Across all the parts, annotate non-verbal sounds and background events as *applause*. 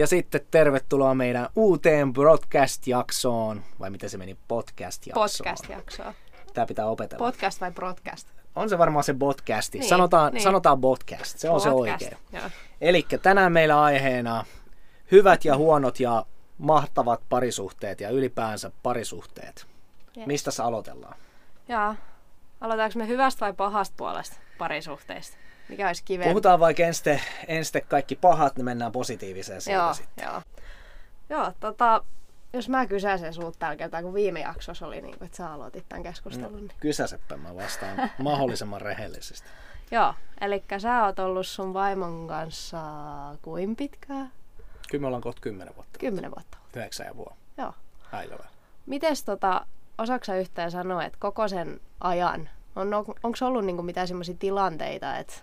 Ja sitten tervetuloa meidän uuteen broadcast-jaksoon. Vai miten se meni? Podcast-jaksoon. Podcast-jaksoa. Tämä pitää opetella. Podcast vai broadcast? on se varmaan se podcasti. Niin, sanotaan, niin. sanotaan podcast. Se on se Podcast, oikein. joo. Eli tänään meillä aiheena hyvät ja huonot ja mahtavat parisuhteet ja ylipäänsä parisuhteet. Yes. Mistä se aloitellaan? Joo. Aloitetaanko me hyvästä vai pahasta puolesta parisuhteista? Mikä olisi kivempi? Puhutaan vaikka ensin ensin kaikki pahat, niin mennään positiiviseen siitä Joo, sitten. joo. Joo, tota, jos mä kysäisen sulta tällä kertaa, kun viime jaksossa oli, niin kuin, että sä aloitit tämän keskustelun. Niin. Kysäsepä mä vastaan *laughs* mahdollisimman rehellisesti. Joo, eli sä oot ollut sun vaimon kanssa kuin pitkään? Kyllä me ollaan kohta kymmenen vuotta. Kymmenen vuotta. Yhdeksän ja vuotta. Joo. Äilöä. Mites tota, osaatko sä yhtään sanoa, että koko sen ajan, on, onko ollut niinku mitään semmoisia tilanteita, että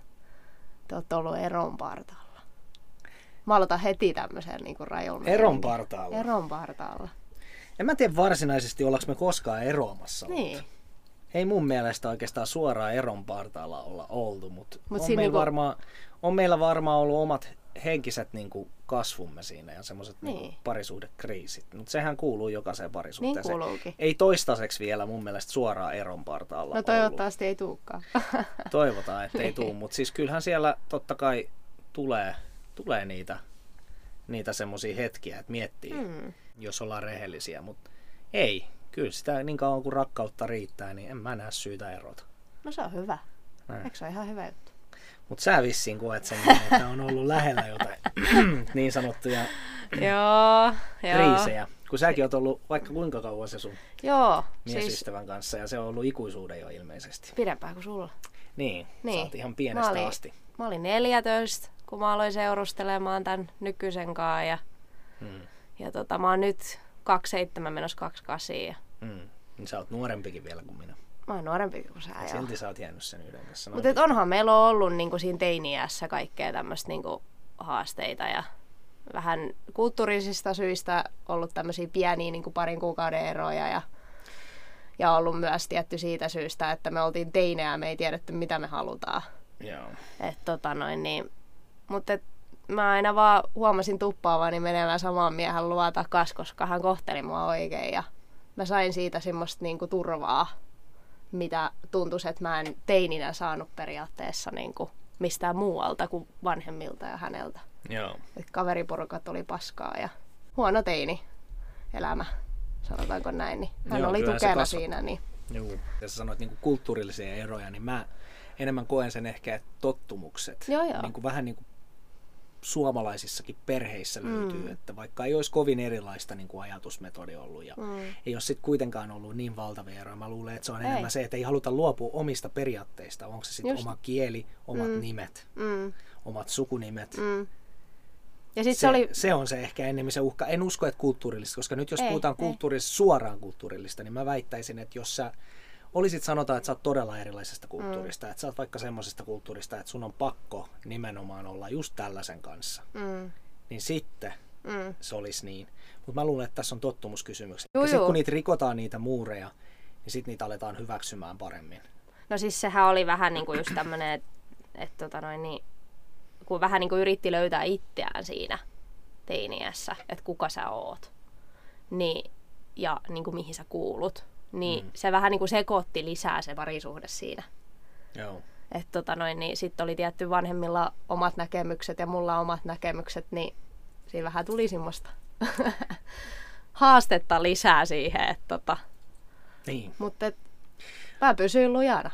te olette ollut eron partaalla? Mä aloitan heti tämmöisen niinku rajulla. Eron meininkin. partaalla. Eron partaalla. En mä tiedä varsinaisesti, ollaanko me koskaan eroamassa. Niin. Ei mun mielestä oikeastaan suoraan eron partaalla olla oltu, mutta Mut on, meillä niinku- varmaan, on meillä varmaan ollut omat henkiset niinku kasvumme siinä ja semmoiset Niin. niinku parisuhdekriisit. Mutta sehän kuuluu jokaiseen Niin parisuhteeseen. kuuluukin. Ei toistaiseksi vielä mun mielestä suoraan eron partaalla No ollut. toivottavasti ei tuukkaan. *laughs* *laughs* Toivotaan, että ei Niin. tuu, mutta siis kyllähän siellä totta kai tulee, tulee niitä, niitä semmoisia hetkiä, että miettii, Mm. jos ollaan rehellisiä, mutta ei. Kyllä sitä niin kauan kuin rakkautta riittää, niin en mä näe syytä erota. No se on hyvä. Näin. Eikö se ole ihan hyvä juttu? Mutta sä vissiin koet sen, että on ollut lähellä jotain *clears throat* niin sanottuja joo, kriisejä. Kun säkin oot ollut vaikka kuinka kauan se sun Joo, siis miesystävän kanssa ja se on ollut ikuisuuden jo ilmeisesti. pidempään kuin sulla. Niin, Niin. sä oot ihan pienestä Mä olin- asti. Mä olin 14, kun mä aloin seurustelemaan tämän nykyisen kanssa ja, Mm. ja tota, mä oon nyt 27 menossa 28 ja Mm. Niin sä oot nuorempikin vielä kuin minä. Mä oon nuorempi kuin sä. joo. Silti sä oot jäänyt sen yhden kanssa. Mutta onhan meillä on ollut niinku siinä teiniässä kaikkea tämmöistä niinku haasteita ja vähän kulttuurisista syistä ollut tämmöisiä pieniä niinku parin kuukauden eroja ja, ja ollut myös tietty siitä syystä, että me oltiin teinejä ja me ei tiedetty mitä me halutaan. Joo. Et tota noin, niin, mutta et mä aina vaan huomasin tuppaavani menemään samaan miehen luo takas, koska hän kohteli mua oikein ja mä sain siitä semmoista niinku turvaa, mitä tuntui, että mä en teininä saanut periaatteessa niinku mistään muualta kuin vanhemmilta ja häneltä. Joo. Et kaveriporukat oli paskaa ja huono teini elämä, sanotaanko näin. Niin hän Joo, oli tukena siinä. Niin, Joo. Ja sä sanoit niin kulttuurillisia eroja, niin mä enemmän koen sen ehkä, että tottumukset. Joo, joo. Niin kuin vähän niin kuin suomalaisissakin perheissä löytyy, Mm. että vaikka ei olisi kovin erilaista niin kuin ajatusmetodi ollut ja mm, ei ole sitten kuitenkaan ollut niin valtavia eroja. Mä luulen, että se on Ei. enemmän se, että ei haluta luopua omista periaatteista. Onko se sitten oma kieli, omat Mm. nimet, mm, omat sukunimet. mm. Ja sitten se, se oli... se on se ehkä enemmän se uhka. En usko, että kulttuurillista, koska nyt jos Ei, puhutaan ei. kulttuurista, suoraan kulttuurillista, niin mä väittäisin, että jos sä olisit sanotaan, että sä oot todella erilaisesta kulttuurista, mm. että sä oot vaikka semmoisesta kulttuurista, että sun on pakko nimenomaan olla just tällaisen kanssa, Mm, niin sitten mm. se olisi niin. Mutta mä luulen, että tässä on tottumuskysymyksiä. Juu, Ja sitten kun niitä rikotaan niitä muureja, niin sitten niitä aletaan hyväksymään paremmin. No siis sehän oli vähän niin kuin just tämmönen, että et, tota noin, niin, kun vähän niin kuin yritti löytää itseään siinä teiniässä, että kuka sä oot. Niin, ja niin kuin mihin sä kuulut. Niin Mm. se vähän niin kuin sekoitti lisää se parisuhde siinä. Joo. Että tota noin, niin sitten oli tietty vanhemmilla omat näkemykset ja mulla omat näkemykset, niin siinä vähän tuli semmoista *laughs* haastetta lisää siihen. Että tota, Niin. mutta et, mä pysyin lujana.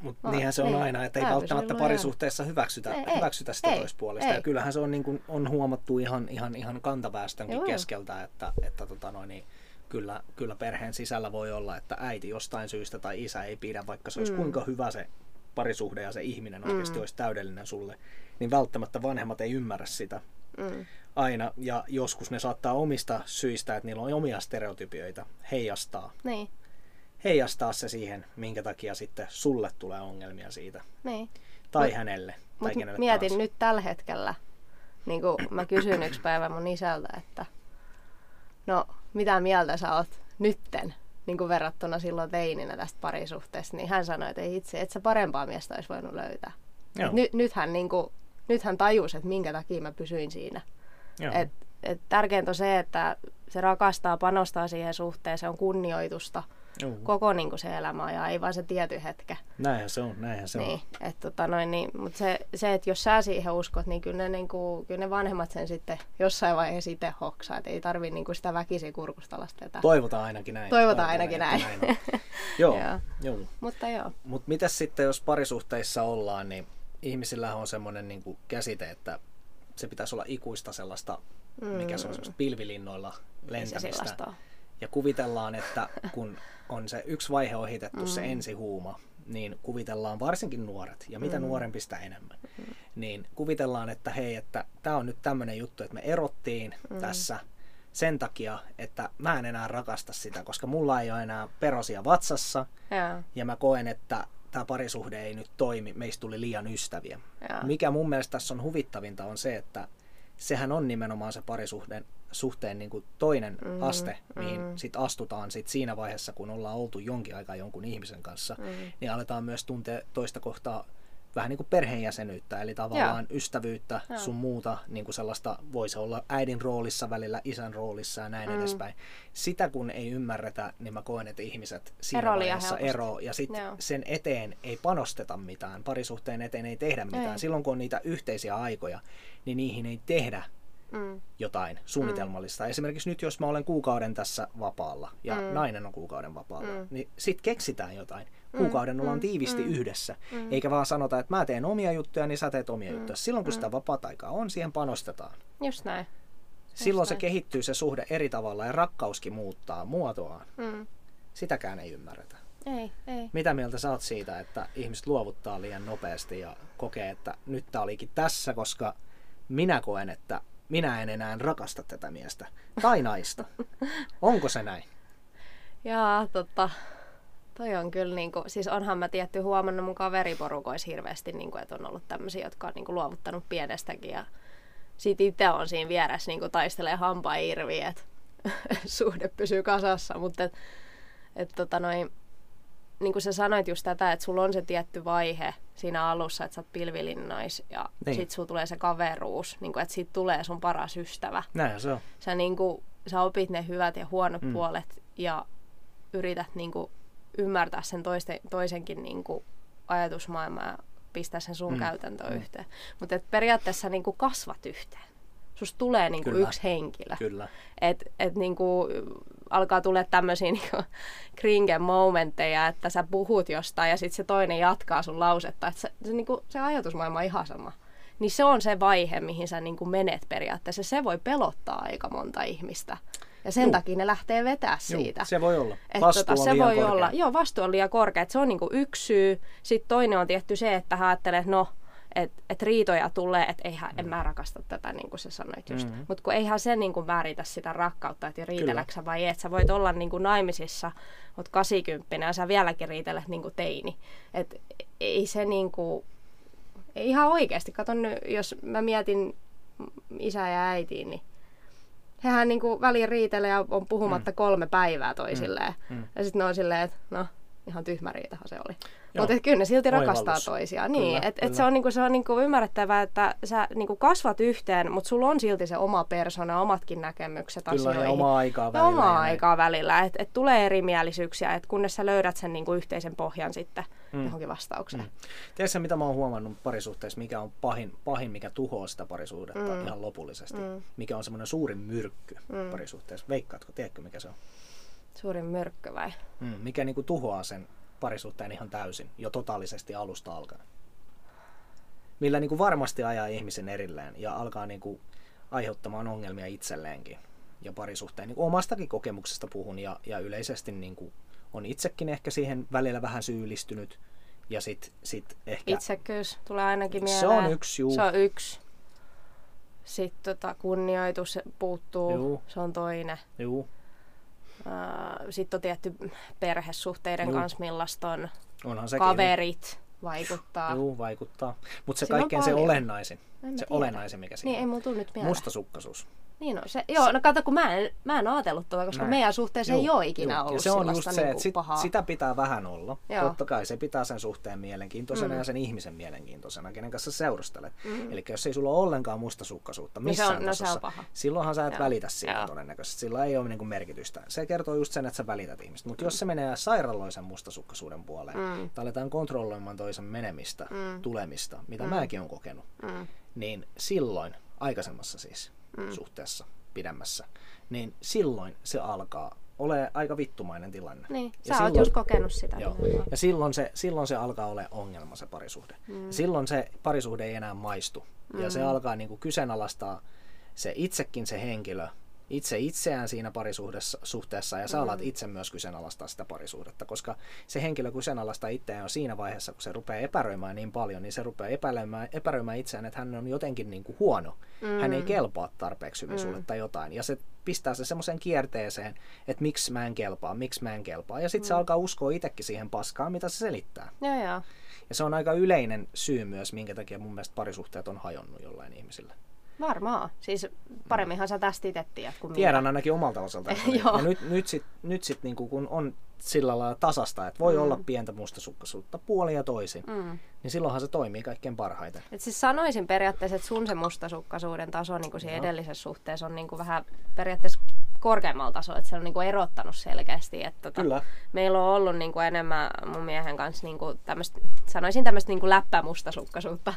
Mutta No, niinhän se on niin. aina, että ei välttämättä parisuhteessa hyväksytä, Ei, ei, hyväksytä sitä ei, toispuolista. ei. Ja kyllähän se on, niin kuin, on huomattu ihan, ihan, ihan kantaväestönkin Joo. keskeltä, että, että tota noin, niin kyllä, kyllä perheen sisällä voi olla, että äiti jostain syystä tai isä ei pidä, vaikka se olisi Mm. kuinka hyvä se parisuhde ja se ihminen oikeasti Mm. olisi täydellinen sulle, niin välttämättä vanhemmat ei ymmärrä sitä Mm. aina. Ja joskus ne saattaa omista syistä, että niillä on omia stereotypioita, heijastaa. Niin, Heijastaa se siihen, minkä takia sitten sulle tulee ongelmia siitä. niin. Tai Mut- hänelle. Tai kenelle mietin tahansa. nyt tällä hetkellä, niin kuin mä kysyin yksi päivä mun isältä, että no mitä mieltä sä oot nytten, niin kuin verrattuna silloin teininä tästä parisuhteesta, niin hän sanoi, että ei itse, että sä parempaa miestä olisi voinut löytää. Nyt, nythän, niin kuin, nythän tajus, että minkä takia mä pysyin siinä. Joo. Et et tärkeintä on se, että se rakastaa, panostaa siihen suhteeseen, on kunnioitusta Juu. koko niin kuin se elämä ja ei vaan se tietty hetke. Näinhän se on, näinhän se Niin, on. et, tota noin, niin, mutta se, se, että jos sä siihen uskot, niin kyllä ne, niin kuin, kyllä ne vanhemmat sen sitten jossain vaiheessa itse hoksaa. Et ei tarvi niin kuin sitä väkisin kurkusta lasketa. Toivotaan ainakin näin. Toivotaan ainakin että näin. on. *laughs* joo, Joo. joo. Mutta joo. Mutta mitä sitten, jos parisuhteissa ollaan, niin ihmisillä on semmoinen niin käsite, että se pitäisi olla ikuista sellaista, mikä se on semmoista pilvilinnoilla Se lentämistä. sellaista on. Ja kuvitellaan, että kun on se yksi vaihe ohitettu, mm. se ensihuuma, niin kuvitellaan varsinkin nuoret, ja mitä mm. nuorempi sitä enemmän, mm. niin kuvitellaan, että hei, että tämä on nyt tämmöinen juttu, että me erottiin mm. tässä sen takia, että mä en enää rakasta sitä, koska mulla ei ole enää perosia vatsassa, Joo. ja mä koen, että tämä parisuhde ei nyt toimi, meistä tuli liian ystäviä. Joo. Mikä mun mielestä tässä on huvittavinta on se, että sehän on nimenomaan se parisuhteen suhteen niin kuin toinen mm, aste, mihin mm. sit astutaan sit siinä vaiheessa, kun ollaan oltu jonkin aikaa jonkun ihmisen kanssa, mm. niin aletaan myös tuntea toista kohtaa vähän niin kuin perheenjäsenyyttä, eli tavallaan Joo. ystävyyttä, Joo. sun muuta, niin kuin sellaista, voisi olla äidin roolissa välillä, isän roolissa ja näin mm. edespäin. Sitä kun ei ymmärretä, niin mä koen, että ihmiset siinä Ero vaiheessa ero, ja sitten sen eteen ei panosteta mitään, parisuhteen eteen ei tehdä mitään. Ei. Silloin kun on niitä yhteisiä aikoja, niin niihin ei tehdä Mm. jotain suunnitelmallista. Mm. Esimerkiksi nyt, jos mä olen kuukauden tässä vapaalla ja mm. nainen on kuukauden vapaalla, mm. niin sit keksitään jotain. Kuukauden ollaan tiivisti mm. yhdessä, mm. eikä vaan sanota, että mä teen omia juttuja, niin sä teet omia mm. juttuja. Silloin kun sitä vapaata-aikaa on, siihen panostetaan. Just näin. Silloin se näin. kehittyy se suhde eri tavalla ja rakkauskin muuttaa muotoaan. Mm. Sitäkään ei ymmärretä. Ei, ei. Mitä mieltä sä oot siitä, että ihmiset luovuttaa liian nopeasti ja kokee, että nyt tää olikin tässä, koska minä koen, että minä en enää rakasta tätä miestä tai naista. Onko se näin? Jaa, totta. Toi on kyllä, niinku, siis onhan mä tietty huomannut mun kaveriporukoissa hirveästi, niinku, että on ollut tämmöisiä, jotka on niinku, luovuttanut pienestäkin ja sit itse on siinä vieressä niinku, taistelee hampaa irvi, että *laughs* suhde pysyy kasassa, mutta et, et, tota noin, niin kuin sä sanoit just tätä, että sulla on se tietty vaihe siinä alussa, että sä oot pilvilinnais ja Niin. niin. sit sulla tulee se kaveruus, niin kuin, että siitä tulee sun paras ystävä. Näin se on. Sä, niin kuin, sä opit ne hyvät ja huonot mm. puolet ja yrität niin kuin, ymmärtää sen toiste, toisenkin niin kuin, ajatusmaailmaa ja pistää sen sun Mm. käytäntöön mm. yhteen. Mutta periaatteessa niin kuin, kasvat yhteen. Susta tulee niin kuin, yksi henkilö. Kyllä. Et, et niinku, alkaa tulla tämmöisiä *laughs* niinku, kringen momentteja, että sä puhut jostain ja sitten se toinen jatkaa sun lausetta. Et se, se, niinku, se ajatusmaailma on ihan sama. Niin se on se vaihe, mihin sä niinku menet periaatteessa. Se voi pelottaa aika monta ihmistä. Ja sen Juu. takia ne lähtee vetää Juu, siitä. se voi olla. Et Vastuu tota, on se liian voi korkea. olla, joo, vastuu on liian korkea. Et se on niinku yksi syy. Sitten toinen on tietty se, että ajattelee, että no, että et riitoja tulee, että eihän, en mä rakasta tätä, niin kuin sä sanoit just. Mm. Mutta kun eihän se niin kuin määritä sitä rakkautta, että riiteleksä vai ei. Että sä voit olla niin kuin naimisissa, oot 80 ja sä vieläkin riitelet niin kuin teini. Et ei se niin kuin, ei ihan oikeasti. Kato nyt, jos mä mietin isää ja äitiin, niin hehän niin kuin väliin riitelee ja on puhumatta mm. kolme päivää toisilleen. Mm. Mm. Ja sitten ne on silleen, että no, ihan tyhmä riitahan se oli. Mutta kyllä ne silti Oivallus. rakastaa toisiaan. Niin, Kyllä, että kyllä. et se on, niinku, se on niinku ymmärrettävää, että sä niinku kasvat yhteen, mutta sulla on silti se oma persona, omatkin näkemykset Kyllä, asioihin. ja omaa aikaa Ja välillä. omaa ja aikaa välillä. Että et tulee erimielisyyksiä, että kunnes sä löydät sen niinku yhteisen pohjan sitten mm. johonkin vastaukseen. Mm. Tiedätkö, mitä mä oon huomannut parisuhteessa, mikä on pahin, pahin mikä tuhoaa sitä parisuhdetta mm. ihan lopullisesti? Mm. Mikä on semmoinen suurin myrkky mm. parisuhteessa? Veikkaatko, tiedätkö mikä se on? Suurin myrkky vai? Mm. Mikä niinku tuhoaa sen parisuhteen ihan täysin, jo totaalisesti alusta alkaen? Millä niinku varmasti ajaa ihmisen erilleen ja alkaa niinku aiheuttamaan ongelmia itselleenkin ja parisuhteen. Niin omastakin kokemuksesta puhun ja, ja yleisesti niinku on itsekin ehkä siihen välillä vähän syyllistynyt ja sit, sit ehkä... Itsekkyys tulee ainakin Se mieleen. on yksi, juu. Se on yksi. Sitten tota, kunnioitus puuttuu, Juu. se on toinen. Juu, Sitten on tietty perhesuhteiden Juu. kanssa, millaista on onhan sekin. kaverit vaikuttaa. Juu, vaikuttaa. Mutta se Siinä kaikkein se olennaisin, se tiedä. olennaisin mikä siinä Niin, ei on. mulla tullut nyt mieleen. Mustasukkaisuus. Niin on se. Joo, no kato, kun mä en, mä en ajatellut tuota, koska Näin. meidän suhteessa ei Juu, ole ikinä juu. ollut Ja se on just se, niinku että sit, pahaa. sitä pitää vähän olla. Joo. Totta kai se pitää sen suhteen mielenkiintoisena mm. ja sen ihmisen mielenkiintoisena, kenen kanssa seurustelet. Mm. Eli jos ei sulla ole ollenkaan mustasukkaisuutta Niin se on- missään no se on tasossa, paha. silloinhan sä et Joo. välitä siitä Joo. todennäköisesti. Sillä ei ole niinku merkitystä. Se kertoo just sen, että sä välität ihmistä. Mutta jos se menee sairaaloisen mustasukkaisuuden puoleen, Mm. tai aletaan kontrolloimaan toisen menemistä, Mm. tulemista, mitä mäkin olen kokenut, Mm. niin silloin, aikaisemmassa siis mm. suhteessa, pidemmässä, niin silloin se alkaa ole aika vittumainen tilanne. Niin, Ja sä oot just kokenut sitä. Joo. nimenomaan. Ja silloin se, silloin se alkaa olla ongelma se parisuhde. Mm. Silloin se parisuhde ei enää maistu. Mm. Ja se alkaa niinku kyseenalaistaa se itsekin se henkilö, itse itseään siinä parisuhteessa suhteessa, ja sä alat itse myös kyseenalaistaa sitä parisuhdetta, koska se henkilö kyseenalaistaa itseään jo siinä vaiheessa, kun se rupeaa epäröimään niin paljon, niin se rupeaa epäröimään, epäröimään itseään, että hän on jotenkin niin kuin huono. Mm. Hän ei kelpaa tarpeeksi hyvin mm. sulle tai jotain. Ja se pistää se semmoiseen kierteeseen, että miksi mä en kelpaa, miksi mä en kelpaa. Ja sitten mm. se alkaa uskoa itsekin siihen paskaan, mitä se selittää. Joo, joo. Ja se on aika yleinen syy myös, minkä takia mun mielestä parisuhteet on hajonnut jollain ihmisillä. Varmaan. Siis paremminhan sä tästä itse tiedät kuin Tiedän minä. ainakin omalta osaltaan. *laughs* Joo. ja nyt, nyt sitten nyt sit niinku, kun on sillä lailla tasasta, että voi mm. olla pientä mustasukkaisuutta puoli ja toisin, Mm. niin silloinhan se toimii kaikkein parhaiten. Et siis sanoisin periaatteessa, että sun se mustasukkaisuuden taso niin kuin siinä edellisessä suhteessa on niin kuin vähän periaatteessa korkeammalla tasolla, että se on niin kuin erottanut selkeästi. Että tota, Kyllä. Meillä on ollut niin kuin enemmän mun miehen kanssa niin kuin tämmöistä, sanoisin tämmöistä niin läppämustasukkaisuutta.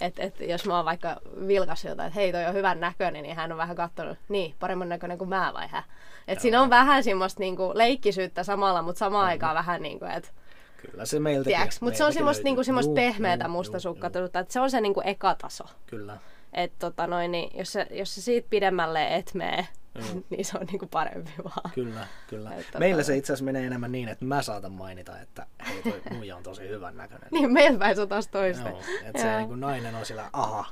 Että et jos mä oon vaikka vilkas jotain, että hei toi on hyvän näköinen, niin hän on vähän katsonut, niin paremman näköinen kuin mä vai hän. Et siinä on vähän semmoista niin kuin leikkisyyttä samalla, mutta samaan aikaan vähän niin kuin, että Kyllä se meiltäkin. mutta se on semmoista, niinku, semmoista pehmeätä mustasukkaisuutta, että se on se niinku eka taso. Kyllä. Et tota noin, niin jos, se, jos se siitä pidemmälle et mene, Joo. *laughs* niin se on niinku parempi vaan. Kyllä, kyllä. Et tota- Meillä se itse asiassa menee enemmän niin, että mä saatan mainita, että hei toi muija on tosi hyvän näköinen. *laughs* Niin meiltä päin se on taas toista. Joo, että se Joo. niin kuin nainen on sillä aha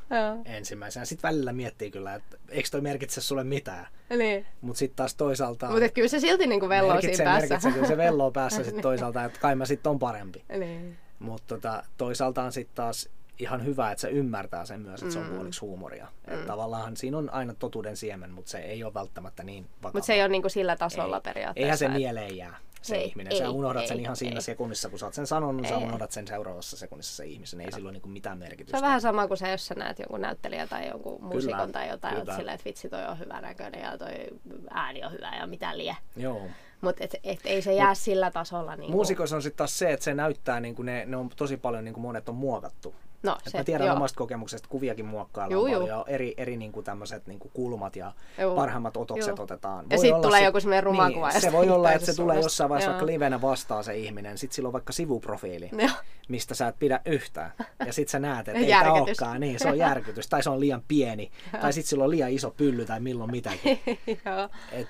ensimmäisenä. Sitten välillä miettii kyllä, että eikö toi merkitse sulle mitään. Niin. Mutta sitten taas toisaalta Mutta kyllä se silti niinku velloo merkitsee, siinä päässä. merkitsee, kyllä se velloo *laughs* päässä sitten toisaalta, että kai mä sitten on parempi. niin. Mutta tota, toisaalta on sitten taas ihan hyvä, että se ymmärtää sen myös, että se on puoliksi huumoria. Mm. Että tavallaan siinä on aina totuuden siemen, mutta se ei ole välttämättä niin vakavaa. Mutta se ei ole niinku sillä tasolla Ei. periaatteessa. Eihän se et- mieleen jää se Ei, ihminen. ei, Sä unohdat ei, sen ihan siinä ei. sekunnissa, kun sä oot sen sanonut, sä Ei. unohdat sen seuraavassa sekunnissa se ihmisen. Ei sillä ole niinku mitään merkitystä. Se on vähän sama kuin se, jos sä näet jonkun näyttelijä tai jonkun muusikon tai jotain, kyllä. silleen, että vitsi toi on hyvä näköinen ja toi ääni on hyvä ja mitä lie. Joo. Mutta et, et, ei se jää sillä tasolla. Niinku... Muusikoissa on sitten taas se, että se näyttää, niin kuin ne, ne on tosi paljon, niin kuin monet on muokattu. No, Et se, mä tiedän joo. omasta kokemuksesta, kuviakin muokkaillaan Juu, juu. paljon, eri, eri niin kuin tämmöiset niin kuin kulmat ja Juu. parhaimmat otokset Juu. otetaan. Ja Voi sit olla tulee sit- joku semmoinen ruma niin, kuva Se voi olla, että se tulee jossain vaiheessa Joo. vaikka livenä vastaa se ihminen, sit sillä on vaikka sivuprofiili, *laughs* Joo. mistä sä et pidä yhtään. Ja sit sä näet, että *laughs* ei Järkytys. olekaan, niin se on järkytys, tai se on liian pieni, tai sit sillä on liian iso pylly tai milloin mitäkin. *laughs* Joo. Et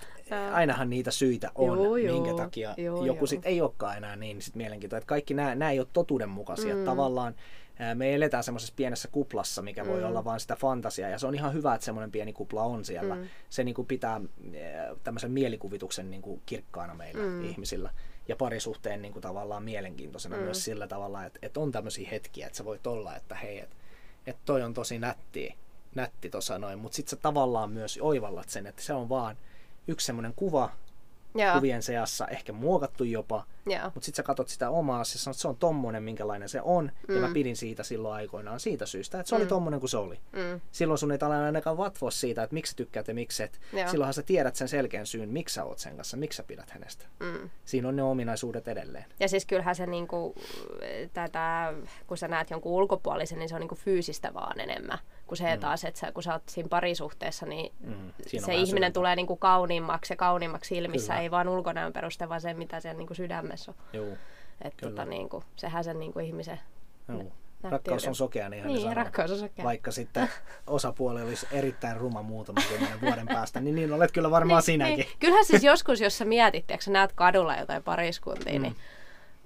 ainahan niitä syitä on, Juu, juu. minkä takia Juu, joku juu. sit ei olekaan enää niin sit mielenkiintoinen. Kaikki nämä, ei ole totuudenmukaisia. Mm. Tavallaan me eletään semmoisessa pienessä kuplassa, mikä voi olla vain sitä fantasiaa. Ja se on ihan hyvä, että semmoinen pieni kupla on siellä. Mm. Se niin kuin pitää ää, tämmöisen mielikuvituksen niin kuin kirkkaana meillä mm. ihmisillä. Ja parisuhteen niin kuin tavallaan mielenkiintoisena mm. myös sillä tavalla, että, että on tämmöisiä hetkiä, että sä voit olla, että hei, että, että toi on tosi nätti, nätti tuossa noin. Mutta sitten sä tavallaan myös oivallat sen, että se on vaan yksi semmoinen kuva Joo. kuvien seassa, ehkä muokattu jopa, Joo. mutta sitten sä katsot sitä omaa, ja sanot, että se on tommonen, minkälainen se on, mm. ja mä pidin siitä silloin aikoinaan siitä syystä, että se oli tommonen kuin se oli. Mm. Silloin sun ei tarvitse ainakaan vatvoa siitä, että miksi sä tykkäät ja miksi et. Joo. Silloinhan sä tiedät sen selkeän syyn, miksi sä oot sen kanssa, miksi sä pidät hänestä. Mm. Siinä on ne ominaisuudet edelleen. Ja siis kyllähän se niinku, tätä, kun sä näet jonkun ulkopuolisen, niin se on niinku fyysistä vaan enemmän. Kun se mm. taas, että sä, kun sä oot siinä parisuhteessa, niin Mm. Siinä se ihminen syvempää. tulee niinku kauniimmaksi ja kauniimmaksi silmissä, Kyllä. ei vaan ulkonäön peruste, vaan se, mitä siellä niinku sydämessä on. Joo. Et Kyllä. tota, niinku, sehän sen niinku ihmisen... Joo. Rakkaus on sokea, niin, Niin, rakkaus on sokea. Vaikka sitten *laughs* osapuoli olisi erittäin ruma muutaman kymmenen vuoden päästä, niin niin olet kyllä varmaan sinäkin. Niin. Kyllähän siis joskus, jos sä mietit, että sä näet kadulla jotain pariskuntia, mm. niin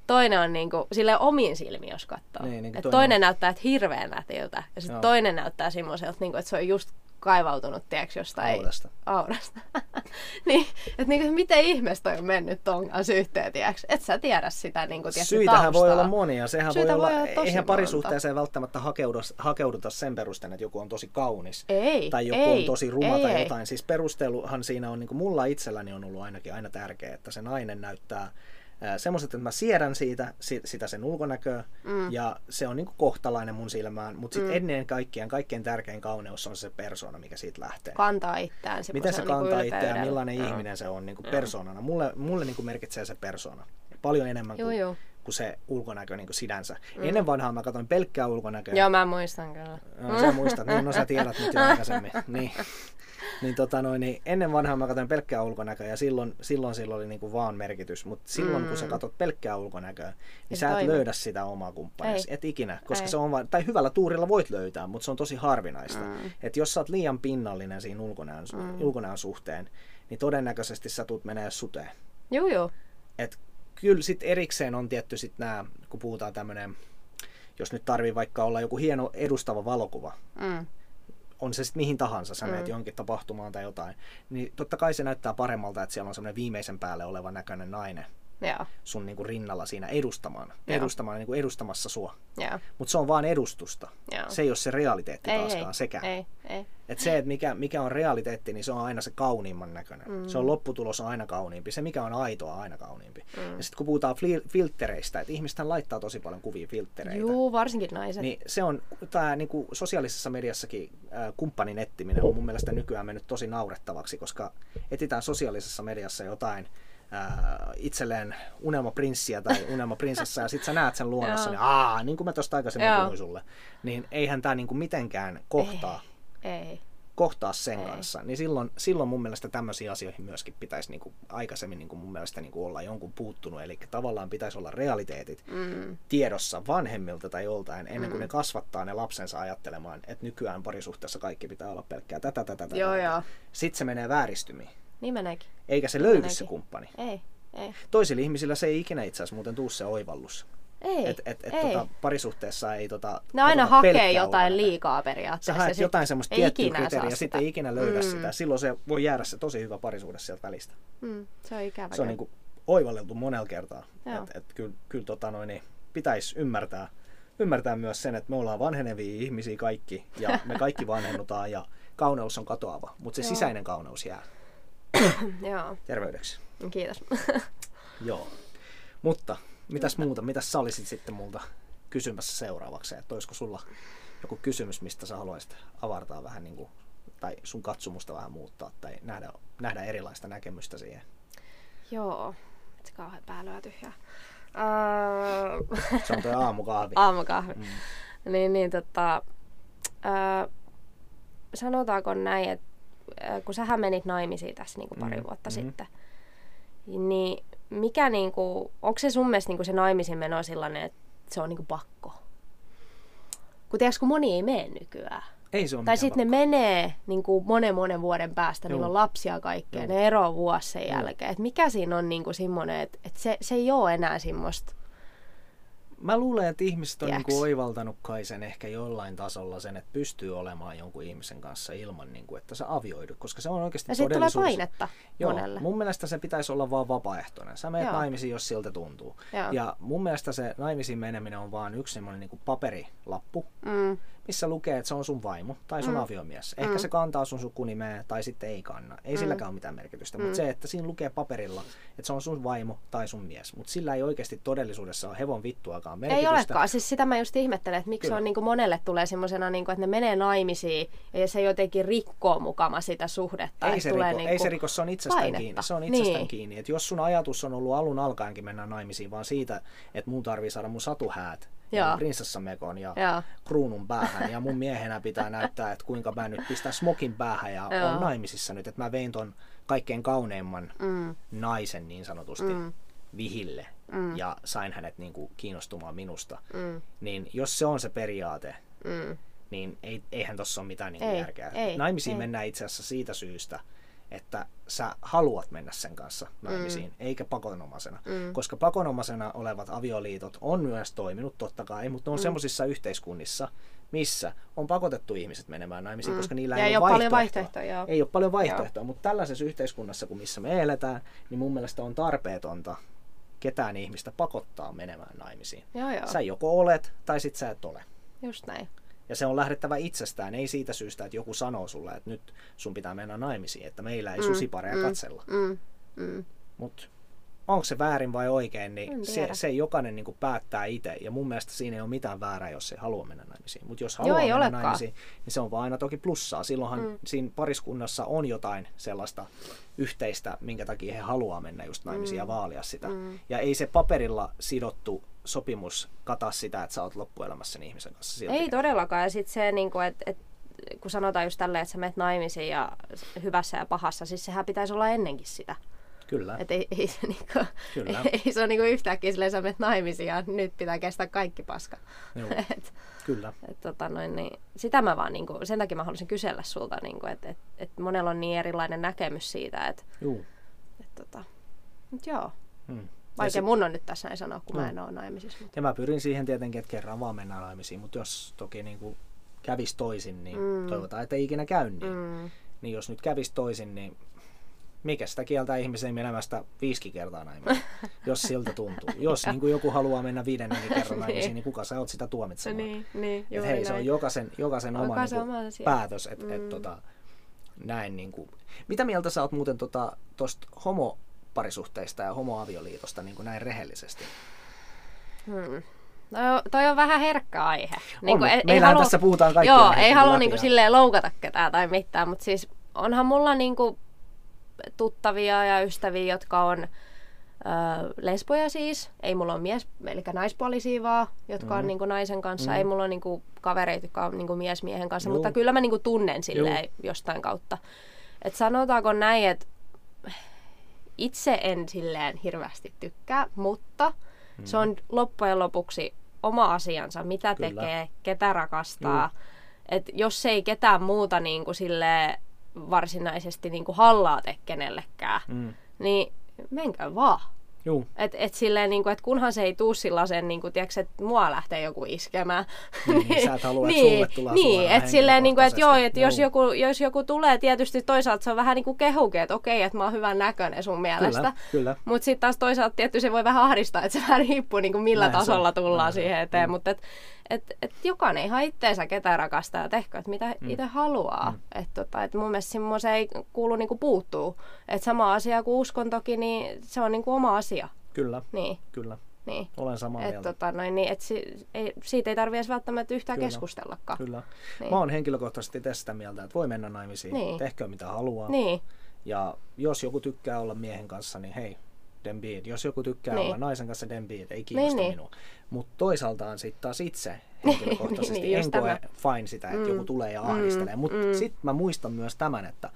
toinen on niinku, sille omiin silmiin, jos katsoo. Niin, niin kuin toinen toinen, on- näyttää, että hirveän nätiltä, ja sitten toinen näyttää semmoiselta, niinku, että se on just kaivautunut, tiedätkö, jostain Aurasta. aurasta. *laughs* niin, että niinku, miten ihmeessä toi on mennyt ton kanssa yhteen, tiedätkö? Et sä tiedä sitä niinku, tiedätkö, Syitähän taustaa. voi olla monia. Sehän Syitä voi olla, voi olla eihän parisuhteeseen välttämättä hakeuduta, hakeuduta sen perusteella, että joku on tosi kaunis. Ei, tai joku ei, on tosi ruma ei, tai ei. jotain. Siis perusteluhan siinä on, niin kuin mulla itselläni on ollut ainakin aina tärkeää, että se nainen näyttää semmoiset, että mä siedän siitä, si- sitä sen ulkonäköä, mm. ja se on niin kuin kohtalainen mun silmään, mutta sitten mm. ennen kaikkien, kaikkein tärkein kauneus on se persona, mikä siitä lähtee. Kantaa itseään. Miten se niinku kantaa itseään, ylpeydellä. millainen Joo. ihminen se on niin kuin persoonana. Mulle, mulle niin kuin merkitsee se persona. Paljon enemmän Joo, kuin, joo. kuin se ulkonäkö niin kuin sinänsä. Mm. Ennen vanhaa mä katsoin pelkkää ulkonäköä. Joo, mä muistan kyllä. No, sä muistat, niin no sä tiedät nyt jo aikaisemmin. *laughs* Niin, niin, tota noin, niin ennen vanhaa mä katsoin pelkkää ulkonäköä ja silloin, silloin sillä oli niinku vaan merkitys. Mutta silloin mm. kun sä katsot pelkkää ulkonäköä, niin Ei sä et toimi. löydä sitä omaa kumppania. Et ikinä, koska Ei. se on vaan, tai hyvällä tuurilla voit löytää, mutta se on tosi harvinaista. Mm. Että jos sä oot liian pinnallinen siinä ulkonäön, mm. ulkonäön suhteen, niin todennäköisesti sä tulet menee suteen. Joo, joo. Et kyllä sitten erikseen on tietty sit nämä, kun puhutaan tämmöinen, jos nyt tarvii vaikka olla joku hieno edustava valokuva, Mm. On se sitten mihin tahansa, sä menet johonkin tapahtumaan tai jotain, niin totta kai se näyttää paremmalta, että siellä on semmoinen viimeisen päälle oleva näköinen nainen Joo, sun niinku rinnalla siinä edustamaan, Joo. edustamaan niinku edustamassa sua. joo. Mutta se on vaan edustusta. Joo. Se ei ole se realiteetti Ei, taaskaan ei, sekään. ei, ei. Et se, että mikä, mikä on realiteetti, niin se on aina se kauniimman näköinen. Mm. Se on lopputulos on aina kauniimpi. Se, mikä on aitoa, on aina kauniimpi. Mm. Ja sitten kun puhutaan fil- filttereistä, että ihmistähän laittaa tosi paljon kuvia filttereitä. Juu, varsinkin naiset. Niin se on, tämä niinku sosiaalisessa mediassakin äh, kumppanin etsiminen on mun mielestä nykyään mennyt tosi naurettavaksi, koska etitään sosiaalisessa mediassa jotain äh, itselleen unelmaprinssiä tai *laughs* unelmaprinsessaa ja sit sä näet sen luonnossa, niin aa, niin kuin mä tuosta aikaisemmin Joo. puhuin sulle, niin eihän tämä niinku mitenkään kohtaa, Ei. kohtaa sen Ei. kanssa. Niin silloin, silloin mun mielestä tämmöisiin asioihin myöskin pitäisi niinku aikaisemmin niinku mun mielestä niinku olla jonkun puuttunut. Eli tavallaan pitäisi olla realiteetit Mm. tiedossa vanhemmilta tai joltain, ennen kuin ne kasvattaa ne lapsensa ajattelemaan, että nykyään parisuhteessa kaikki pitää olla pelkkää tätä, tätä, tätä. Joo, tätä. joo. Sitten se menee vääristymiin. Niin meneekin. Eikä se löydy Meneekin. se kumppani. Ei, ei. Toisilla ihmisillä se ei ikinä itse asiassa muuten tuu se oivallus. Ei, Et, et, et, ei. tota, parisuhteessa ei tota, ne aina katsota hakee jotain ulkonäköä. liikaa Sä periaatteessa. haet ja sit jotain semmoista tiettyä kriteeriä ja sitten ei ikinä löydä Mm. sitä. Silloin se voi jäädä se tosi hyvä parisuhde sieltä välistä. Mm, se on ikävä. Se on niinku oivalleltu monella kertaa. Joo. Et, et kyllä, kyllä tota noin, niin pitäisi ymmärtää, ymmärtää myös sen, että me ollaan vanhenevia ihmisiä kaikki ja me kaikki vanhennutaan ja kauneus on katoava, mutta se Joo. sisäinen kauneus jää *coughs* Joo, terveydeksi. kiitos. *laughs* Joo. Mutta mitäs muuta, mitäs sä olisit sitten multa kysymässä seuraavaksi, että olisiko sulla joku kysymys, mistä sä haluaisit avartaa vähän niin kuin, tai sun katsomusta vähän muuttaa tai nähdä, nähdä erilaista näkemystä siihen. Joo, se kauhean päälyä tyhjää. Uh, Se on tuo aamukahvi. *laughs* aamukahvi. Mm. Niin, niin tota, ää, sanotaanko näin, että kun sähän menit naimisiin tässä niin kuin pari Mm, vuotta mhm. sitten, niin mikä niin kuin, onko se sun mielestä niin kuin se naimisiin meno sellainen, että se on niin kuin pakko? Kun tiedätkö, kun moni ei mene nykyään. Ei se ole Tai sitten ne menee niin kuin monen monen vuoden päästä, Joo. niillä on lapsia kaikkea, Joo. ne eroaa vuosi sen Joo. jälkeen. Et mikä siinä on niin kuin semmoinen, että, että se, se ei ole enää semmoista. Mä luulen, että ihmiset on Tiedäks? niinku oivaltanut kai sen ehkä jollain tasolla sen, että pystyy olemaan jonkun ihmisen kanssa ilman, niinku, että sä avioidut, koska se on oikeasti Ja sitten tulee painetta Joo, monelle. mun mielestä se pitäisi olla vaan vapaaehtoinen. Sä menet Joo. naimisiin, jos siltä tuntuu. Joo. Ja mun mielestä se naimisiin meneminen on vaan yksi semmoinen niinku paperilappu, Mm, missä lukee, että se on sun vaimo tai sun Mm. aviomies. Ehkä Mm. se kantaa sun sukunimeä tai sitten ei kanna. Ei Mm. silläkään ole mitään merkitystä. Mm. Mutta se, että siinä lukee paperilla, että se on sun vaimo tai sun mies. Mutta sillä ei oikeasti todellisuudessa ole hevon vittuakaan merkitystä. Ei olekaan. Siis sitä mä just ihmettelen, että miksi Kyllä. se on niin kuin monelle tulee semmoisena, niin kuin, että ne menee naimisiin ja se jotenkin rikkoo mukama sitä suhdetta. Ei se, tulee riko, niin ei kuin se riko, se on itsestään painetta. kiinni. Se on itsestään Niin. kiinni. Et jos sun ajatus on ollut alun alkaenkin mennä naimisiin vaan siitä, että mun tarvii saada mun satuhäät Joo. ja prinsessamekon ja Joo. kruunun päähän ja mun miehenä pitää näyttää, että kuinka mä nyt pistän smokin päähän ja Joo. on naimisissa nyt, että mä vein ton kaikkein kauneimman Mm, naisen niin sanotusti Mm. vihille Mm. ja sain hänet niin kuin kiinnostumaan minusta. mm, Niin jos se on se periaate, mm. niin ei, eihän tuossa ole mitään niin Ei, järkeä. ei, naimisiin ei. mennään itse asiassa siitä syystä, että sä haluat mennä sen kanssa naimisiin, mm. eikä pakonomaisena. Mm. Koska pakonomaisena olevat avioliitot on myös toiminut totta kai, mutta ne on mm. semmoisissa yhteiskunnissa, missä on pakotettu ihmiset menemään naimisiin, Mm. koska niillä Ja ei, ei ole ole paljon vaihtoehtoja, joo. Ei ole paljon vaihtoehtoja, mutta tällaisessa yhteiskunnassa, kuin missä me eletään, niin mun mielestä on tarpeetonta ketään ihmistä pakottaa menemään naimisiin. Joo, joo. Sä joko olet tai sit sä et ole. Just näin. Ja se on lähdettävä itsestään, ei siitä syystä, että joku sanoo sulle, että nyt sun pitää mennä naimisiin, että meillä ei Mm, susipareja mm, katsella. Mm, mm. Mutta onko se väärin vai oikein, niin se, se jokainen niin päättää itse. Ja mun mielestä siinä ei ole mitään väärää, jos ei halua mennä naimisiin. Mutta jos Joo, haluaa ei mennä olekaan. naimisiin, niin se on vaan aina toki plussaa. Silloinhan mm. siinä pariskunnassa on jotain sellaista yhteistä, minkä takia he haluaa mennä just naimisiin Mm. ja vaalia sitä. Mm. Ja ei se paperilla sidottu sopimus kata sitä, että sä oot loppuelämässä sen ihmisen kanssa silti. Ei todellakaan. Ja sitten se, niin kuin, että et, kun sanotaan just tälleen, että sä menet naimisiin ja hyvässä ja pahassa, siis sehän pitäisi olla ennenkin sitä. Kyllä, Et ei, ei, se niinku, Kyllä. *laughs* ei se ole niinku yhtäkkiä silleen, sä menet naimisiin ja nyt pitää kestää kaikki paska. Joo. *laughs* et, kyllä. et, tota noin, niin, sitä mä vaan, niinku, sen takia mä haluaisin kysellä sulta, niinku, että et, et monella on niin erilainen näkemys siitä, että Juu. et, tota, mut joo. Mm. Vaikea sit- mun on nyt tässä näin sanoa, kun Mm. mä en ole naimisissa. Mutta... Ja mä pyrin siihen tietenkin, että kerran vaan mennään naimisiin, mutta jos toki niin kuin kävisi toisin, niin Mm. mm. toivotaan, että ei ikinä käy niin. Mm. Mm, Niin jos nyt kävisi toisin, niin mikä sitä kieltää ihmisen menemästä viisi kertaa naimisiin, *laughs* jos siltä tuntuu. Jos niin kuin joku haluaa mennä viidennenkin kerran *laughs* naimisiin, Niin. niin kuka sä oot sitä tuomitsemaan? niin, niin, Et juuri hei, se on näin. jokaisen, jokaisen oma, niin kuin, oma päätös, että Mm. et, tota, näin niin kuin. Mitä mieltä sä oot muuten tuosta tota, homoparisuhteista ja homoavioliitosta niin kuin näin rehellisesti? Hmm. No, toi on vähän herkkä aihe. On, mut meillähän tässä puhutaan kaikkia Joo, ei halua läpi niinku ja- silleen loukata ketään tai mitään, mutta siis onhan mulla niinku tuttavia ja ystäviä, jotka on ö, lesboja siis. Ei mulla ole mies, eli naispuolisia vaan, jotka mm. on Mhm. niinku naisen kanssa. Mhm. Ei mulla ole niinku kavereita, jotka on niinku mies miehen kanssa, Juu. mutta kyllä mä niinku tunnen silleen jostain kautta. Et sanotaanko näin, että itse en silleen hirveästi tykkää, mutta mm. se on loppujen lopuksi oma asiansa, mitä Kyllä. tekee, ketä rakastaa. Et jos ei ketään muuta niin kuin silleen varsinaisesti niin kuin hallaa tee kenellekään, Mm. niin menkää vaan. Juu, Et, et silleen, niin kuin, et kunhan se ei tuu sellaisen, niin kuin, tiedätkö, että mua lähtee joku iskemään. Niin, niin sä et halua, että niin, sulle tulee Niin, että silleen, niin kuin, että joo, että jos joku, jos joku tulee, tietysti toisaalta se on vähän niin kuin kehukin, että okei, että mä oon hyvän näköinen sun mielestä. Kyllä, kyllä. Mutta sitten taas toisaalta tietty se voi vähän ahdistaa, että se vähän riippuu niin kuin millä Näin tasolla tullaan Näin siihen eteen. Mm. Mutta et, et, et jokainen ihan itteensä ketä rakastaa ja tehkö, että mitä Mm. itse haluaa. Mm. Et tota, et mun mielestä semmoisen ei kuulu niin kuin puuttuu. Että sama asia kuin uskontokin, niin se on niin kuin oma asia. Kyllä, Niin, kyllä. niin. Olen samaa Et mieltä. tota, noin, niin, et si, ei, siitä ei tarvitse välttämättä yhtään Kyllä. keskustellakaan. Kyllä. Niin. Mä oon henkilökohtaisesti itse sitä mieltä, että voi mennä naimisiin, Niin. tehkö mitä haluaa. Niin, Ja jos joku tykkää olla miehen kanssa, niin hei, den. Jos joku tykkää Niin. olla naisen kanssa, den. Ei kiinnosta Niin, niin. minua. Mutta toisaaltaan sitten taas itse *laughs* henkilökohtaisesti Niin, en koe tämä. fine sitä, että Mm. joku tulee ja Mm, ahdistelee. Mutta mm. sitten mä muistan myös tämän, että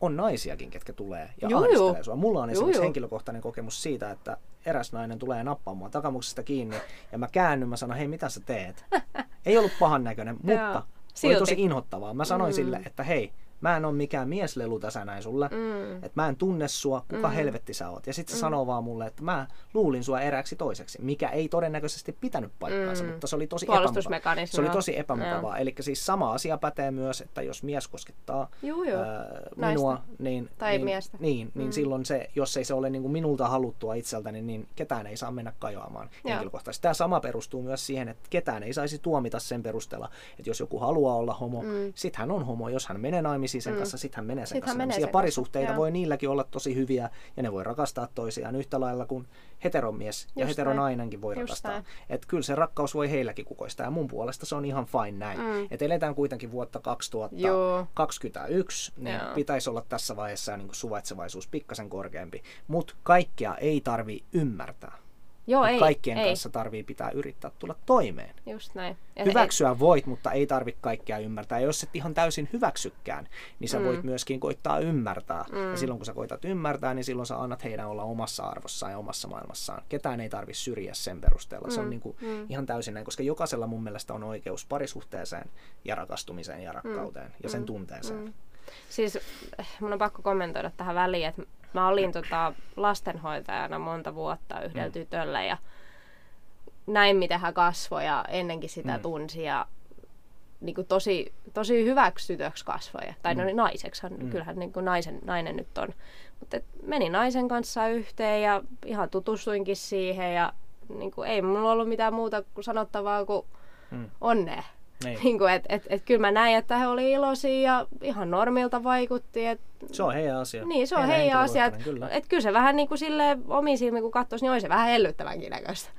on naisiakin, ketkä tulee ja Juu, ahdistelee juu. sua. Mulla on Juu, esimerkiksi juu. henkilökohtainen kokemus siitä, että eräs nainen tulee nappaamaan mua takamuksesta kiinni ja mä käännyn, mä sanon, hei mitä sä teet? *laughs* Ei ollut pahan näköinen, mutta Joo. oli Silti. tosi inhottavaa. Mä sanoin Mm. sille, että hei, mä en ole mikään mieslelu tässä näin sulle. mm, Että mä en tunne sua, kuka Mm. helvetti sä oot. Ja sitten se Mm. sanoo vaan mulle, että mä luulin sua erääksi toiseksi, mikä ei todennäköisesti pitänyt paikkaansa, Mm. mutta se oli tosi epämukavaa. Se oli tosi epämukavaa. Eli siis sama asia pätee myös, että jos mies koskettaa Joo, joo. ää, Naista. minua, niin, Tai niin, miestä. niin, niin Mm. silloin se, jos ei se ole niin kuin minulta haluttua itseltäni, niin ketään ei saa mennä kajoamaan Joo. henkilökohtaisesti. Tämä sama perustuu myös siihen, että ketään ei saisi tuomita sen perusteella, että jos joku haluaa olla homo, Mm. sit hän on homo. Jos hän menee naimisiin sen Mm. kanssa, sit hän menee sen Sit kanssa. menee naimisiin. ja sen kanssa, parisuhteita joo. voi niilläkin olla tosi hyviä ja ne voi rakastaa toisiaan yhtä lailla kuin heteromies ja Just heteronainenkin voi Just rakastaa. Että kyllä se rakkaus voi heilläkin kukoistaa ja mun puolesta se on ihan fine näin. Mm. Että eletään kuitenkin vuotta Joo. 2021, niin Joo. pitäisi olla tässä vaiheessa niin suvaitsevaisuus pikkasen korkeampi. Mutta kaikkea ei tarvi ymmärtää. Joo, ei. kaikkien ei. kanssa tarvii pitää yrittää tulla toimeen. Just näin. Ja Hyväksyä voit, mutta ei tarvi kaikkea ymmärtää. Ja jos et ihan täysin hyväksykään, niin sä Mm. voit myöskin koittaa ymmärtää. Mm. Ja silloin kun sä koitat ymmärtää, niin silloin sä annat heidän olla omassa arvossaan ja omassa maailmassaan. Ketään ei tarvi syrjiä sen perusteella. Se on Mm. niin kuin Mm. ihan täysin näin, koska jokaisella mun mielestä on oikeus parisuhteeseen ja rakastumiseen ja rakkauteen ja sen Mm. tunteeseen. Mm. Siis eh, mun on pakko kommentoida tähän väliin, että mä olin tota lastenhoitajana monta vuotta yhdellä Mm. tytöllä ja näin miten hän kasvoi ja ennenkin sitä Mm. tunsi ja niin kuin tosi, tosi hyväksytöksi kasvoja. Tai no naiseksihan, Mm. kyllähän niin kuin naisen, nainen nyt on. Mutta meni naisen kanssa yhteen ja ihan tutustuinkin siihen ja niin kuin, ei mulla ollut mitään muuta kuin sanottavaa kuin Mm. onnea. Niin. *laughs* Niin kuin, et, et, et, kyllä mä näin, että he oli iloisia ja ihan normilta vaikutti. Et, Se on heidän asia. niin, se on Heidän heidän asia. Et, Kyllä. et kyllä se vähän niin kuin silleen omiin silmiin, kun katsoisi, niin oli se vähän hellyttävänkin näköistä.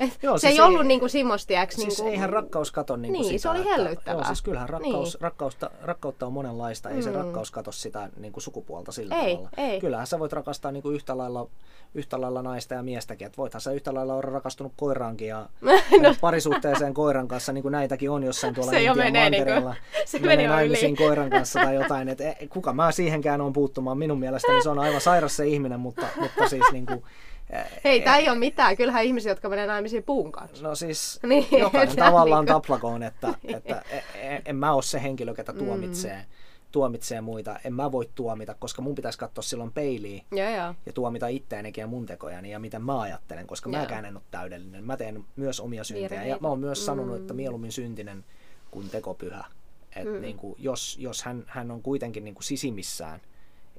Et Joo, se siis ei ollut ei- niin kuin semmostiaksi. Siis niin kuin, eihän rakkaus kato niin kuin Niin, sitä, se oli että- hellyttävää. Joo, siis kyllähän rakkaus, Niin. rakkautta, rakkautta on monenlaista. Ei se Mm. rakkaus kato sitä niin kuin sukupuolta sillä Ei, tavalla. ei. Kyllähän sä voit rakastaa niin kuin yhtä, lailla, yhtä lailla naista ja miestäkin. Et voithan sä yhtä lailla olla rakastunut koiraankin ja *laughs* no. parisuhteeseen koiran kanssa, niin kuin näitäkin on jossain tuolla Se jo Intian menee niinku- mantereella. se menee naimisiin koiran kanssa tai jotain. Et e, kuka mä siihenkään on puuttumaan. Minun mielestäni se on aivan sairas se ihminen, mutta, mutta siis niin kuin, Hei, tää ei ole mitään. Kyllähän ihmisiä, jotka menee naimisiin puun kanssa. No siis *laughs* Niin, jokainen *laughs* tavallaan niinku- taplakoon, että, *laughs* että e- e- en mä ole se henkilö, ketä tuomitsee, Mm. tuomitsee muita. En mä voi tuomita, koska mun pitäisi katsoa silloin peiliin Joo, joo. ja tuomita itteenikin ja mun tekojani ja miten mä ajattelen, koska Joo. mäkään en ole täydellinen. Mä teen myös omia syntejä ja mä oon myös sanonut, Mm. että mieluummin syntinen kuin tekopyhä. Et Mm. niin kuin, jos jos hän, hän on kuitenkin niin kuin sisimissään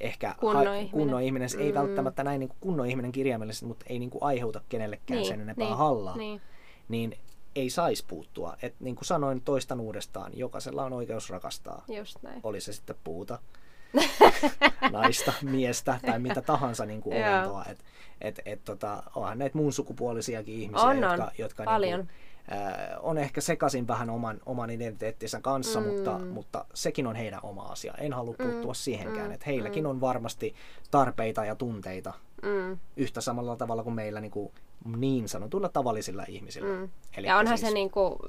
ehkä Kunnon ha- ihminen. kunnon ihminen, se ei Mm. välttämättä näin niin kuin kunnon ihminen kirjaimellisesti, mutta ei niin kuin aiheuta kenellekään Niin, sen enempää niin, hallaa Niin. niin ei saisi puuttua. Et niin kuin sanoin, toistan uudestaan, jokaisella on oikeus rakastaa. Just näin. Oli se sitten puuta, *laughs* naista, miestä tai mitä *laughs* tahansa niin kuin olentoa. Et, et, et, tota, onhan näitä muun sukupuolisiakin ihmisiä, On, jotka, on. jotka Paljon. Niin kuin, on ehkä sekaisin vähän oman, oman identiteettinsä kanssa, Mm. mutta, mutta sekin on heidän oma asia. En halua puuttua siihenkään. mm, Et heilläkin mm. on varmasti tarpeita ja tunteita Mm. yhtä samalla tavalla kuin meillä niin, kuin niin sanotuilla tavallisilla ihmisillä. Mm. Elikkä Ja onhan siis- se, niinku,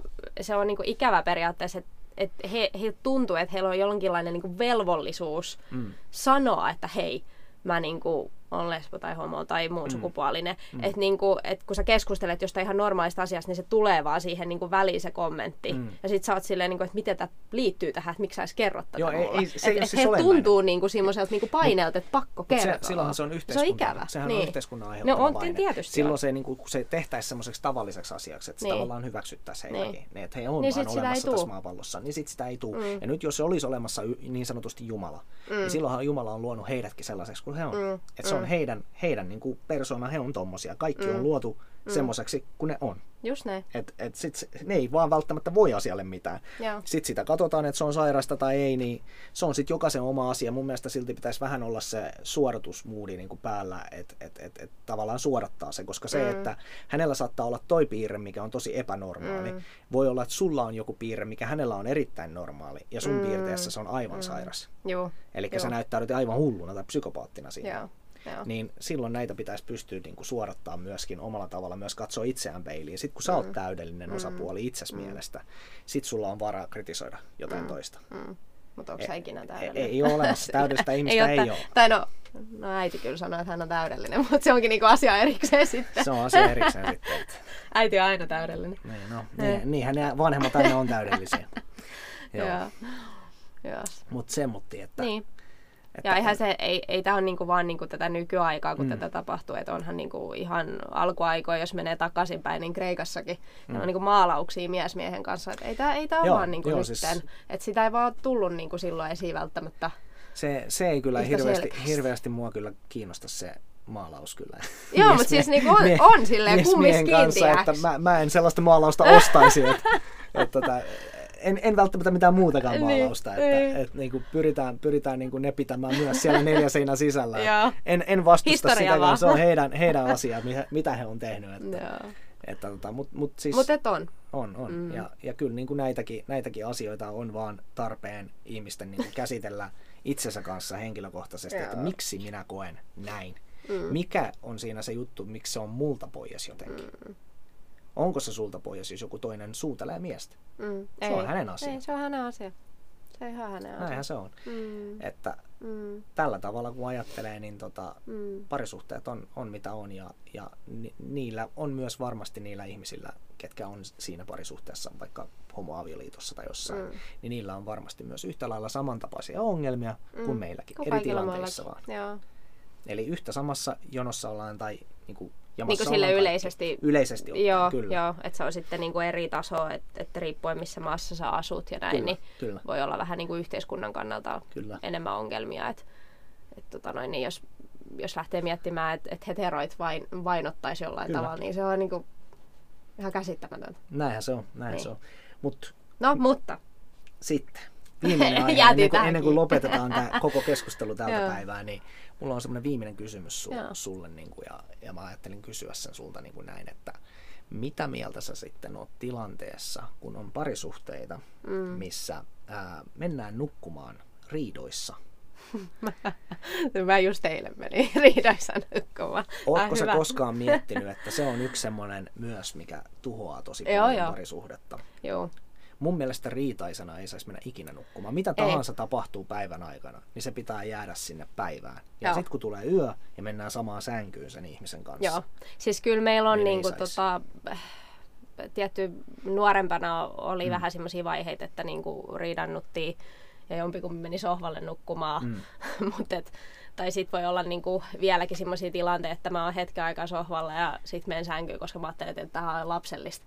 se on niinku ikävä periaatteessa, että et he, he tuntuu, että heillä on jonkinlainen niinku velvollisuus Mm. sanoa, että hei, mä niinku on lesbo tai homo tai muun Mm. sukupuolinen. Mm. Että niinku, et kun sä keskustelet jostain ihan normaalista asiasta, niin se tulee vaan siihen niinku väliin se kommentti. Mm. Ja sit sä oot silleen, niinku, että miten tämä liittyy tähän, että miksi sä edes kerrot tätä Joo, ei- ei- se et, siis he olennainen. tuntuu niinku semmoiselta niinku paineelta, että pakko kertoa. Se, silloinhan se on Se yhteiskunnan. on ikävä. Sehän niin. on yhteiskunnan aiheuttama No on paine. tietysti Silloin on. se, niin kuin, kun se tehtäisiin semmoiseksi tavalliseksi asiaksi, että se Niin. tavallaan hyväksyttäisiin Niin. heilläkin. Niin. Että he on Niin vaan olemassa tässä maapallossa, niin sit sitä ei tule. Mm. Ja nyt jos se olisi olemassa niin sanotusti Jumala, mm. niin silloinhan Jumala on luonut heidätkin sellaiseksi kuin he on. Mm. Että se on Mm. heidän, heidän niin kuin persona, he on tommosia. Kaikki Mm. on luotu semmoiseksi kuin ne on. Just näin. Et, et sit, se- ne ei vaan välttämättä voi asialle mitään. Joo. Sitten sitä katsotaan, että se on sairasta tai ei, niin se on sitten jokaisen oma asia. Mun mielestä silti pitäisi vähän olla se suoratusmoodi niin kuin päällä, että et, et, et tavallaan suodattaa se, koska se, Mm. että hänellä saattaa olla toi piirre, mikä on tosi epänormaali, Mm. voi olla, että sulla on joku piirre, mikä hänellä on erittäin normaali, ja sun Mm. piirteessä se on aivan Mm. sairas. Joo. Eli sä näyttäydyt aivan hulluna tai psykopaattina siinä. Joo. Joo. Niin silloin näitä pitäisi pystyä niin kuin suodattaa myöskin omalla tavalla, myös katsoa itseään peiliin. Sitten kun sä oot täydellinen osapuoli itses mielestä, sit sulla on varaa kritisoida jotain toista. Mm. Mutta onko sä ikinä Ei, täydellinen? ei ole olemassa täydellistä *laughs* ihmistä, ei, tä- ole. Tai no, no äiti kyllä sanoi, että hän on täydellinen, *laughs* mutta se onkin niinku asia erikseen sitten. Se on asia erikseen sitten. Että, *laughs* Äiti on aina täydellinen. niin, no, niin, niinhän ne vanhemmat aina on täydellisiä. Joo. Joo. Joo. Mutta semmotti, että... Niin. Että Ja eihän se, ei, ei tämä ole niinku vaan niinku tätä nykyaikaa, kun Mm. tätä tapahtuu. Että onhan niinku ihan alkuaikoja, jos menee takaisinpäin, niin Kreikassakin. Mm. on niinku maalauksia mies miehen kanssa. Et ei tämä ei tää ole vaan niinku joo, nytten. siis- Että sitä ei vaan tullut niinku silloin esiin välttämättä. Se, se ei kyllä hirveästi, selkeästi. hirveästi mua kyllä kiinnosta se maalaus kyllä. *laughs* Joo, Mies mut siis niinku on- mie- on silleen kumminkin, kanssa, että mä, mä en sellaista maalausta ostaisi. Että, *laughs* että, tota, en, en välttämättä mitään muutakaan Niin, maalausta. Että, niin. että niinku pyritään, pyritään niinku ne pitämään myös siellä *laughs* neljä seinän sisällä. En, en vastusta Historia sitä, vaan se on heidän, heidän asia, mitä, he on tehnyt. Että, Joo. että, tota, mut, mut siis, Mutta et on. on, on. Mm. Ja, ja kyllä niin kuin näitäkin, näitäkin asioita on vaan tarpeen ihmisten niin kuin käsitellä itsensä kanssa henkilökohtaisesti, että miksi minä koen näin. Mm. Mikä on siinä se juttu, miksi se on multa pois jotenkin? Mm. Onko se sulta pois, jos joku toinen suutelee miestä? Mm. Se on hänen asia. Ei, se on hänen asia. Se on ihan hänen asia. Näinhän se on. Mm. Että Mm. tällä tavalla kun ajattelee, niin tota, Mm. parisuhteet on, on mitä on ja, ja ni, niillä on myös varmasti niillä ihmisillä, ketkä on siinä parisuhteessa, vaikka homoavioliitossa tai jossain, Mm. niin niillä on varmasti myös yhtä lailla samantapaisia ongelmia mm. kuin meilläkin, Kuin eri tilanteissa vaan. Joo. Eli yhtä samassa jonossa ollaan tai niin kuin niin kuin sille ollaan yleisesti, kaikki. Yleisesti ottaen, joo, kyllä. joo, että se on sitten niin kuin eri taso, että, että riippuen missä maassa sä asut ja näin, Kyllä, niin kyllä. voi olla vähän niin kuin yhteiskunnan kannalta Kyllä. enemmän ongelmia. Että, et, tota noin, niin jos, jos lähtee miettimään, että, että heteroit vain, vainottaisi jollain Kyllä. tavalla, niin se on niin kuin ihan käsittämätöntä. Näinhän se on, näinhän Niin. se on. Mutta No, mutta sitten viimeinen *laughs* aihe, ennen kuin, ennen kuin lopetetaan tämä koko keskustelu tältä päivää, niin mulla on semmoinen viimeinen kysymys su- Joo. sulle, niin kuin, ja, ja mä ajattelin kysyä sen sulta niin kuin näin, että mitä mieltä sä sitten oot tilanteessa, kun on parisuhteita, mm. missä ää, mennään nukkumaan riidoissa? *laughs* mä just eilen menin *laughs* riidassa nukkumaan. Ootko Ah, sä hyvä. koskaan *laughs* miettinyt, että se on yksi semmoinen myös, mikä tuhoaa tosi paljon joo. parisuhdetta? Joo. Mun mielestä riitaisena ei saisi mennä ikinä nukkumaan. Mitä Ei. tahansa tapahtuu päivän aikana, niin se pitää jäädä sinne päivään. Ja sitten kun tulee yö ja mennään samaan sänkyyn sen ihmisen kanssa. Joo. Siis kyllä meillä on Niin ei niinku, tota, tietty nuorempana oli mm. vähän semmoisia vaiheita, että niinku riidannuttiin ja jompikumpi meni sohvalle nukkumaan. Mm. *laughs* Mut et, tai sitten voi olla niinku vieläkin semmoisia tilanteita, että mä oon hetken aikaa sohvalla ja sitten menen sänkyyn, koska mä ajattelin, että tämä on lapsellista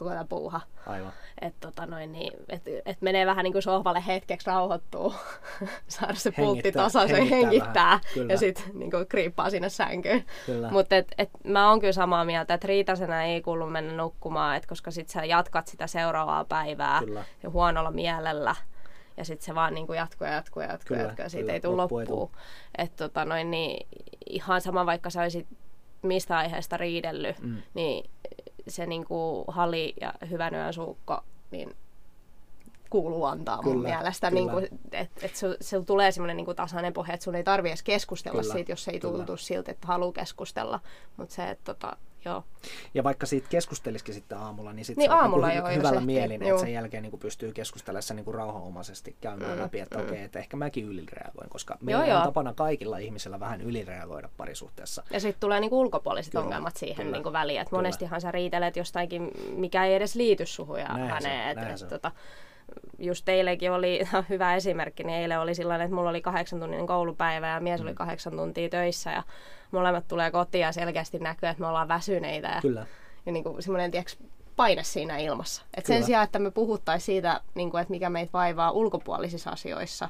koko tämä puuha. Aivan. Että tota noin, niin, et, et menee vähän niin kuin sohvalle hetkeksi rauhoittuu, *laughs* saada se pultti tasaisen, hengittää hengittää, ja sitten niin kuin kriippaa sinne sänkyyn. Mutta et, et, mä oon kyllä samaa mieltä, että riitasena ei kuulu mennä nukkumaan, et koska sit sä jatkat sitä seuraavaa päivää Kyllä. ja huonolla mielellä. Ja sitten se vaan niin kuin jatkuu ja jatkuu ja jatkuu Kyllä, ja jatkuu ja siitä kyllä. ei tule Loppu ei loppua. Että tota noin, niin ihan sama vaikka sä olisit mistä aiheesta riidellyt, Mm. niin se niin kuin hali ja hyvän yön suukko, niin kuuluu antaa mun Kyllä, mielestä. kyllä. Niin kuin, että et sul, sul tulee semmoinen niin tasainen pohja, että sun ei tarvi edes keskustella Kyllä, siitä, jos ei kyllä. tuntu siltä, että haluaa keskustella. Mutta se, että tota, joo. Ja vaikka siitä keskustelisikin sitten aamulla, niin sitten Niin on aamulla niin joo, kuin hyvällä mielin, joo. että sen jälkeen niin kuin pystyy keskustelemaan niin kuin rauhanomaisesti käymään Mm, läpi, että mm. okei, että ehkä mäkin ylireagoin, koska meillä joo. on tapana kaikilla ihmisillä vähän ylireagoida parisuhteessa. Ja sitten tulee niinku ulkopuoliset Kyllä, ongelmat siihen kyllä, niinku väliin. Et kyllä. monestihan sä riitelet jostakin, mikä ei edes liity suhun ja Näinhän se on, häneen. Et, näinhän et, se on. tota, just teillekin oli *laughs* hyvä esimerkki, niin eilen oli sillä että mulla oli kahdeksan tunnin koulupäivä ja mies Mm. oli kahdeksan tuntia töissä ja molemmat tulee kotiin ja selkeästi näkyy, että me ollaan väsyneitä ja, Kyllä. ja niinku semmoinen tiiäks, paine siinä ilmassa. Et sen sijaan, että me puhuttaisiin siitä, niinku, että mikä meitä vaivaa ulkopuolisissa asioissa,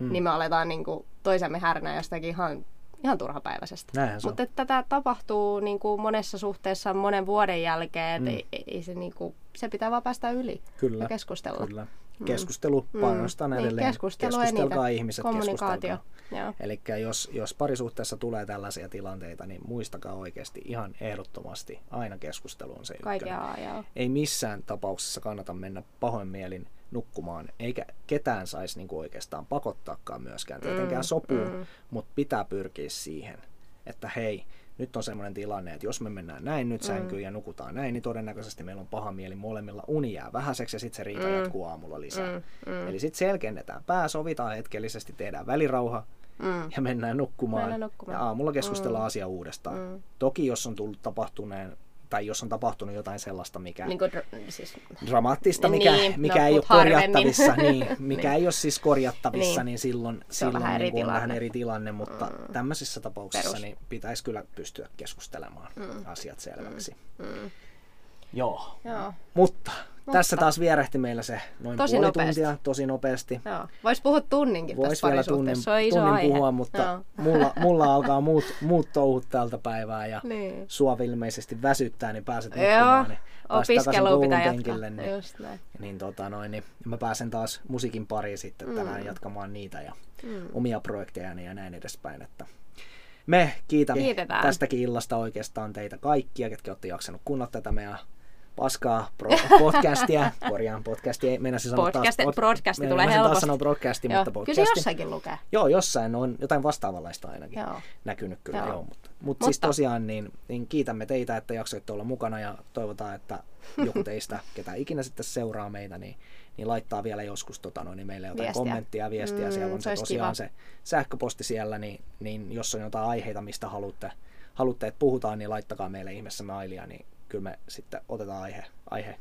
Hmm. niin me aletaan niinku, toisemme härnää jostakin ihan, ihan turhapäiväisestä. Mutta tätä tapahtuu niin kuin monessa suhteessa monen vuoden jälkeen, että Mm. ei, ei se, niin kuin, se pitää vaan päästä yli Kyllä. ja keskustella. Kyllä. Keskustelu mm. panostan Niin, edelleen. keskustelu ja Keskustelkaa ihmiset, Kommunikaatio. keskustelkaa. Eli jos, jos parisuhteessa tulee tällaisia tilanteita, niin muistakaa oikeasti ihan ehdottomasti aina keskustelu on se ykkönen. Kaikkea ajaa. Ei missään tapauksessa kannata mennä pahoin mielin nukkumaan, eikä ketään saisi niinku oikeastaan pakottaakaan myöskään. Tietenkään Mm, sopuu, mm. mutta pitää pyrkiä siihen, että hei, nyt on semmoinen tilanne, että jos me mennään näin nyt sänkyyn ja nukutaan näin, niin todennäköisesti meillä on paha mieli molemmilla. Uni jää vähäiseksi ja sitten se riita Mm. jatkuu aamulla lisää. Mm, mm. Eli sitten selkennetään pää, sovitaan hetkellisesti, tehdään välirauha Mm. ja mennään nukkumaan. Mennään nukkumaan. Ja aamulla keskustellaan asia uudestaan. Mm. Toki jos on tullut tapahtuneen tai jos on tapahtunut jotain sellaista, mikä Niin kuin, dr- siis, dramaattista, mikä, Niin, mikä no, ei ole harvemmin. korjattavissa, niin, *laughs* mikä Niin. ei ole siis korjattavissa, niin, Niin. silloin, Se on silloin vähän eri niin kuin on vähän tilanne. eri tilanne, mutta mm. tämmöisissä tapauksissa Perus. niin pitäisi kyllä pystyä keskustelemaan mm. asiat selväksi. mm. Joo. Joo. Mutta, tässä taas vierähti meillä se noin Tosi puoli nopeasti. tuntia, tosi nopeasti. Joo. Vois puhua tunninkin Voisi vielä tunnin. Se on iso tunnin aihe. puhua, mutta Joo. mulla, *laughs* mulla alkaa muut, muut touhut tältä päivää ja Niin. sua ilmeisesti väsyttää, niin pääset nukkumaan. Niin opiskelua pitää penkille, jatkaa. Niin, Just näin. niin, tota noin, niin mä pääsen taas musiikin pariin sitten Mm. tänään jatkamaan niitä ja omia projektejani ja näin edespäin. Että me kiitämme Kiitetään. tästäkin illasta oikeastaan teitä kaikkia, ketkä olette jaksanut kuunnella tätä meidän paskaa pro- podcastia. *laughs* Korjaan podcastia. Meinasin sanoa Podcast- taas, broadcasti meinasin tulee taas helposti. sanoa broadcasti, Joo. mutta Kyllä podcasti. se jossakin lukee. Joo, jossain on jotain vastaavanlaista ainakin Joo. näkynyt kyllä, joo. Joo. mutta, mutta, Mutta- siis tosiaan niin, niin kiitämme teitä, että jaksoitte olla mukana ja toivotaan, että *laughs* joku teistä, ketä ikinä sitten seuraa meitä, niin, niin laittaa vielä joskus tota, noin, niin meille jotain Viestiä. kommenttia ja viestiä. Mm, Siellä on se se tosiaan kiva. se sähköposti siellä, niin, niin jos on jotain aiheita, mistä haluatte, haluatte, että puhutaan, niin laittakaa meille ihmeessä mailia, niin kyllä me sitten otetaan aihe, aihe,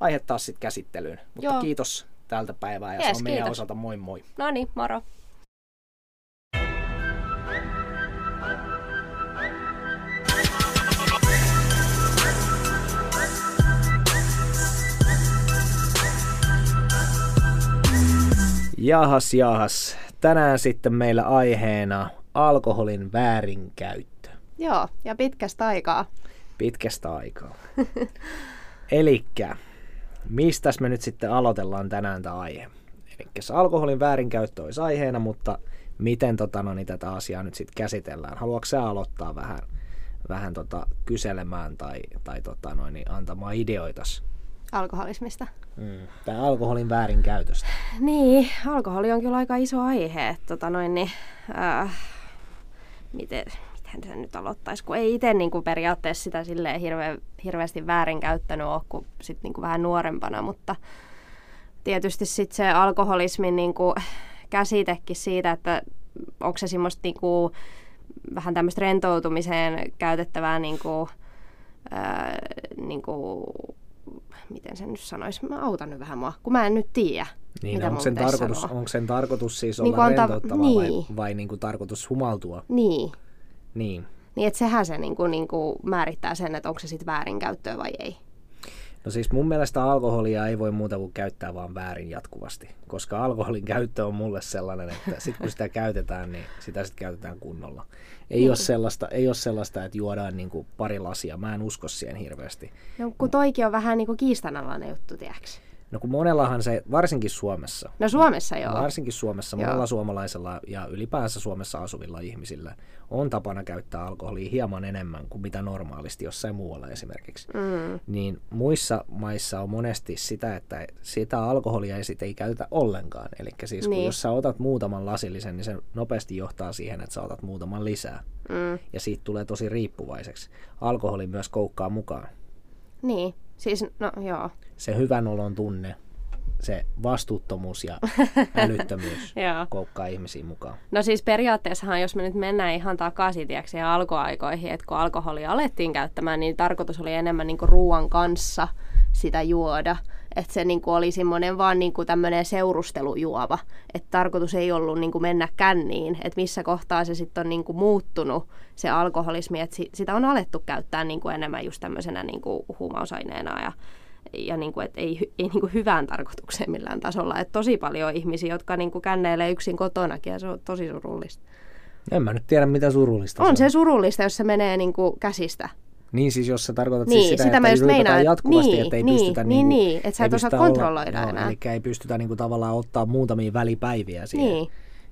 aihe taas sitten käsittelyyn. Mutta Joo. kiitos tältä päivää ja yes, se on kiitos. meidän osalta moi moi. No niin, moro. Jahas, jahas. Tänään sitten meillä aiheena alkoholin väärinkäyttö. Joo, ja pitkästä aikaa. Pitkästä aikaa. *laughs* Elikkä, mistäs me nyt sitten aloitellaan tänään tämä aihe? Elikkä alkoholin väärinkäyttö olisi aiheena, mutta miten tota, no, niin tätä asiaa nyt sitten käsitellään? Haluatko sä aloittaa vähän, vähän tota, kyselemään tai, tai tota, noin, niin antamaan ideoitas? Alkoholismista. Mm. Tai alkoholin väärinkäytöstä. Niin, alkoholi on kyllä aika iso aihe. Tota noin, niin, äh, miten, miten se nyt aloittaisi, kun ei itse niin kuin periaatteessa sitä silleen hirve, hirveästi väärinkäyttänyt ole kuin sit niin kuin vähän nuorempana, mutta tietysti sitten se alkoholismin niin kuin käsitekin siitä, että onko se semmoista niin kuin, vähän tämmöistä rentoutumiseen käytettävää niin kuin, ää, niin kuin, miten sen nyt sanoisi, mä autan nyt vähän mua, kun mä en nyt tiedä. Niin, mitä onko sen, tarkoitus, sanoa. onko sen tarkoitus siis Niin olla antaa- rentouttava niin. vai, vai niin kuin tarkoitus humaltua? Niin, Niin. niin että sehän se niin kuin, niin kuin määrittää sen, että onko se sitten väärinkäyttöä vai ei. No siis mun mielestä alkoholia ei voi muuta kuin käyttää vaan väärin jatkuvasti, koska alkoholin käyttö on mulle sellainen, että sit kun sitä käytetään, niin sitä sitten käytetään kunnolla. Ei, Niin. ole sellaista, ei ole sellaista, että juodaan niin kuin pari lasia. Mä en usko siihen hirveästi. No kun toikin on vähän niin kuin kiistanalainen juttu, tiedäks? No kun monellahan se, varsinkin Suomessa, No Suomessa joo. Varsinkin Suomessa, Joo. monella suomalaisella ja ylipäänsä Suomessa asuvilla ihmisillä on tapana käyttää alkoholia hieman enemmän kuin mitä normaalisti jossain muualla esimerkiksi. Mm. Niin muissa maissa on monesti sitä, että sitä alkoholia ei, sit ei käytetä ollenkaan. Eli siis kun Niin. jos sä otat muutaman lasillisen, niin se nopeasti johtaa siihen, että sä otat muutaman lisää. Mm. Ja siitä tulee tosi riippuvaiseksi. Alkoholi myös koukkaa mukaan. Niin, siis no joo. Se hyvän olon tunne, se vastuuttomuus ja *laughs* älyttömyys koukkaa ihmisiä mukaan. No siis periaatteessahan, jos me nyt mennään ihan takaisin tiedätkö, alkoaikoihin, että kun alkoholia alettiin käyttämään, niin tarkoitus oli enemmän niin ruoan kanssa sitä juoda. Että se niin oli semmoinen vaan niin tämmöinen seurustelujuova. Että tarkoitus ei ollut niin mennä känniin. Että missä kohtaa se sitten on niin muuttunut se alkoholismi. Että si- sitä on alettu käyttää niin enemmän just tämmöisenä niin huumausaineena ja ja niin kuin, että ei, ei niin kuin hyvään tarkoitukseen millään tasolla. Että tosi paljon ihmisiä, jotka niin kuin känneilee yksin kotonakin ja se on tosi surullista. En mä nyt tiedä, mitä surullista On se se surullista, jos se menee niin kuin käsistä. Niin siis jos sä tarkoitat Niin, siis sitä, sitä että just yritetään meinaan, jatkuvasti, niin, että ei niin, pystytä niin, niinku, niin, että sä ei et osaa pystytä olla- kontrolloida joo, enää. Eli ei pystytä niinku tavallaan ottaa muutamia välipäiviä siihen. Niin.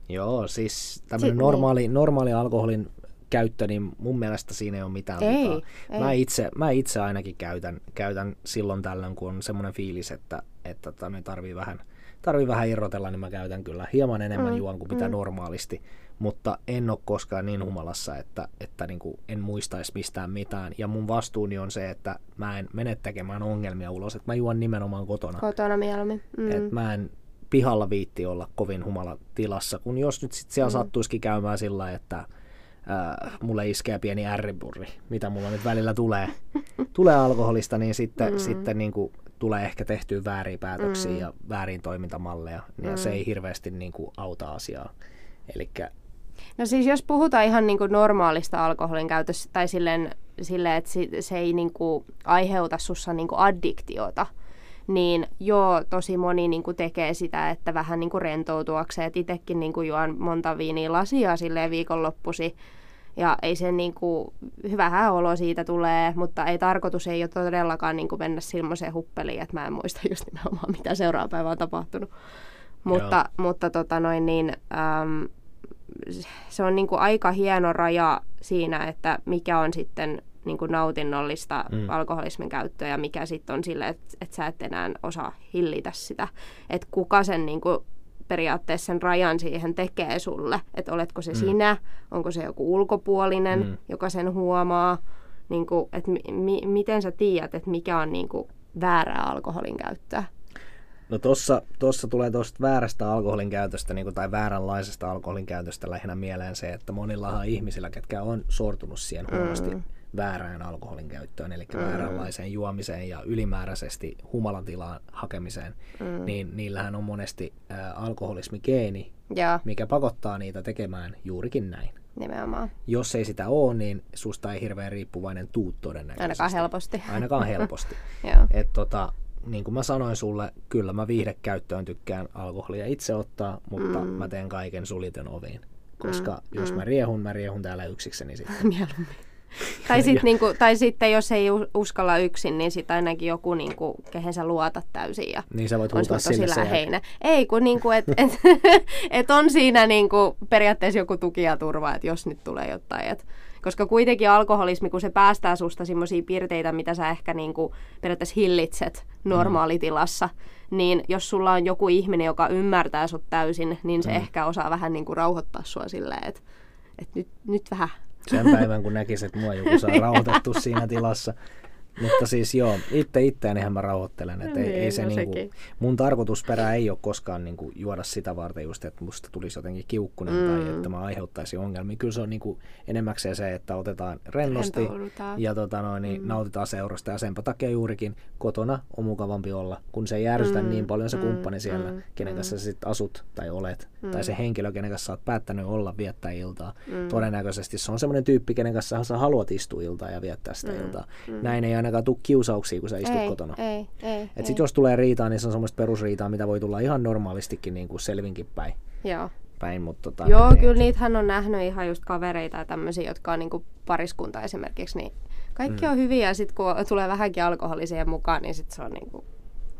Joo, siis tämmöinen Si- normaali, normaali alkoholin käyttö, niin mun mielestä siinä ei ole mitään Ei, vikaa. ei. Mä itse, mä itse ainakin käytän, käytän silloin tällöin, kun on semmoinen fiilis, että, että tota, tarvii vähän, tarvii vähän irrotella, niin mä käytän kyllä hieman enemmän Mm, juon kuin mitä normaalisti. Mutta en ole koskaan niin humalassa, että, että niin kuin en muistaisi mistään mitään. Ja mun vastuuni on se, että mä en mene tekemään ongelmia ulos, että mä juon nimenomaan kotona. Kotona mieluummin. Mm. Et mä en pihalla viitti olla kovin humala tilassa, kun jos nyt sit siellä mm. sattuisikin käymään sillä että äh, mulle iskee pieni ärripurri, mitä mulla nyt välillä tulee, tulee alkoholista, niin sitten, mm. sitten niin kuin tulee ehkä tehtyä vääriä päätöksiä mm. ja väärin toimintamalleja, ja mm. se ei hirveästi niin kuin auta asiaa. Elikkä No siis jos puhutaan ihan niin kuin normaalista alkoholin käytöstä tai silleen, silleen että se ei niin kuin aiheuta sussa niin kuin addiktiota, niin joo, tosi moni niin kuin tekee sitä, että vähän niin kuin rentoutuakseen. Et Itsekin niin kuin juon monta viiniä lasia silleen viikonloppusi. Ja ei sen niin kuin, hyvähän olo siitä tulee, mutta ei tarkoitus ei ole todellakaan niin kuin mennä silmoiseen huppeliin, että mä en muista *laughs* just nimenomaan, mitä seuraava päivä on tapahtunut. Mutta, mutta tota noin niin, äm, se on niin kuin aika hieno raja siinä, että mikä on sitten niin kuin nautinnollista Mm. alkoholismin käyttöä ja mikä sitten on sille, että, että sä et enää osaa hillitä sitä. Että kuka sen niin kuin periaatteessa sen rajan siihen tekee sulle. Että oletko se Mm. sinä, onko se joku ulkopuolinen, Mm. joka sen huomaa. Niin kuin, että mi- mi- miten sä tiedät, että mikä on niin kuin väärää alkoholin käyttöä. No tossa, tossa tulee tuosta väärästä alkoholin käytöstä niin kuin, tai vääränlaisesta alkoholin käytöstä lähinnä mieleen se, että monillahan ihmisillä, ketkä on sortunut siihen huonosti Mm. Väärään alkoholin käyttöön, eli mm. vääränlaiseen juomiseen ja ylimääräisesti humalatilaan hakemiseen, mm. niin niillähän on monesti ä, alkoholismigeeni, Ja mikä pakottaa niitä tekemään juurikin näin. nimenomaan. Jos ei sitä ole, niin susta ei hirveän riippuvainen tuu todennäköisesti. Ainakaan helposti. Ainakaan *laughs* helposti. Et tota, niin kuin mä sanoin sulle, kyllä mä viihdekäyttöön tykkään alkoholia itse ottaa, mutta mm. mä teen kaiken suliten oviin. Koska mm, jos mm. mä riehun, mä riehun täällä yksikseni sitten. *laughs* Mieluummin. Tai, sit, niinku, tai sitten jos ei uskalla yksin, niin sitten ainakin joku, niinku, kehen sä luotat täysin. Ja niin sä voit huutaa sille läheinen. Ei, kun niinku, et, et, *laughs* et on siinä niinku, periaatteessa joku tuki ja turva, että jos nyt tulee jotain. Et, koska kuitenkin alkoholismi, kun se päästää susta semmoisia piirteitä, mitä sä ehkä niinku, periaatteessa hillitset normaalitilassa, mm. niin jos sulla on joku ihminen, joka ymmärtää sut täysin, niin se mm. ehkä osaa vähän niinku rauhoittaa sua silleen, että et nyt, nyt vähän sen päivän, kun näkisit, että mua joku saa rauhoitettu siinä tilassa. Mutta siis joo, itse itseänihän mä rauhoittelen. Että ei, ei niin, se no niinku, mun tarkoitusperä ei ole koskaan niinku juoda sitä varten just, että musta tulisi jotenkin kiukkunen mm. tai että mä aiheuttaisin ongelmia. Kyllä se on niinku enemmäkseen se, että otetaan rennosti ja tota noin, niin mm. nautitaan seurasta. Ja senpä takia juurikin kotona on mukavampi olla, kun se ei järsytä mm. niin paljon se mm. kumppani siellä, mm. kenen kanssa mm. sä sit asut tai olet. Mm. Tai se henkilö, kenen kanssa sä oot päättänyt olla viettää iltaa. Mm. Todennäköisesti se on semmoinen tyyppi, kenen kanssa sä haluat istua iltaa ja viettää sitä mm. iltaa. Mm. Näin ei ainakaan tule kiusauksia, kun sä istut ei, kotona. Ei, ei, Et sit jos tulee riitaa, niin se on semmoista perusriitaa, mitä voi tulla ihan normaalistikin niin kuin selvinkin päin. Joo. Päin, mutta tota, Joo, niin, kyllä niitähän on nähnyt ihan just kavereita ja tämmöisiä, jotka on niin kuin pariskunta esimerkiksi, niin kaikki mm. on hyviä ja sitten kun tulee vähänkin alkoholi siihen mukaan, niin sitten se on niin kuin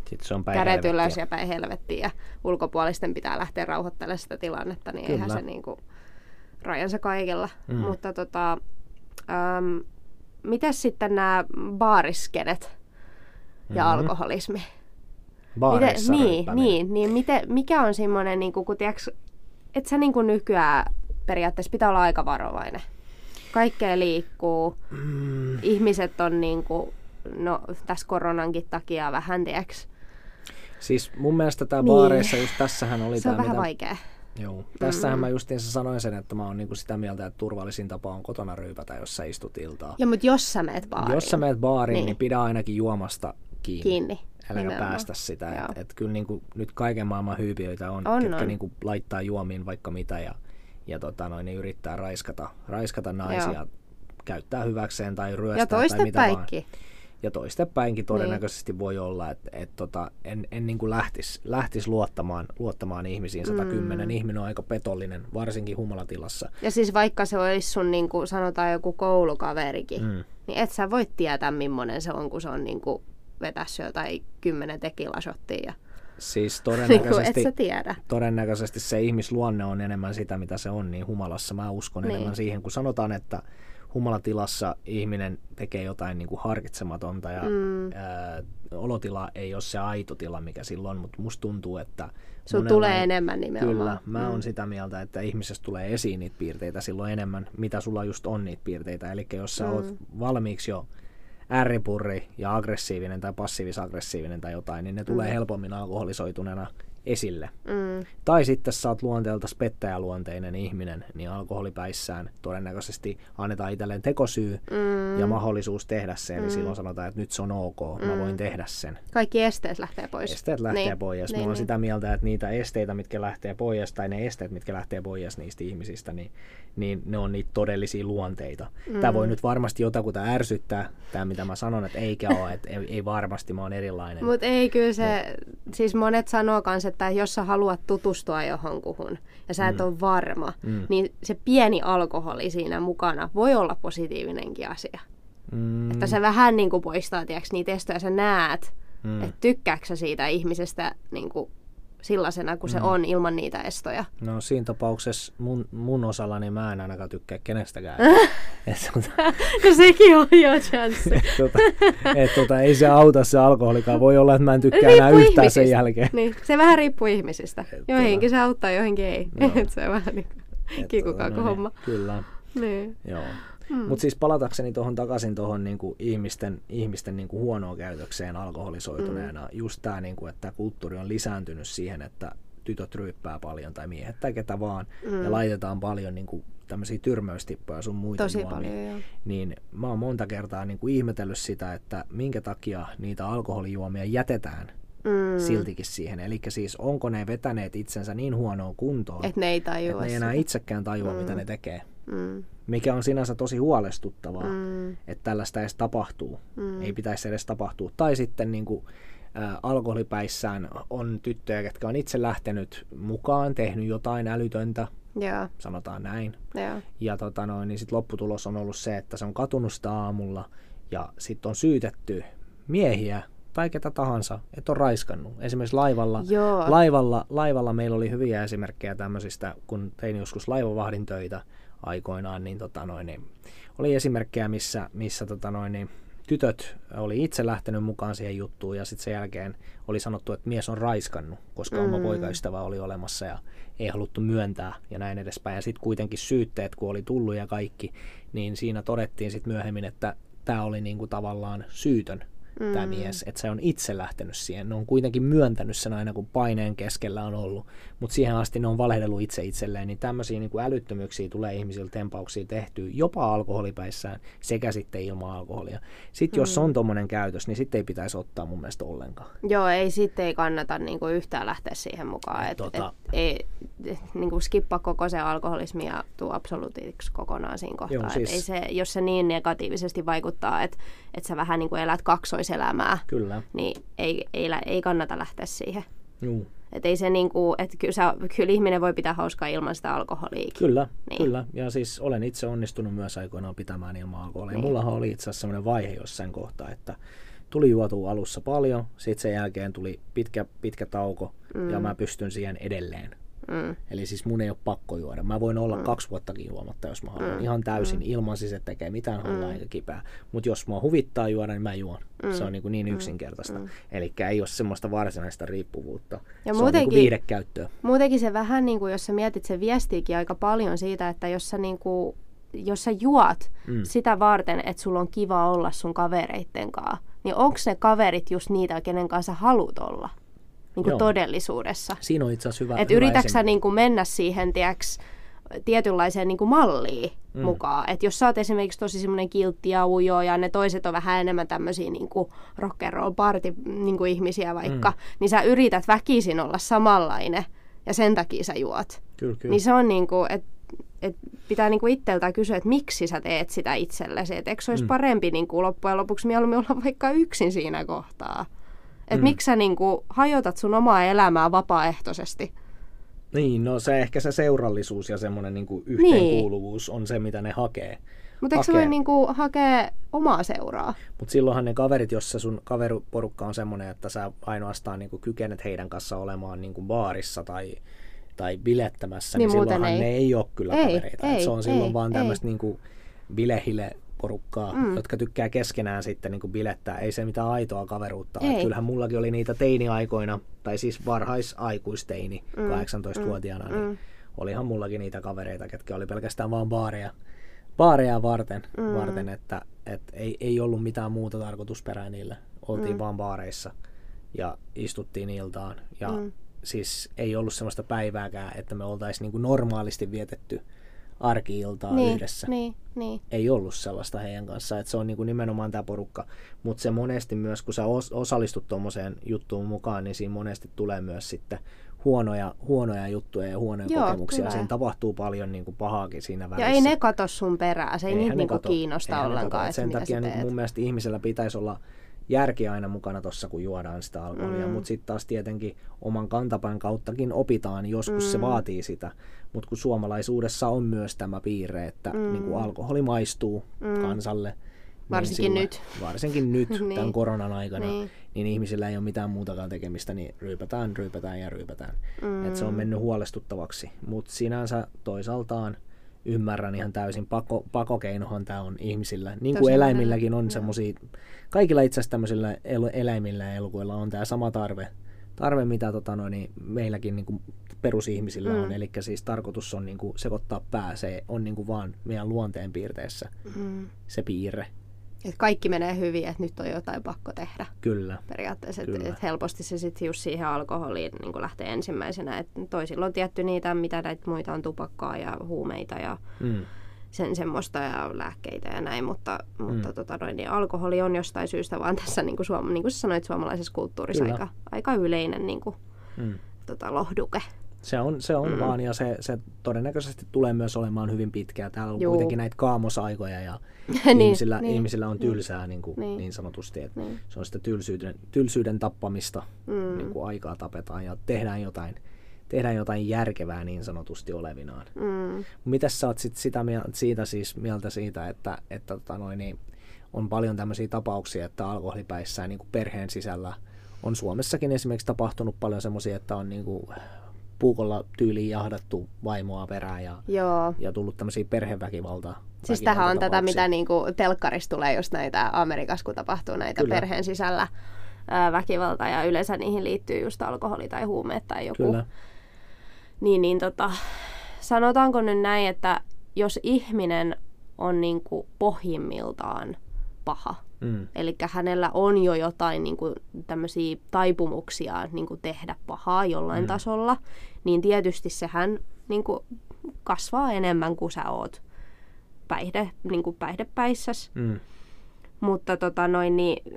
sitten se on päin kädet ylös ja päin helvettiin ja ulkopuolisten pitää lähteä rauhoittelemaan sitä tilannetta, niin Kyllä. eihän se niin kuin rajansa kaikella. Mm. Mutta tota, ähm, Mitäs sitten nämä baariskenet ja mm-hmm. alkoholismi? Baarissa miten, niin, niin, niin miten, mikä on semmoinen, niin kuin, kun tiiäks, et sä niin kuin nykyään periaatteessa pitää olla aika varovainen. Kaikkea liikkuu, mm. ihmiset on niin kuin, no tässä koronankin takia vähän, tiiäks. Siis mun mielestä tämä niin. baareissa just tässähän oli tämä, mitä, vaikea. Joo. Tässähän mm. mä justiinsa sanoin sen, että mä oon niinku sitä mieltä, että turvallisin tapa on kotona ryypätä, jos sä istut iltaa. Joo, mutta jos sä meet baariin. Jos sä meet baariin, niin, niin pidä ainakin juomasta kiinni. Kiinni. Äläkä päästä sitä. Et, et kyllä niinku, nyt kaiken maailman hyypiöitä on, on ketkä on. Niinku laittaa juomiin vaikka mitä ja, ja tota noin, niin yrittää raiskata, raiskata naisia, Joo. käyttää hyväkseen tai ryöstää ja tai mitä päikki. vaan ja toistepäinkin todennäköisesti niin. voi olla, että et tota, en, en niin lähtisi lähtis luottamaan, luottamaan ihmisiin. 110 mm. ihminen on aika petollinen, varsinkin humalatilassa. Ja siis vaikka se olisi sun, niin kuin sanotaan joku koulukaverikin, mm. niin et sä voi tietää, millainen se on, kun se on niin kuin vetässä jotain kymmenen tekilasottia. Ja... Siis *laughs* todennäköisesti, et tiedä. todennäköisesti se ihmisluonne on enemmän sitä, mitä se on, niin humalassa mä uskon niin. enemmän siihen, kun sanotaan, että humalatilassa ihminen tekee jotain niin kuin harkitsematonta ja mm. ää, olotila ei ole se aito tila, mikä silloin, mutta musta tuntuu, että Sun tulee enemmän nimenomaan. Kyllä, mä mm. oon sitä mieltä, että ihmisestä tulee esiin niitä piirteitä silloin enemmän, mitä sulla just on niitä piirteitä. Eli jos sä mm. oot valmiiksi jo ärripurri ja aggressiivinen tai passiivis-aggressiivinen tai jotain, niin ne tulee mm. helpommin alkoholisoituneena esille. Mm. Tai sitten sä oot luonteelta spettäjäluonteinen ihminen, niin alkoholipäissään todennäköisesti annetaan itselleen tekosyy mm. ja mahdollisuus tehdä sen, mm. niin silloin sanotaan, että nyt se on ok, mm. mä voin tehdä sen. Kaikki esteet lähtee pois. Esteet lähtee niin. pois. Niin, mä oon niin. sitä mieltä, että niitä esteitä, mitkä lähtee pois, tai ne esteet, mitkä lähtee pois niistä ihmisistä, niin, niin ne on niitä todellisia luonteita. Mm. Tämä voi nyt varmasti jotakuta ärsyttää, tämä mitä mä sanon, että eikä ole, että ei, ei varmasti, mä oon erilainen. Mutta ei kyllä se, Mut. siis monet sanoo kanssa, että jos sä haluat tutustua johonkuhun ja sä et mm. ole varma, mm. niin se pieni alkoholi siinä mukana voi olla positiivinenkin asia. Mm. Että se vähän niin kuin poistaa tiiäks, niitä estoja, sä näet, mm. että tykkääksä siitä ihmisestä niin kuin sellaisena kuin mm. se on ilman niitä estoja. No siinä tapauksessa mun, mun osalla niin mä en ainakaan tykkää kenestäkään. *laughs* et, *laughs* tuota, no sekin on jo chanssi. *laughs* et, tuota, et, tuota, ei se auta se alkoholikaan. Voi olla, että mä en tykkää riippuu enää yhtään ihmisistä. sen jälkeen. Niin, se vähän riippuu ihmisistä. Et, tuota- joihinkin tuota, se auttaa, joihinkin ei. No. et se on vähän niin kikukaako no, homma. Kyllä. Niin. Joo. Mm. Mutta siis palatakseni tuohon takaisin tuohon niinku ihmisten, ihmisten niinku huonoon käytökseen alkoholisoituneena, mm. just tämä, niinku, että kulttuuri on lisääntynyt siihen, että tytöt ryyppää paljon tai miehet tai ketä vaan, mm. ja laitetaan paljon niinku, tämmöisiä tyrmäystippoja sun muita Tosi juomia, paljon, joo. niin mä oon monta kertaa niinku ihmetellyt sitä, että minkä takia niitä alkoholijuomia jätetään mm. siltikin siihen. Eli siis onko ne vetäneet itsensä niin huonoon kuntoon, että ne ei, tajua että ne ei enää itsekään tajua, mm. mitä ne tekee. Mm. Mikä on sinänsä tosi huolestuttavaa, mm. että tällaista edes tapahtuu. Mm. Ei pitäisi edes tapahtua. Tai sitten niin kuin, ää, alkoholipäissään on tyttöjä, jotka on itse lähtenyt mukaan, tehnyt jotain älytöntä, Joo, sanotaan näin. joo. Ja tota noin, niin sit lopputulos on ollut se, että se on katunut sitä aamulla ja sitten on syytetty miehiä tai ketä tahansa, että on raiskannut. Esimerkiksi laivalla, Joo. laivalla, laivalla meillä oli hyviä esimerkkejä tämmöisistä, kun tein joskus laivavahdin töitä aikoinaan, niin, tota noin, niin oli esimerkkejä, missä, missä tota noin, niin tytöt oli itse lähtenyt mukaan siihen juttuun ja sitten sen jälkeen oli sanottu, että mies on raiskannut, koska mm. oma poikaystävä oli olemassa ja ei haluttu myöntää ja näin edespäin. Ja sitten kuitenkin syytteet, kun oli tullut ja kaikki, niin siinä todettiin sitten myöhemmin, että tämä oli niinku tavallaan syytön mm. tämä mies, että se on itse lähtenyt siihen. Ne on kuitenkin myöntänyt sen aina, kun paineen keskellä on ollut, mutta siihen asti ne on valehdellut itse itselleen, niin tämmöisiä niin kuin älyttömyyksiä tulee ihmisillä tempauksia tehtyä jopa alkoholipäissään sekä sitten ilman alkoholia. Sitten mm. jos on tuommoinen käytös, niin sitten ei pitäisi ottaa mun mielestä ollenkaan. Joo, ei sitten ei kannata niinku yhtään lähteä siihen mukaan. Et, Tota- et, ei, et, niinku skippa koko se alkoholismi ja tuu absoluutiksi kokonaan siinä kohtaa. Joo, Et siis- ei se, jos se niin negatiivisesti vaikuttaa, että et sä vähän niinku elät kaksoiselämää, Kyllä. niin ei, ei, ei kannata lähteä siihen. Juu. Et ei se niinku, et kyllä, sä, kyllä ihminen voi pitää hauskaa ilman sitä alkoholia. Kyllä, Niin. niin. kyllä. Ja siis olen itse onnistunut myös aikoinaan pitämään ilman alkoholia. Niin. Niin. Mullahan oli itse asiassa sellainen vaihe jossain kohtaa, että tuli juotua alussa paljon, sitten sen jälkeen tuli pitkä, pitkä tauko mm. ja mä pystyn siihen edelleen. Mm. Eli siis mun ei ole pakko juoda. Mä voin olla mm. kaksi vuottakin juomatta, jos mä haluan. Mm. Ihan täysin mm. ilman siis, että tekee mitään hallaa eikä kipää. Mutta jos mua huvittaa juoda, niin mä juon. Mm. Se on niin, kuin niin yksinkertaista. Mm. Eli ei ole semmoista varsinaista riippuvuutta. Ja se on niin muutenkin- kuin viihdekäyttöä. Muutenkin se vähän, niin kuin, jos sä mietit, se viestiikin aika paljon siitä, että jos sä, niin kuin, jos sä juot mm. sitä varten, että sulla on kiva olla sun kavereitten kanssa, niin onko ne kaverit just niitä, kenen kanssa sä haluat olla niin kuin todellisuudessa? Siinä on itse asiassa hyvä, Että hyvä yritätkö sä esimerkki. niin kuin mennä siihen, tiiäks, tietynlaiseen niin kuin malliin mm. mukaan. Että jos sä oot esimerkiksi tosi semmoinen kiltti ja ujo ja ne toiset on vähän enemmän tämmöisiä niin kuin rock and roll party niin kuin ihmisiä vaikka, mm. niin sä yrität väkisin olla samanlainen ja sen takia sä juot. Kyllä, kyllä. Niin se on niin kuin, että et pitää niinku itseltään kysyä, että miksi sä teet sitä itsellesi. Että eikö se olisi mm. parempi niinku loppujen lopuksi mieluummin olla vaikka yksin siinä kohtaa. Että mm. miksi sä niinku hajotat sun omaa elämää vapaaehtoisesti. Niin, no se ehkä se seurallisuus ja semmoinen niin yhteenkuuluvuus on se, mitä ne hakee. Mutta eikö sä voi niinku hakea omaa seuraa? Mutta silloinhan ne kaverit, jos se sun kaveriporukka on semmoinen, että sä ainoastaan niin kykenet heidän kanssa olemaan niin baarissa tai, tai bilettämässä, niin, Niin niin silloinhan ei. ne ei ole kyllä Ei, kavereita. ei, Et se on silloin ei, vaan tämmöistä niin bilehile porukkaa, mm. jotka tykkää keskenään sitten niin bilettää. Ei se mitään aitoa kaveruutta. ole. Kyllähän mullakin oli niitä teiniaikoina, tai siis varhaisaikuisteini, mm. 18-vuotiaana, niin mm. olihan mullakin niitä kavereita, ketkä oli pelkästään vaan baareja, baareja varten, mm. varten että et ei, ei ollut mitään muuta tarkoitusperää niille. Oltiin mm. vaan baareissa ja istuttiin iltaan. Ja mm. siis ei ollut sellaista päivääkään, että me oltaisiin niin normaalisti vietetty arki-iltaa Niin, yhdessä. niin, niin. Ei ollut sellaista heidän kanssaan, että se on niin kuin nimenomaan tämä porukka. Mutta se monesti myös, kun sä os- osallistut tuommoiseen juttuun mukaan, niin siinä monesti tulee myös sitten huonoja, huonoja juttuja ja huonoja Joo, kokemuksia. Siinä tapahtuu paljon niin kuin pahaakin siinä Ja välissä. ei ne kato sun perää, se ei Eihän niitä niinku kato- kiinnosta eihän ollenkaan, kato. Sen takia niin mun mielestä ihmisellä pitäisi olla järki aina mukana tuossa, kun juodaan sitä alkoholia. Mm. Mutta sitten taas tietenkin oman kantapään kauttakin opitaan, joskus mm. se vaatii sitä. Mutta kun suomalaisuudessa on myös tämä piirre, että mm. niin kuin alkoholi maistuu mm. kansalle. Varsinkin silloin- nyt. Varsinkin nyt, *laughs* Niin. tämän koronan aikana, Niin. niin. niin ihmisillä ei ole mitään muutakaan tekemistä, niin ryypätään, ryypätään ja ryypätään. Mm. Et se on mennyt huolestuttavaksi. Mutta sinänsä toisaaltaan ymmärrän ihan täysin, pako, pakokeinohan tämä on ihmisillä. Niin kuin eläimilläkin on semmoisia, kaikilla itse asiassa tämmöisillä el, eläimillä ja elukoilla on tämä sama tarve, tarve mitä tota noin, niin meilläkin niin kuin perusihmisillä mm. on. Eli siis tarkoitus on niin kuin sekoittaa pää, se on niin kuin vaan meidän luonteen piirteessä Mm. se piirre. Et kaikki menee hyvin, että nyt on jotain pakko tehdä. Kyllä. periaatteessa, että et helposti se sitten just siihen alkoholiin niin lähtee ensimmäisenä. Et toisilla on tietty niitä, mitä näitä muita on tupakkaa ja huumeita ja Mm. sen semmoista ja lääkkeitä ja näin, mutta, mm. mutta tota noin, niin alkoholi on jostain syystä vaan tässä, niin kuin, suom- niin kuin sä sanoit, suomalaisessa kulttuurissa Kyllä. aika, aika yleinen niin kuin, Mm. tota, lohduke. Se on, se on mm. vaan ja se, se todennäköisesti tulee myös olemaan hyvin pitkää. Täällä on Juu. kuitenkin näitä kaamosaikoja ja *laughs* niin, ihmisillä, niin, ihmisillä on tylsää niin, niin, kuin, niin. niin sanotusti. Että niin. Se on sitä tylsyyden, tylsyyden tappamista, mm. niin kuin aikaa tapetaan ja tehdään jotain, tehdään jotain järkevää niin sanotusti olevinaan. Mm. Mitä sä oot sit sitä mieltä, siitä siis mieltä siitä, että, että tota noin, niin on paljon tämmöisiä tapauksia, että alkoholipäissään niin kuin perheen sisällä on Suomessakin esimerkiksi tapahtunut paljon semmoisia, että on niin kuin puukolla tyyliin jahdattu vaimoa perään ja, Joo. ja tullut tämmöisiä perheväkivalta. Siis tähän on tätä, mitä niinku telkkarissa tulee just näitä Amerikassa, kun tapahtuu näitä Kyllä. perheen sisällä ää, väkivalta ja yleensä niihin liittyy just alkoholi tai huumeet tai joku. Kyllä. Niin, niin tota, sanotaanko nyt näin, että jos ihminen on niinku pohjimmiltaan paha, Mm. Eli hänellä on jo jotain niin kuin, tämmöisiä taipumuksia niin kuin tehdä pahaa jollain mm. tasolla, niin tietysti sehän niin kuin, kasvaa enemmän kuin sä oot päihde, niin kuin päihdepäissäs. Mm. Mutta tota noin, niin,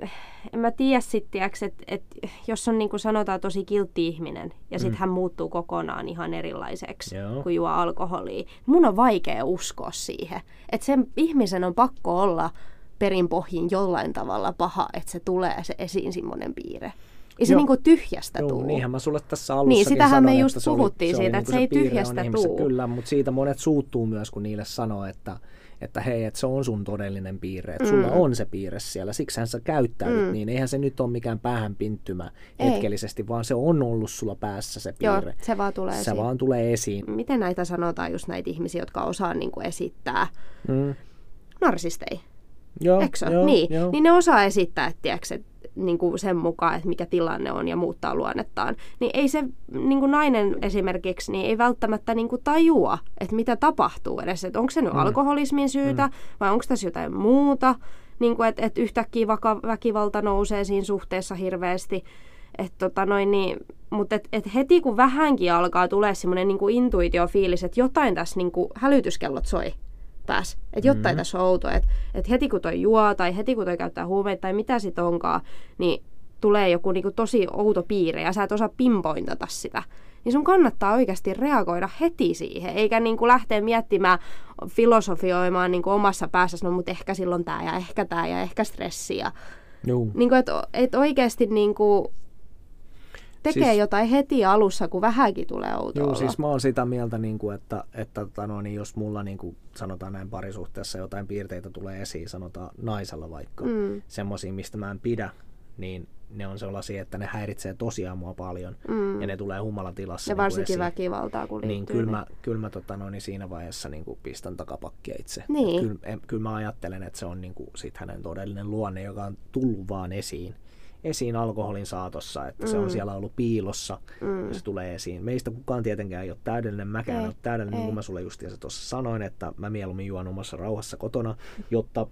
en mä tiedä sitten, että et, jos on niin kuin sanotaan tosi kiltti ihminen ja sitten mm. hän muuttuu kokonaan ihan erilaiseksi, Joo. kun juo alkoholia. Mun on vaikea uskoa siihen, että sen ihmisen on pakko olla perinpohjin jollain tavalla paha, että se tulee se esiin semmoinen piirre. Ei se niinku tyhjästä Joo, tuu. niinhän mä sulle tässä alussa Niin, sitähän sanoin, me just puhuttiin oli, siitä, että se, se ei tyhjästä tuu. Kyllä, mutta siitä monet suuttuu myös, kun niille sanoo, että, että hei, että se on sun todellinen piirre, että mm. sulla on se piirre siellä, siksi sä käyttäydyt mm. niin. Eihän se nyt ole mikään päähän pinttymä hetkellisesti, vaan se on ollut sulla päässä se piirre. Joo, se vaan tulee se esiin. vaan tulee esiin. Miten näitä sanotaan just näitä ihmisiä, jotka osaa niin kuin esittää? Mm. Narsistei. Joo, Eikö joo, niin, joo. niin ne osaa esittää, että tiedätkö, niin kuin sen mukaan, että mikä tilanne on ja muuttaa luonnettaan. Niin ei se niin kuin nainen esimerkiksi niin ei välttämättä niin kuin tajua, että mitä tapahtuu edes. Että onko se nyt mm. alkoholismin syytä mm. vai onko tässä jotain muuta. Niin kuin, että, että yhtäkkiä vaka, väkivalta nousee siinä suhteessa hirveästi. Et tota noin, niin, mutta et, et heti kun vähänkin alkaa tulee semmoinen niin intuitiofiilis, että jotain tässä niin kuin hälytyskellot soi pääs. Että jotain mm-hmm. tässä on outoa. Että et heti kun toi juo tai heti kun toi käyttää huumeita tai mitä sit onkaan, niin tulee joku niinku tosi outo piirre ja sä et osaa pinpointata sitä. Niin sun kannattaa oikeasti reagoida heti siihen, eikä niinku lähteä miettimään, filosofioimaan niinku omassa päässä, no mutta ehkä silloin tämä ja ehkä tämä ja ehkä stressi. Ja, niinku, että et oikeasti niinku, tekee siis, jotain heti alussa, kun vähänkin tulee outoa Joo, siis mä oon sitä mieltä, niin kuin, että, että tota no, niin jos mulla niin kuin, sanotaan näin parisuhteessa jotain piirteitä tulee esiin, sanotaan naisella vaikka, mm. semmoisia, mistä mä en pidä, niin ne on sellaisia, että ne häiritsee tosiaan mua paljon mm. ja ne tulee humalatilassa. Ja niin varsinkin esiin. väkivaltaa, kun niin, liittyy. Niin kyllä mä, kyllä mä tota, no, niin siinä vaiheessa niin kuin pistän takapakkia itse. Niin. Kyllä, en, kyllä mä ajattelen, että se on niin kuin, sit hänen todellinen luonne, joka on tullut vaan esiin esiin alkoholin saatossa, että mm. se on mm. siellä ollut piilossa mm. ja se tulee esiin. Meistä kukaan tietenkään ei ole täydellinen, mäkään ei ole täydellinen, ei. niin kuin mä sulle justiinsa tuossa sanoin, että mä mieluummin juon omassa rauhassa kotona, jotta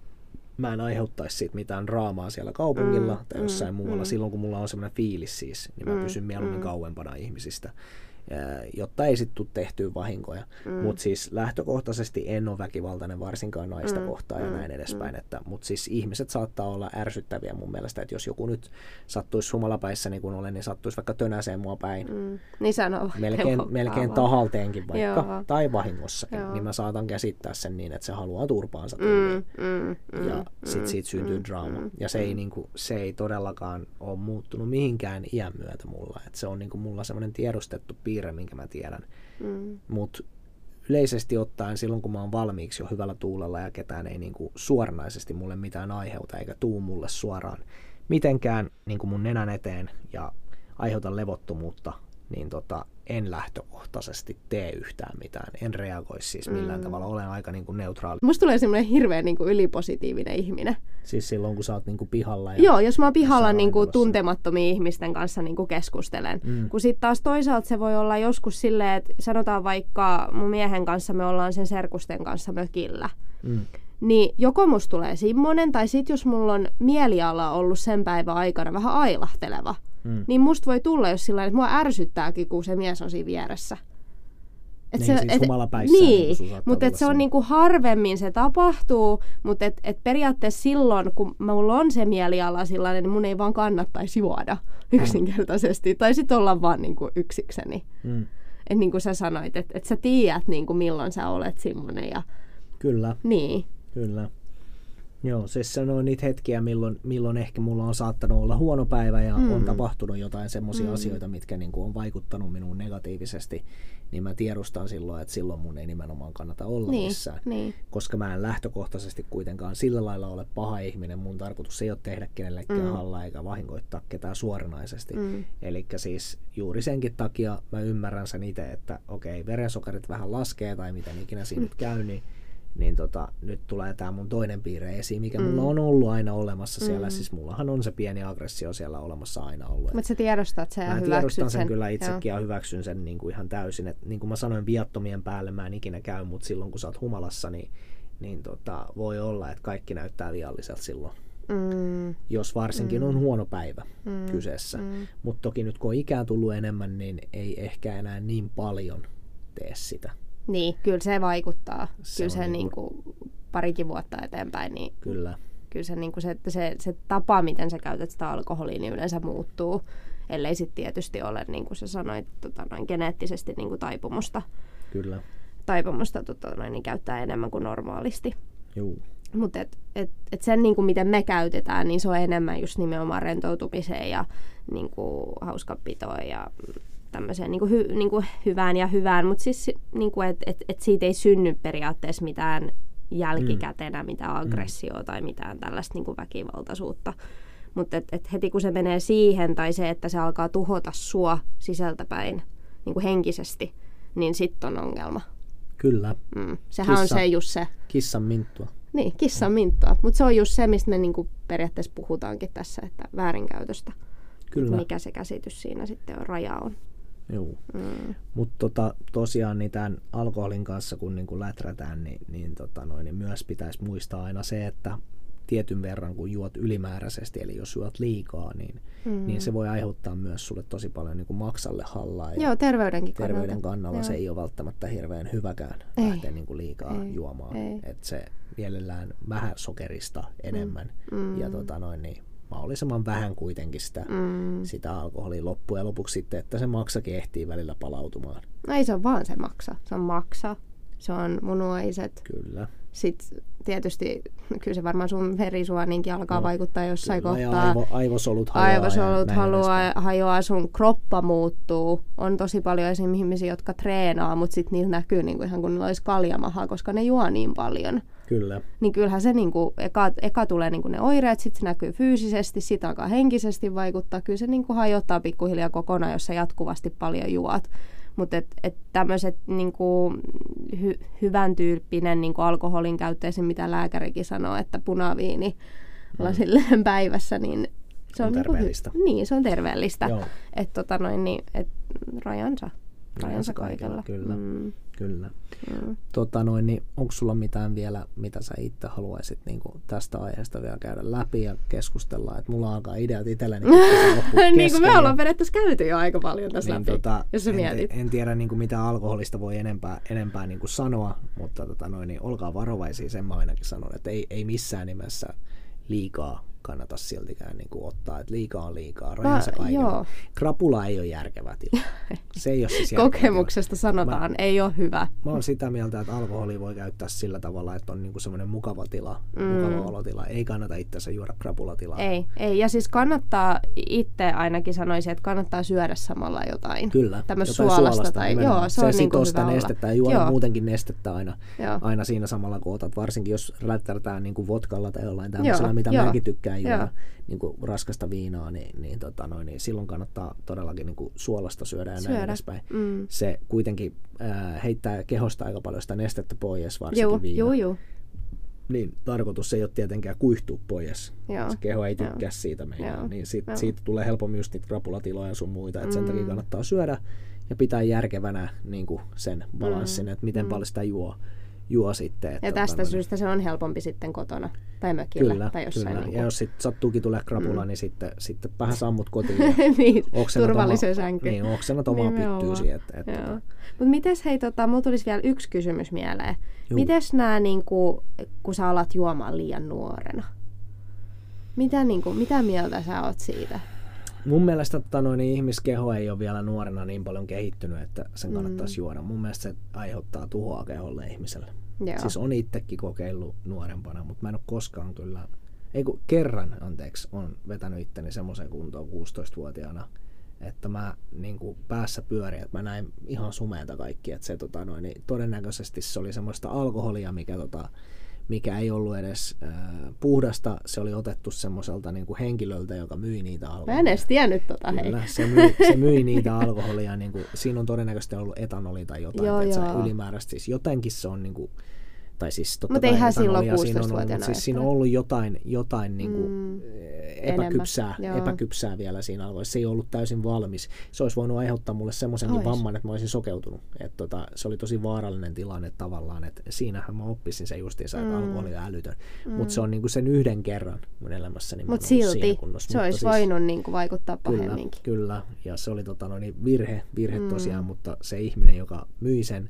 mä en aiheuttaisi siitä mitään draamaa siellä kaupungilla mm. tai jossain mm. muualla. Mm. Silloin kun mulla on semmoinen fiilis siis, niin mä mm. pysyn mieluummin mm. kauempana ihmisistä jotta ei sitten tule tehtyä vahinkoja. Mm. Mutta siis lähtökohtaisesti en ole väkivaltainen varsinkaan naista mm. kohtaan ja mm. näin edespäin. Mm. Että, mutta siis ihmiset saattaa olla ärsyttäviä mun mielestä, että jos joku nyt sattuisi humalapäissä niin kuin olen, niin sattuisi vaikka tönäseen mua päin. Mm. Niin sanoo. Melkein, melkein tahalteenkin vaikka, Joo. tai vahingossakin, Joo. niin mä saatan käsittää sen niin, että se haluaa turpaansa mm. Mm. Mm. Ja sitten mm. siitä syntyy mm. draama. Mm. Ja se ei, niin kuin, se ei todellakaan ole muuttunut mihinkään iän myötä mulla. Et se on niin kuin mulla semmoinen tiedostettu piirre piirre, minkä mä tiedän. Mm. Mutta yleisesti ottaen silloin, kun mä oon valmiiksi jo hyvällä tuulella ja ketään ei niinku suoranaisesti mulle mitään aiheuta eikä tuu mulle suoraan mitenkään niinku mun nenän eteen ja aiheuta levottomuutta, niin tota, en lähtökohtaisesti tee yhtään mitään. En reagoi siis millään mm. tavalla. Olen aika niin kuin neutraali. Musta tulee semmoinen hirveän niin kuin ylipositiivinen ihminen. Siis silloin, kun sä oot niin kuin pihalla. Ja Joo, jos mä oon pihalla niin kuin tuntemattomia ihmisten kanssa niin kuin keskustelen. Mm. Kun sitten taas toisaalta se voi olla joskus silleen, että sanotaan vaikka mun miehen kanssa me ollaan sen serkusten kanssa mökillä. Mm niin joko musta tulee semmoinen, tai sitten jos mulla on mieliala ollut sen päivän aikana vähän ailahteleva, mm. niin musta voi tulla jos sillä että mua ärsyttääkin, kun se mies on siinä vieressä. Et niin, se, siis et, niin, mutta et se on niinku harvemmin se tapahtuu, mutta et, et periaatteessa silloin, kun mulla on se mieliala sellainen, niin mun ei vaan kannattaisi juoda yksinkertaisesti. Mm. Tai sitten olla vaan niinku yksikseni. Mm. että niin kuin sä sanoit, että, että sä tiedät niin kuin milloin sä olet semmoinen ja Kyllä, niin. Kyllä. Joo, siis se on niitä hetkiä, milloin, milloin ehkä mulla on saattanut olla huono päivä ja mm. on tapahtunut jotain semmoisia mm. asioita, mitkä niin kuin on vaikuttanut minuun negatiivisesti, niin mä tiedostan silloin, että silloin mun ei nimenomaan kannata olla Niin, missään. niin. Koska mä en lähtökohtaisesti kuitenkaan sillä lailla ole paha ihminen. Mun tarkoitus ei ole tehdä kenellekään mm. hallaa eikä vahingoittaa ketään suoranaisesti. Mm. Eli siis juuri senkin takia mä ymmärrän sen itse, että okei, verensokerit vähän laskee tai miten ikinä siinä nyt käy, niin, niin tota, nyt tulee tämä mun toinen piirre esiin, mikä mulla on ollut aina olemassa siellä. Siis mullahan on se pieni aggressio siellä olemassa aina ollut. Mutta sä tiedostat sen ja Mä tiedostan sen, sen. kyllä Joo. itsekin ja hyväksyn sen niin kuin ihan täysin. Et, niin kuin mä sanoin, viattomien päälle mä en ikinä käy, mutta silloin kun sä oot humalassa, niin, niin tota, voi olla, että kaikki näyttää vialliselta silloin. Mm, Jos varsinkin on huono päivä kyseessä. Mutta toki nyt kun on ikää tullut enemmän, niin ei ehkä enää niin paljon tee sitä. Niin, kyllä se vaikuttaa. Se kyllä se niinku- niinku parikin vuotta eteenpäin, niin Kyllä, kyllä se, niinku se, se, se tapa, miten sä käytät sitä alkoholia, niin yleensä muuttuu. Ellei sitten tietysti ole, niin kuin sä sanoit, tota, noin geneettisesti niin kuin taipumusta, kyllä. taipumusta tota, noin, niin käyttää enemmän kuin normaalisti. Juu, Mutta et, et, et sen, niin kuin miten me käytetään, niin se on enemmän just nimenomaan rentoutumiseen ja niin kuin, hauskanpitoon ja tämmöiseen niin kuin hy, niin kuin hyvään ja hyvään. Mutta siis niin kuin, et, et, et siitä ei synny periaatteessa mitään jälkikäteenä, mitään aggressioa tai mitään tällaista niin kuin väkivaltaisuutta. Mutta et, et heti kun se menee siihen tai se, että se alkaa tuhota sua sisältäpäin niin kuin henkisesti, niin sitten on ongelma. kyllä. Mm. Sehän Kissa. on se just se Kissan minttua. niin, kissan minttua. Mutta se on just se, mistä me niinku periaatteessa puhutaankin tässä, että väärinkäytöstä. Kyllä. Mikä se käsitys siinä sitten on, raja on. Juu. Mm. Mutta tota, tosiaan niin tämän alkoholin kanssa, kun niin kun läträtään, niin, niin, tota noin, niin myös pitäisi muistaa aina se, että tietyn verran kun juot ylimääräisesti, eli jos juot liikaa, niin, mm. niin se voi aiheuttaa myös sulle tosi paljon niin kuin maksalle hallaa. Ja Joo, terveydenkin terveyden kannalta. kannalla Joo. se ei ole välttämättä hirveän hyväkään Ei. lähteä niin kuin liikaa Ei. juomaan. Ei. Et se mielellään vähän sokerista enemmän Mm. ja tota noin, niin mahdollisimman vähän kuitenkin sitä, Mm. sitä alkoholia loppujen lopuksi sitten, että se maksakin ehtii välillä palautumaan. No ei se ole vaan se maksa. Se on maksa. Se on munuaiset. Kyllä. Sitten tietysti, *laughs* kyllä se varmaan sun verisuoninkin alkaa No, vaikuttaa jossain Kyllä, ja kohtaa. aivo, aivosolut hajoaa. aivosolut ja haluaa, hajoaa, sun kroppa muuttuu. On tosi paljon esimerkiksi ihmisiä, jotka treenaa, mutta sitten niillä näkyy niinku ihan kuin niillä olisi kaljamaha, koska ne juo niin paljon. Kyllä, Niin kyllähän se niinku, eka, eka tulee niinku ne oireet, sitten se näkyy fyysisesti, sitten alkaa henkisesti vaikuttaa. Kyllä se niinku hajottaa pikkuhiljaa kokonaan, jos sä jatkuvasti paljon juot. Mutta et, et tämmöiset niinku, hy, hyvän tyyppinen niinku alkoholin käyttö, esim. mitä lääkärikin sanoo, että punaviini lasilleen *laughs* päivässä, niin se On on, niinku terveellistä. Hy, niin, se on terveellistä. Joo. Et, tota noin, niin, et, rajansa. Rajansa kaikella, kaikella. kyllä. Mm, kyllä. mm. Tota noin, niin onko sulla mitään vielä, mitä sä itse haluaisit niin kuin tästä aiheesta vielä käydä läpi ja keskustella? Et mulla alkaa ideat itselleni. *laughs* niin kuin me ollaan periaatteessa käyty jo aika paljon tässä niin, läpi, tota, jos sä en, mietit. en tiedä niin kuin mitä alkoholista voi enempää, enempää niin kuin sanoa, mutta tota noin, niin olkaa varovaisia, sen mä ainakin sanon, että ei, ei missään nimessä liikaa kannata siltikään niin kuin ottaa, että liikaa on liikaa, rajansa kaikilla. joo. Krapula ei ole järkevä tila. *laughs* Se ei ole siis järkevä tila. Kokemuksesta sanotaan, ei ole hyvä. Mä oon sitä mieltä, että alkoholi voi käyttää sillä tavalla, että on niinku semmoinen mukava tila, mm. mukava olotila. Ei kannata itse juoda krapulatilaa. Ei, ei. Ja siis kannattaa, itse ainakin sanoisin, että kannattaa syödä samalla jotain. Kyllä. Tämmöistä jotain suolasta. tai, nimenomaan. joo, se on niin kuin hyvä nestettä ja juoda joo, muutenkin nestettä aina, Joo. aina siinä samalla kun otat. Varsinkin jos lättärätään niin vodkalla tai jollain tämmöisellä, Joo, mitä joo, mäkin tykkään joo. niin kuin raskasta viinaa, niin, niin, tota noin, niin silloin kannattaa todellakin niin kuin suolasta syödä ja näin Syödä. edespäin. Mm. Se kuitenkin äh, heittää kehosta aika paljon sitä nestettä pois, varsinkin Juu, viina. juu, juu. niin tarkoitus ei ole tietenkään kuihtua pois. Joo. Se keho ei Joo. tykkää siitä meidän. Joo. Niin sit, Joo. siitä tulee helpommin just niitä krapulatiloja ja sun muita. Et sen Mm. takia kannattaa syödä ja pitää järkevänä niin kuin sen balanssin, että miten paljon sitä juo, juo sitten. että Mm. Ja tota tästä noin- syystä se on helpompi sitten kotona tai mökillä Kyllä, tai jossain. kyllä. Niin Ja jos sit sattuukin tulee krapula, niin sitten, sitten vähän sammut kotiin. *laughs* Niin, turvallisen sänky. Niin, oksennat omaa pyttyysi. Että, että, tota, Mutta mites hei, tota, mulla tulisi vielä yksi kysymys mieleen. Juu. Mites nämä, niinku, kun sä alat juomaan liian nuorena? Mitä, niinku, mitä mieltä sä oot siitä? Mun mielestä tota, noin, niin ihmiskeho ei ole vielä nuorena niin paljon kehittynyt, että sen kannattaisi mm. juoda. Mun mielestä se aiheuttaa tuhoa keholle ihmiselle. Joo. Siis on itsekin kokeillut nuorempana, mutta mä en ole koskaan kyllä, ei kun kerran, anteeksi, on vetänyt itteni semmoiseen kuntoon 16-vuotiaana, että mä niin kuin päässä pyörin, että mä näin ihan sumeeta kaikki, että se tota, noin, niin todennäköisesti se oli semmoista alkoholia, mikä tota, mikä ei ollut edes äh, puhdasta. Se oli otettu semmoiselta niin kuin henkilöltä, joka myi niitä alkoholia. Mä en edes tiennyt tota, hei. Kyllä, se myi, se myi *laughs* niitä alkoholia. Niin kuin, siinä on todennäköisesti ollut etanoli tai jotain. Joo, joo. ylimääräistä. Siis jotenkin se on niin kuin, tai siis totta Mut kai eihän silloin etanolia siinä on ollut, 16-vuotiaana mutta siis siinä on ollut jotain, jotain niin kuin, Mm, epäkypsää, enemmän, joo. epäkypsää vielä siinä alkoholissa. Se ei ollut täysin valmis. Se olisi voinut aiheuttaa mulle semmoisenkin Ois. vamman, että mä olisin sokeutunut. Et tota, se oli tosi vaarallinen tilanne tavallaan, että siinähän mä oppisin se justiinsa, että Mm. alkoholi on älytön. Mm. Mutta se on niinku sen yhden kerran mun elämässäni. Mutta siinä silti se Mutta olisi siis- voinut niinku vaikuttaa Kyllä, pahemminkin. kyllä. Ja se oli tota, no, niin virhe, virhe mm. tosiaan, mutta se ihminen, joka myi sen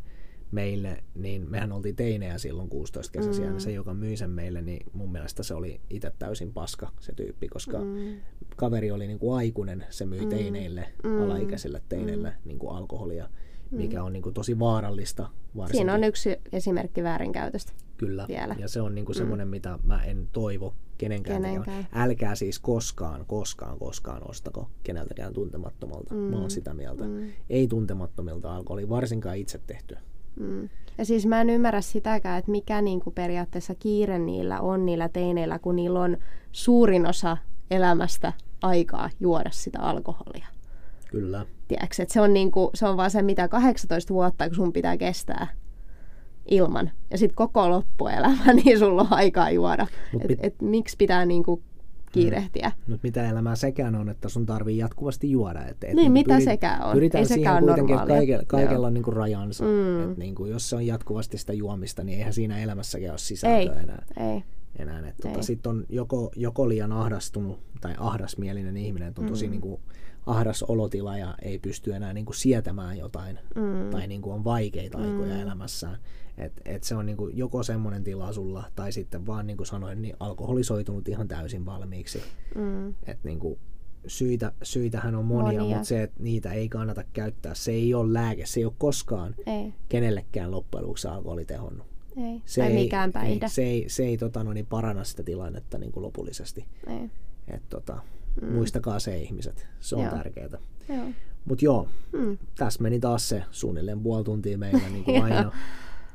meille, niin mehän oltiin teinejä silloin 16 kesäisiä, Mm. mm. se, joka myi sen meille, niin mun mielestä se oli itse täysin paska se tyyppi, koska mm. kaveri oli niin kuin aikuinen, se myi mm. teineille, Mm. mm. alaikäisille teineille mm. niin kuin alkoholia, mikä on niin kuin tosi vaarallista. Varsinkin. Siinä on yksi esimerkki väärinkäytöstä. Kyllä, vielä. ja se on niinku semmoinen, mitä mä en toivo kenenkään, Kenenkään. tekevän. Älkää siis koskaan, koskaan, koskaan ostako keneltäkään tuntemattomalta. Mm. Mä oon sitä mieltä. Mm. Ei tuntemattomilta alkoholi, varsinkaan itse tehtyä. Mm. Ja siis mä en ymmärrä sitäkään, että mikä niinku periaatteessa kiire niillä on niillä teineillä, kun niillä on suurin osa elämästä aikaa juoda sitä alkoholia. Kyllä. Tiedätkö, että se on, niinku, se on vaan se, mitä 18 vuotta, kun sun pitää kestää ilman. Ja sitten koko loppuelämä, *laughs* niin sulla on aikaa juoda. Mut Et, pit- et, miksi pitää niinku kiirehtiä? Mutta mitä elämää sekään on, että sun tarvii jatkuvasti juoda. Et, et Niin, niinku mitä sekään on. Pyritään Ei siihen sekään kuitenkin, normaalia. kaikella, kaikella on niinku rajansa. Mm. Mm. Et niinku, jos se on jatkuvasti sitä juomista, niin eihän siinä elämässäkään ole sisältöä Ei. enää. Ei. enää. Et tota. Sitten on joko, joko liian ahdastunut tai ahdasmielinen ihminen, että on tosi mm. niin kuin, ahdas olotila ja ei pysty enää niin kuin, sietämään jotain Mm. tai niin kuin, on vaikeita aikoja Mm. elämässään. Et, et se on niin kuin, joko semmoinen tila sulla tai sitten vaan niin kuin sanoin, niin alkoholisoitunut ihan täysin valmiiksi. Mm. Et, niin kuin, syitä, syitähän on monia, Monia. mutta se, että niitä ei kannata käyttää, se ei ole lääke, se ei ole koskaan Ei. kenellekään loppujen lopuksi alkoholi tehonnut Ei. se tai ei, mikään. Ei, se ei, se ei tota, no, niin paranna sitä tilannetta niin kuin lopullisesti. Ei. Et, tota, mm. Muistakaa se ihmiset, se on Joo. tärkeää. Joo. Mutta joo, Mm. tässä meni taas se suunnilleen puoli tuntia meillä niin kuin *laughs* Joo. aina.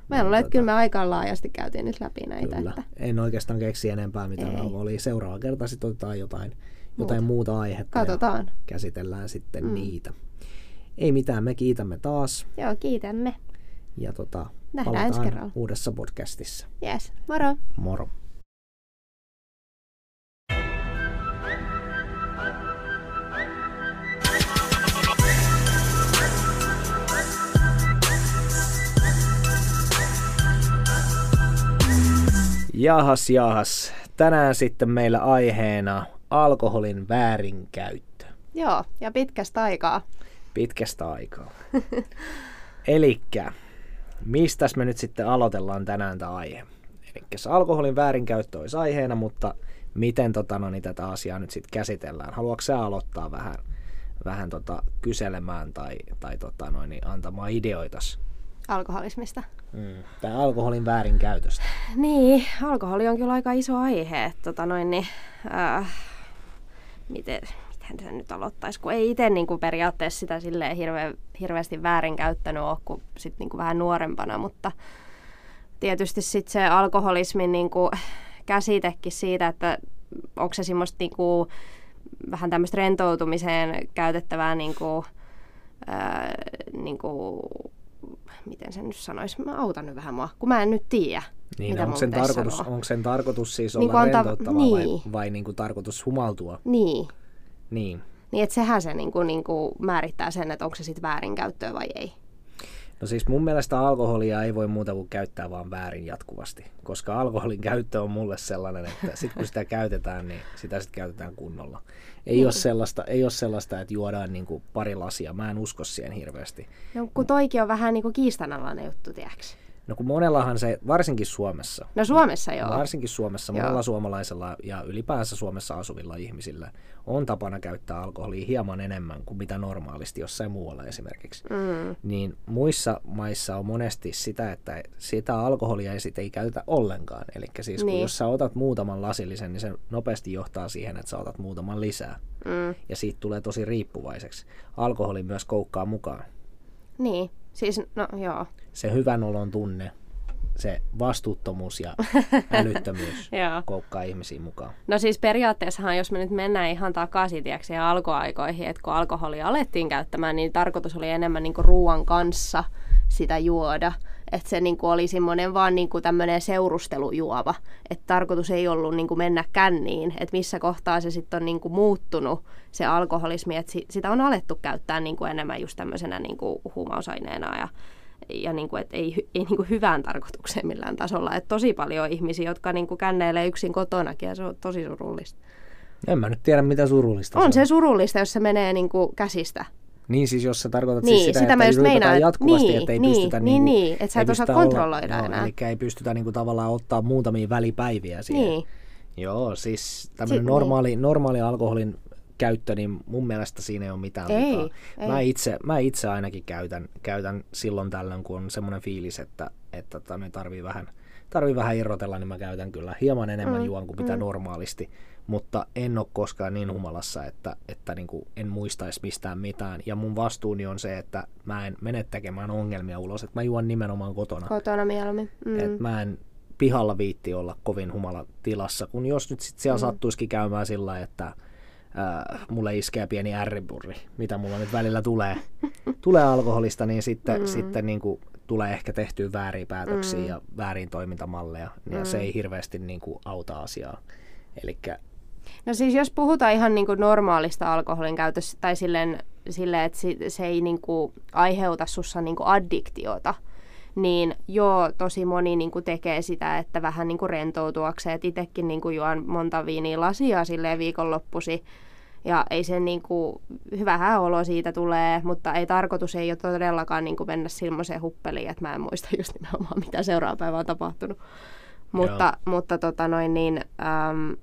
Mä luulen, että kyllä me aika laajasti käytiin nyt läpi näitä. Kyllä. Että En oikeastaan keksi enempää, mitä Ei. oli. Seuraava kerta sitten otetaan jotain, jotain muuta aihetta katsotaan. ja käsitellään sitten mm. niitä. Ei mitään, me kiitämme taas Joo, kiitämme. ja tota, Nähdään ensi palataan kerralla. uudessa podcastissa. Yes. Moro! Moro! Jahas, jahas. Tänään sitten meillä aiheena alkoholin väärinkäyttö Joo, ja pitkästä aikaa. pitkästä aikaa. *laughs* Elikkä, mistäs me nyt sitten aloitellaan tänään tämä aihe? Elikkä alkoholin väärinkäyttö olisi aiheena, mutta miten tota, no, niin tätä asiaa nyt sitten käsitellään? Haluatko sä aloittaa vähän, vähän tota, kyselemään tai, tai tota, noin, niin antamaan ideoitas Alkoholismista. mm. tai alkoholin väärinkäytöstä? Niin, alkoholi on kyllä aika iso aihe. että Tota noin, niin, äh, miten, miten se nyt aloittaisi, kun ei itse niin kuin periaatteessa sitä silleen hirve, hirveästi väärinkäyttänyt ole kuin sit niin kuin vähän nuorempana, mutta tietysti sitten se alkoholismin niin kuin käsitekin siitä, että onko se semmoista niin kuin, vähän tämmöistä rentoutumiseen käytettävää niin kuin, ää, niin kuin, miten sen nyt sanoisi, mä autan nyt vähän mua, kun mä en nyt tiedä. Niin, mitä onko sen, tarkoitus, sanoa. onko sen tarkoitus siis Niin olla antaa- rentouttava niin. vai, vai niin kuin tarkoitus humaltua? Niin, Niin. niin että sehän se niin kuin, niin kuin määrittää sen, että onko se sitten väärinkäyttöä vai ei. No siis mun mielestä alkoholia ei voi muuta kuin käyttää vaan väärin jatkuvasti, koska alkoholin käyttö on mulle sellainen, että sit kun sitä käytetään, niin sitä sitten käytetään kunnolla. Ei, Niin. ole sellaista, ei ole sellaista, että juodaan niin kuin pari lasia. Mä en usko siihen hirveästi. No kun toikin on vähän niin kuin kiistanalainen juttu, tiedätkö? No kun monellahan se, varsinkin Suomessa, No Suomessa joo. varsinkin Suomessa, Joo. monella suomalaisella ja ylipäänsä Suomessa asuvilla ihmisillä on tapana käyttää alkoholia hieman enemmän kuin mitä normaalisti jossain muualla esimerkiksi. Mm. Niin muissa maissa on monesti sitä, että sitä alkoholia ei, sit ei käytetä ollenkaan. Eli siis kun Niin. jos sä otat muutaman lasillisen, niin se nopeasti johtaa siihen, että sä otat muutaman lisää. Mm. Ja siitä tulee tosi riippuvaiseksi. Alkoholi myös koukkaa mukaan. Niin, siis no joo. Se hyvän olon tunne, se vastuuttomuus ja *laughs* älyttömyys koukkaa ihmisiä mukaan. No siis periaatteessahan, jos me nyt mennään ihan takaisin tiedätkö, siihen alkoaikoihin, että kun alkoholia alettiin käyttämään, niin tarkoitus oli enemmän niin ruoan kanssa sitä juoda. Että se niin oli semmoinen vaan niin tämmöinen seurustelujuova. Että tarkoitus ei ollut niin mennä känniin. Että missä kohtaa se sitten on niin muuttunut se alkoholismi. Että si- sitä on alettu käyttää niin enemmän just tämmöisenä niin huumausaineena ja ja niin kuin, että ei, ei niin kuin hyvään tarkoitukseen millään tasolla. Että tosi paljon on ihmisiä, jotka niin kuin känneilee yksin kotonakin ja se on tosi surullista. En mä nyt tiedä, mitä surullista On se se surullista, jos se menee niin kuin käsistä. Niin siis jos sä tarkoitat Niin, siis sitä, sitä että just meinaan, jatkuvasti, niin, että ei niin, pystytä niin, niinku, niin, että sä et osaa olla- kontrolloida joo, enää. Eli ei pystytä niinku tavallaan ottaa muutamia välipäiviä siihen. Niin. Joo, siis tämmöinen Si- normaali, normaali alkoholin käyttö, niin mun mielestä siinä ei ole mitään Ei, vikaa. ei. Mä itse, mä itse ainakin käytän, käytän silloin tällöin, kun on semmoinen fiilis, että, että tota, tarvii vähän, tarvii vähän irrotella, niin mä käytän kyllä hieman enemmän Mm, juon kuin mitä normaalisti. Mutta en ole koskaan niin humalassa, että, että niin kuin en muistaisi mistään mitään. Ja mun vastuuni on se, että mä en mene tekemään ongelmia ulos, että mä juon nimenomaan kotona. Kotona mieluummin. Mm. Et mä en pihalla viitti olla kovin humala tilassa, kun jos nyt sit siellä mm. sattuisikin käymään sillä että äh, mulle iskee pieni ärripurri, mitä mulla nyt välillä tulee, *laughs* tulee alkoholista, niin sitten, mm. sitten niin kuin tulee ehkä tehtyä vääriä päätöksiä mm. ja väärin toimintamalleja, ja mm. se ei hirveästi niin kuin auta asiaa. Elikkä No siis jos puhutaan ihan niin kuin normaalista alkoholin käytöstä tai silleen, silleen että se ei niin kuin aiheuta sussa niin kuin addiktiota, niin joo, tosi moni niin kuin tekee sitä, että vähän niin kuin rentoutuakseen. Et Itsekin niin kuin juon monta viiniä lasia silleen viikonloppusi. Ja ei sen niin kuin, hyvähän olo siitä tulee, mutta ei tarkoitus ei ole todellakaan niin kuin mennä silmoiseen huppeliin, että mä en muista *laughs* just nimenomaan, mitä seuraava päivä on tapahtunut. Mutta, mutta tota noin niin, äm,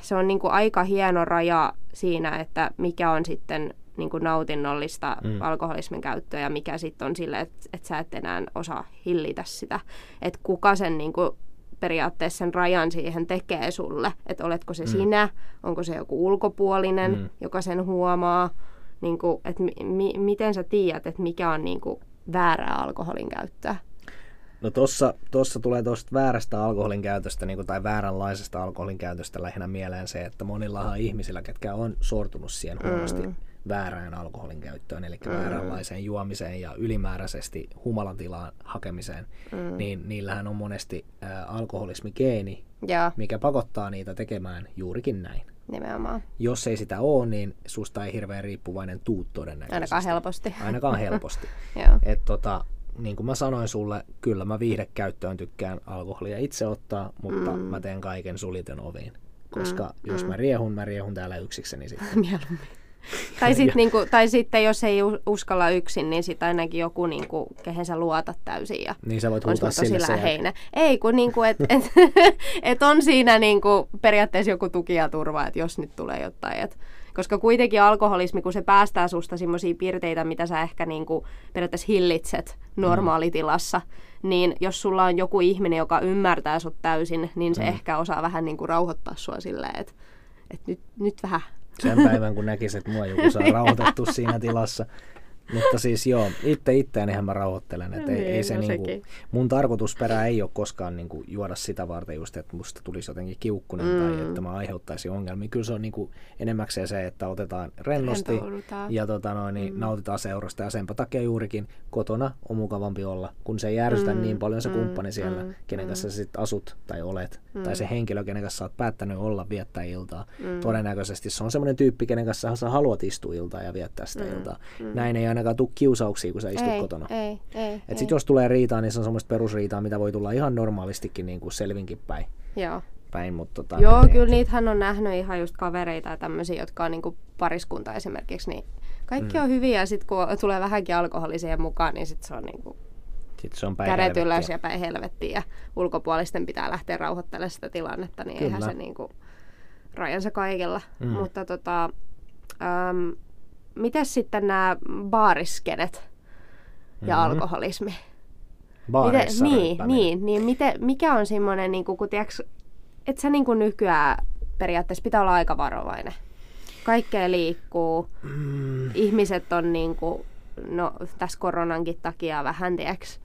se on niin kuin aika hieno raja siinä, että mikä on sitten niin kuin nautinnollista Mm. alkoholismin käyttöä ja mikä sitten on sille, että, että sä et enää osaa hillitä sitä. Että kuka sen niin kuin periaatteessa sen rajan siihen tekee sulle. Että oletko se Mm. sinä, onko se joku ulkopuolinen, mm. joka sen huomaa. Niin kuin, että mi- mi- miten sä tiedät, että mikä on niin kuin väärää alkoholin käyttöä. No tossa, tossa tulee tuosta väärästä alkoholin käytöstä niin kuin, tai vääränlaisesta alkoholin käytöstä lähinnä mieleen se, että monillahan ihmisillä, ketkä on sortunut siihen huonosti Mm. väärään alkoholin käyttöön, eli mm. vääränlaiseen juomiseen ja ylimääräisesti humalatilaan hakemiseen, mm. niin niillähän on monesti ä, alkoholismigeeni, Ja mikä pakottaa niitä tekemään juurikin näin. nimenomaan. Jos ei sitä ole, niin susta ei hirveän riippuvainen tuu todennäköisesti. Ainakaan helposti. Ainakaan helposti. *laughs* Joo. Et tota, niin kuin mä sanoin sulle, kyllä mä viihdekäyttöön tykkään alkoholia itse ottaa, mutta mm. mä teen kaiken suliten oviin. Koska mm, jos mä riehun, mä riehun täällä yksikseni sitten. *laughs* Mieluummin. Tai, sit, niinku, tai sitten jos ei uskalla yksin, niin sitten ainakin joku, niinku, kehen sä luotat täysin ja Niin sä voit on huutaa sun tosi sille sen jälkeen. läheinen. Ei, kun niinku, et, et, *laughs* et on siinä niinku, periaatteessa joku tuki ja turva, että jos nyt tulee jotain. Et, koska kuitenkin alkoholismi, kun se päästää susta semmoisia piirteitä, mitä sä ehkä niinku, periaatteessa hillitset normaalitilassa, niin jos sulla on joku ihminen, joka ymmärtää sut täysin, niin se Mm. ehkä osaa vähän niinku rauhoittaa sua silleen, että et nyt, nyt vähän Sen päivän, kun näkisit, että mua joku saa rauhoitettu *laughs* siinä tilassa. Mutta siis joo, itse itseänihän mä rauhoittelen. Että ei, Niin, ei se no niinku, sekin. mun tarkoitusperä ei ole koskaan niinku juoda sitä varten just, että musta tulisi jotenkin kiukkunen mm. tai että mä aiheuttaisin ongelmia. Kyllä se on niinku enemmäkseen se, että otetaan rennosti ja tota noin, niin mm. nautitaan seurasta. Ja senpä takia juurikin kotona on mukavampi olla, kun se ei järsytä mm. niin paljon se kumppani siellä, mm. kenen kanssa sä sitten asut tai olet. Mm. Tai se henkilö, kenen kanssa sä oot päättänyt olla viettää iltaa. Mm. Todennäköisesti se on semmoinen tyyppi, kenen kanssa sä haluat istua iltaa ja viettää sitä mm. iltaa. Mm. Näin ei ainakaan tule kiusauksia, kun sä istut ei, kotona. Ei, ei, Et ei. sit jos tulee riitaa, niin se on semmoista perusriitaa, mitä voi tulla ihan normaalistikin niin kuin selvinkin päin. Joo. päin mutta tota, Joo, niin, kyllä niitähän on nähnyt ihan just kavereita ja tämmöisiä, jotka on niinku pariskunta esimerkiksi, niin kaikki mm. on hyviä ja sitten kun tulee vähänkin alkoholi siihen mukaan, niin sitten se on niinku Sitten se on päin kädet ylös ja päin helvettiin ja ulkopuolisten pitää lähteä rauhoittelemaan sitä tilannetta, niin Kyllä. eihän se niinku rajansa kaikilla. Mm. Mutta tota, äm, mitäs sitten nämä baariskenet ja Mhm. alkoholismi? Baareissa niin, ryyppääminen. niin, niin miten, mikä on semmoinen, niinku, kun tiiäks, et sä niinku nykyään periaatteessa pitää olla aika varovainen. Kaikkea liikkuu, Mm, ihmiset on niinku, no tässä koronankin takia vähän, tiiäks,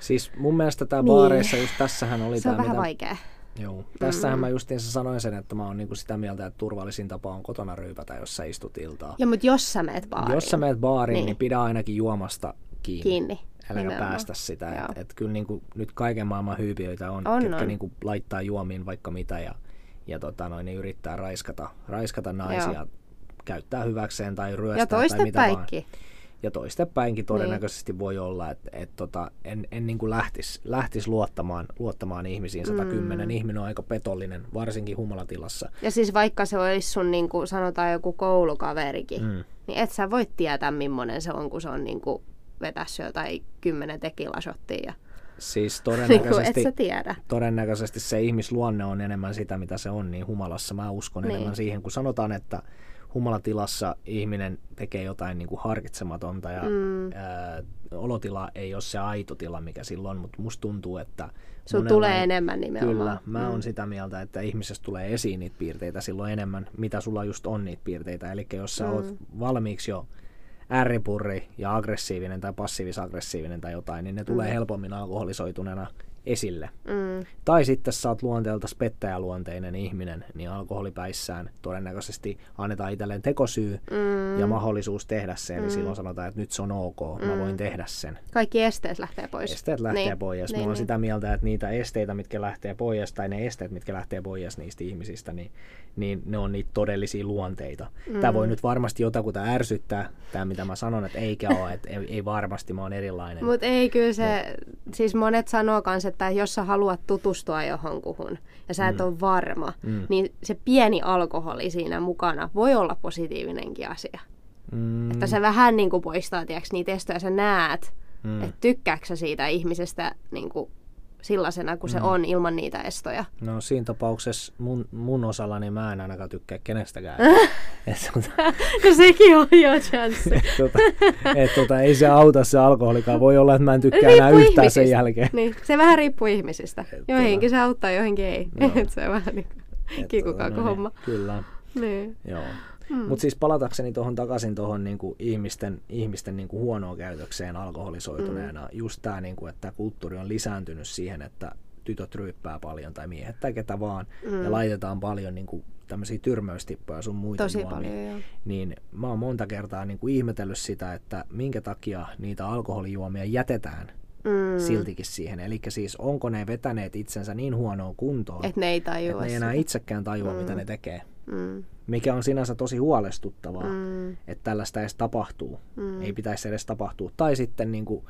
siis mun mielestä tämä Niin. baareissa, just tässähän oli tämä, mitä... vaikea. Joo. Tässähän mä justiinsa sanoin sen, että mä oon niinku sitä mieltä, että turvallisin tapa on kotona ryypätä, jos sä istut iltaa. Ja mutta jos sä meet baariin, Jos sä meet baariin, niin. Niin. pidä ainakin juomasta kiinni. kiinni. Äläkä nimenomaan. päästä sitä. Joo. Et, et kyllä niinku, nyt kaiken maailman hyypiöitä on, On, ketkä on. Niinku laittaa juomiin vaikka mitä ja, ja tota noin, niin yrittää raiskata, raiskata naisia, Joo. käyttää hyväkseen tai ryöstää Ja tai mitä vaan. Ja toistepäinkin todennäköisesti niin. voi olla, että et tota, en, en niin lähtisi lähtis luottamaan, luottamaan ihmisiin. 110 mm. ihminen on aika petollinen, varsinkin humalatilassa. Ja siis vaikka se olisi sun, niin kuin sanotaan, joku koulukaverikin, mm. Niin et sä voi tietää, millainen se on, kun se on niin kuin vetässä jotain kymmenen tekilasottia. Ja, Siis *laughs* niin kuin, et todennäköisesti, sä tiedä. todennäköisesti se ihmisluonne on enemmän sitä, mitä se on, niin humalassa mä uskon niin. enemmän siihen, kun sanotaan, että humalatilassa ihminen tekee jotain niin kuin harkitsematonta ja mm. ää, olotila ei ole se aito tila, mikä silloin, mutta musta tuntuu, että Sun monella- tulee enemmän nimenomaan. Kyllä, mä Mm. oon sitä mieltä, että ihmisestä tulee esiin niitä piirteitä silloin enemmän, mitä sulla just on niitä piirteitä. Eli jos sä mm. oot valmiiksi jo ärripurri ja aggressiivinen tai passiivis-aggressiivinen tai jotain, niin ne tulee helpommin alkoholisoituneena esille. Mm. Tai sitten sä oot luonteelta pettäjäluonteinen ihminen, niin alkoholipäissään todennäköisesti annetaan itselleen tekosyy Mm. ja mahdollisuus tehdä se. Eli silloin sanotaan, että nyt se on ok, mä voin tehdä sen. Kaikki esteet lähtee pois. Esteet lähtee Niin. pois. Niin, Mä oon niin. sitä mieltä, että niitä esteitä, mitkä lähtee pois, tai ne esteet, mitkä lähtee pois niistä ihmisistä, niin, niin ne on niitä todellisia luonteita. Mm. Tämä voi nyt varmasti jotakuta ärsyttää, tämä mitä mä sanon, että eikä ole, että ei, ei varmasti, mä oon erilainen. Mutta ei kyllä se, siis monet sanoo kans, että jos sä haluat tutustua johonkuhun ja sä et ole varma, Mm. niin se pieni alkoholi siinä mukana voi olla positiivinenkin asia. mm, Että se vähän niin kuin poistaa tiiäks, niitä estoja, sä näet, mm. mm. että tykkääksä sä siitä ihmisestä niin kuin sellaisena kuin se Mm. on ilman niitä estoja. No siinä tapauksessa mun, mun osalla, niin mä en ainakaan tykkää kenestäkään. *laughs* et, tota, *laughs* No sekin on jo chanssi. *laughs* et, tota, et, tota, ei se auta se alkoholikaan. Voi olla, että mä en tykkää enää yhtään sen jälkeen. Niin, se vähän riippuu ihmisistä. Et Joihinkin se auttaa, joihinkin ei. Et se on vähän niin Et, tota, kikukauko no homma. niin, Kyllä. Niin. Joo. Mm. Mutta siis palatakseni tuohon takaisin tuohon niinku ihmisten, ihmisten niinku huonoon käytökseen alkoholisoituneena, mm. just tämä, niinku, että kulttuuri on lisääntynyt siihen, että tytöt ryyppää paljon tai miehet tai ketä vaan, mm. ja laitetaan paljon niinku, tämmöisiä tyrmäystippoja sun muita Tosi juomia. paljon, joo. Niin mä oon monta kertaa niinku ihmetellyt sitä, että minkä takia niitä alkoholijuomia jätetään Mm. siltikin siihen. Eli siis onko ne vetäneet itsensä niin huonoon kuntoon, Että ne ei tajua ne ei enää itsekään tajua, mm. mitä ne tekee Mm. Mikä on sinänsä tosi huolestuttavaa, Mm. että tällaista edes tapahtuu. Mm. Ei pitäisi edes tapahtua. Tai sitten niin kuin,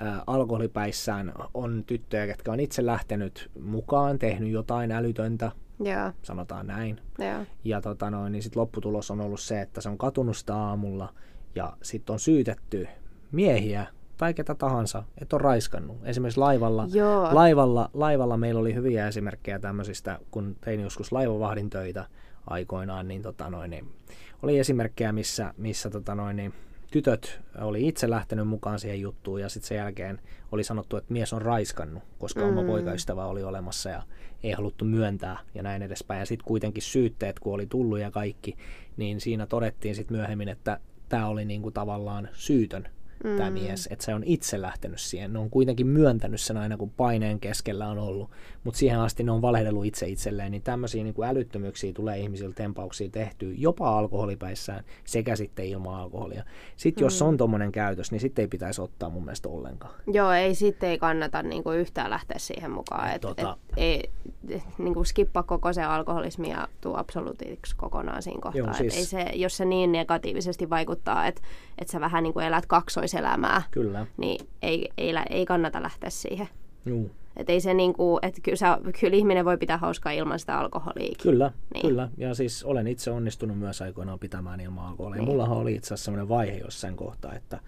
ä, alkoholipäissään on tyttöjä, jotka on itse lähtenyt mukaan, tehnyt jotain älytöntä, Joo, sanotaan näin. joo. Ja tota noin, niin sit lopputulos on ollut se, että se on katunut sitä aamulla ja sitten on syytetty miehiä tai ketä tahansa, että on raiskannut. Esimerkiksi laivalla, Joo. laivalla, laivalla meillä oli hyviä esimerkkejä tämmöisistä, kun tein joskus laivavahdin töitä aikoinaan, niin, tota noin, niin oli esimerkkejä, missä, missä tota noin, niin tytöt oli itse lähtenyt mukaan siihen juttuun ja sitten sen jälkeen oli sanottu, että mies on raiskannut, koska mm. oma poikaystävä oli olemassa ja ei haluttu myöntää ja näin edespäin. Ja sitten kuitenkin syytteet, kun oli tullut ja kaikki, niin siinä todettiin sitten myöhemmin, että tämä oli niinku tavallaan syytön mm. tämä mies, että se on itse lähtenyt siihen. Ne on kuitenkin myöntänyt sen aina, kun paineen keskellä on ollut, mutta siihen asti ne on valehdellut itse itselleen, niin tämmöisiä niinku älyttömyyksiä tulee ihmisiltä tempauksia tehtyä jopa alkoholipäissään sekä sitten ilman alkoholia. Sitten jos on tuommoinen käytös, niin sitten ei pitäisi ottaa mun mielestä ollenkaan. Joo, ei sitten ei kannata niinku yhtään lähteä siihen mukaan. Et, Tota- et, ei, et, niinku skippa koko se alkoholismi ja tuu absoluutiksi kokonaan siinä kohtaa. Joo, Et siis- ei se, jos se niin negatiivisesti vaikuttaa, että et sä vähän niinku elät kaksoiselämää, Kyllä. niin ei, ei, ei kannata lähteä siihen. Juu. Et ei se niinku, et kyllä, sä, kyllä ihminen voi pitää hauskaa ilman sitä alkoholia. Kyllä, Niin. niin. kyllä. Ja siis olen itse onnistunut myös aikoinaan pitämään ilman alkoholia. Niin. Niin. Mullahan oli itse asiassa sellainen vaihe jossain kohtaa, että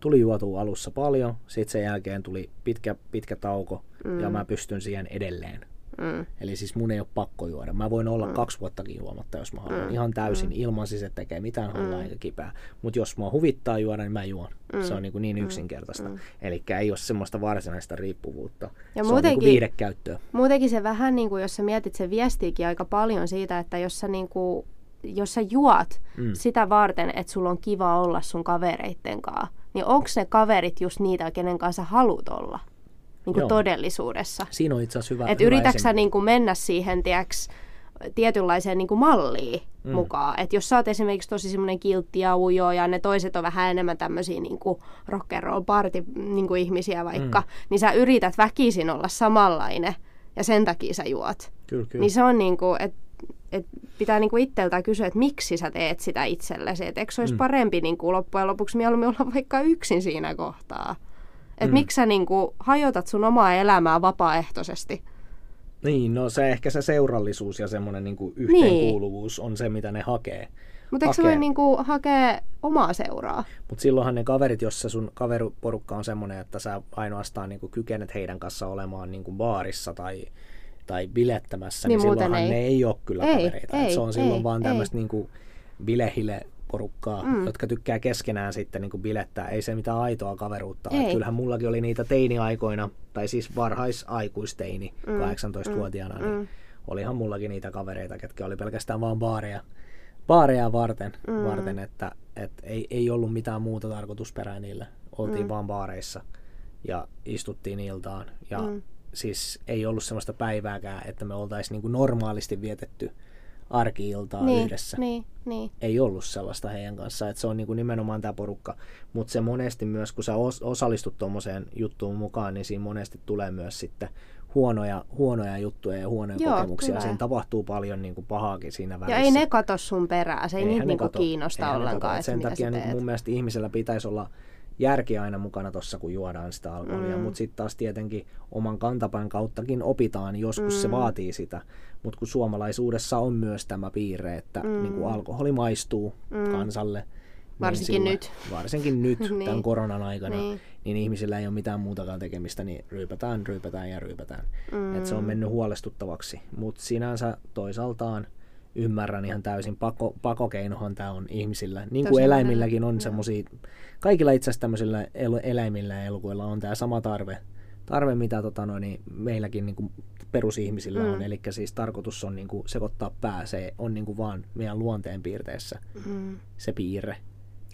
tuli juotua alussa paljon, sitten sen jälkeen tuli pitkä, pitkä tauko mm. ja mä pystyn siihen edelleen. Mm. Eli siis mun ei ole pakko juoda. Mä voin olla mm. kaksi vuottakin juomatta, jos mä haluan. Mm. Ihan täysin mm. ilman siis, että tekee mitään hallaa mm. eikä kipää. Mutta jos mua huvittaa juoda, niin mä juon. Mm. Se on niin, kuin niin mm. yksinkertaista. Mm. Eli ei ole semmoista varsinaista riippuvuutta. Ja se muutenkin, on niin viidekäyttöä. Muutenkin se vähän, niin kuin, jos sä mietit, se viestiikin aika paljon siitä, että jos sä, niin kuin, jos sä juot mm. sitä varten, että sulla on kiva olla sun kavereitten kanssa, niin onko ne kaverit just niitä, kenen kanssa haluat olla? Niin kuin todellisuudessa. Siinä on itse asiassa hyvä. Että yritätkö niin kuin mennä siihen, tiiäks, tietynlaiseen niin kuin malliin mm. mukaan. Että jos sä oot esimerkiksi tosi semmoinen kiltti ja ujo ja ne toiset on vähän enemmän tämmöisiä niin kuin rock and roll party niin kuin ihmisiä vaikka, mm. niin sä yrität väkisin olla samanlainen ja sen takia sä juot. Kyllä, kyllä. Niin se on niin kuin, että et pitää niinku itseltään kysyä, että miksi sä teet sitä itsellesi. Että eikö se olisi mm. parempi niinku loppujen lopuksi mieluummin olla vaikka yksin siinä kohtaa. Että mm. miksi sä niinku hajotat sun omaa elämää vapaaehtoisesti? Niin, no se ehkä se seurallisuus ja semmoinen niinku yhteenkuuluvuus niin. on se, mitä ne hakee. Mutta eikö se voi niinku hakea omaa seuraa? Mutta silloinhan ne kaverit, jos se sun kaveriporukka on semmoinen, että sä ainoastaan niinku kykenet heidän kanssa olemaan niinku baarissa tai, tai bilettämässä, niin, niin silloinhan ei. ne ei ole kyllä ei, kavereita. Ei, se on silloin ei, vaan tämmöistä niinku bilehille porukkaa, mm. jotka tykkää keskenään sitten niin kuin bilettää. Ei se mitään aitoa kaveruutta. Ei. Kyllähän mullakin oli niitä teiniaikoina, tai siis varhaisaikuisteini, mm. 18-vuotiaana, niin mm. olihan mullakin niitä kavereita, ketkä oli pelkästään vaan baareja, baareja varten, mm. varten että et ei, ei ollut mitään muuta tarkoitusperää niille. Oltiin mm. vaan baareissa ja istuttiin iltaan. Ja mm. siis ei ollut sellaista päivääkään, että me oltaisiin niin normaalisti vietetty arkiiltaa niin, yhdessä. Niin, niin. Ei ollut sellaista heidän kanssaan, että se on niin kuin nimenomaan tämä porukka. Mutta se monesti myös, kun sä osallistut tuommoiseen juttuun mukaan, niin siinä monesti tulee myös sitten huonoja, huonoja juttuja ja huonoja Joo, kokemuksia. Siinä tapahtuu paljon niin kuin pahaakin siinä välissä. Ja ei ne kato sun perää, se ei Eihän niitä niin kiinnosta ollenkaan. Sen takia niin mun mielestä ihmisellä pitäisi olla järki aina mukana tuossa, kun juodaan sitä alkoholia, mm. mutta sitten taas tietenkin oman kantapään kauttakin opitaan, joskus mm. se vaatii sitä. Mutta kun suomalaisuudessa on myös tämä piirre, että mm. niin kuin alkoholi maistuu mm. kansalle, niin Varsinkin niin silloin, nyt. Varsinkin nyt, *laughs* niin. tämän koronan aikana, niin. niin ihmisillä ei ole mitään muutakaan tekemistä, niin ryypätään, ryypätään ja ryypätään. Mm. Et se on mennyt huolestuttavaksi. Mutta sinänsä toisaaltaan ymmärrän ihan täysin. Pako, pakokeinohan tämä on ihmisillä. Niin kuin eläimilläkin on semmoisia, kaikilla itse asiassa tämmöisillä el, eläimillä ja elukoilla on tämä sama tarve, tarve mitä tota noin, niin meilläkin niin kuin perusihmisillä mm. on. Eli siis tarkoitus on niin kuin sekoittaa pää. Se on niin kuin vaan meidän luonteen piirteessä mm. se piirre.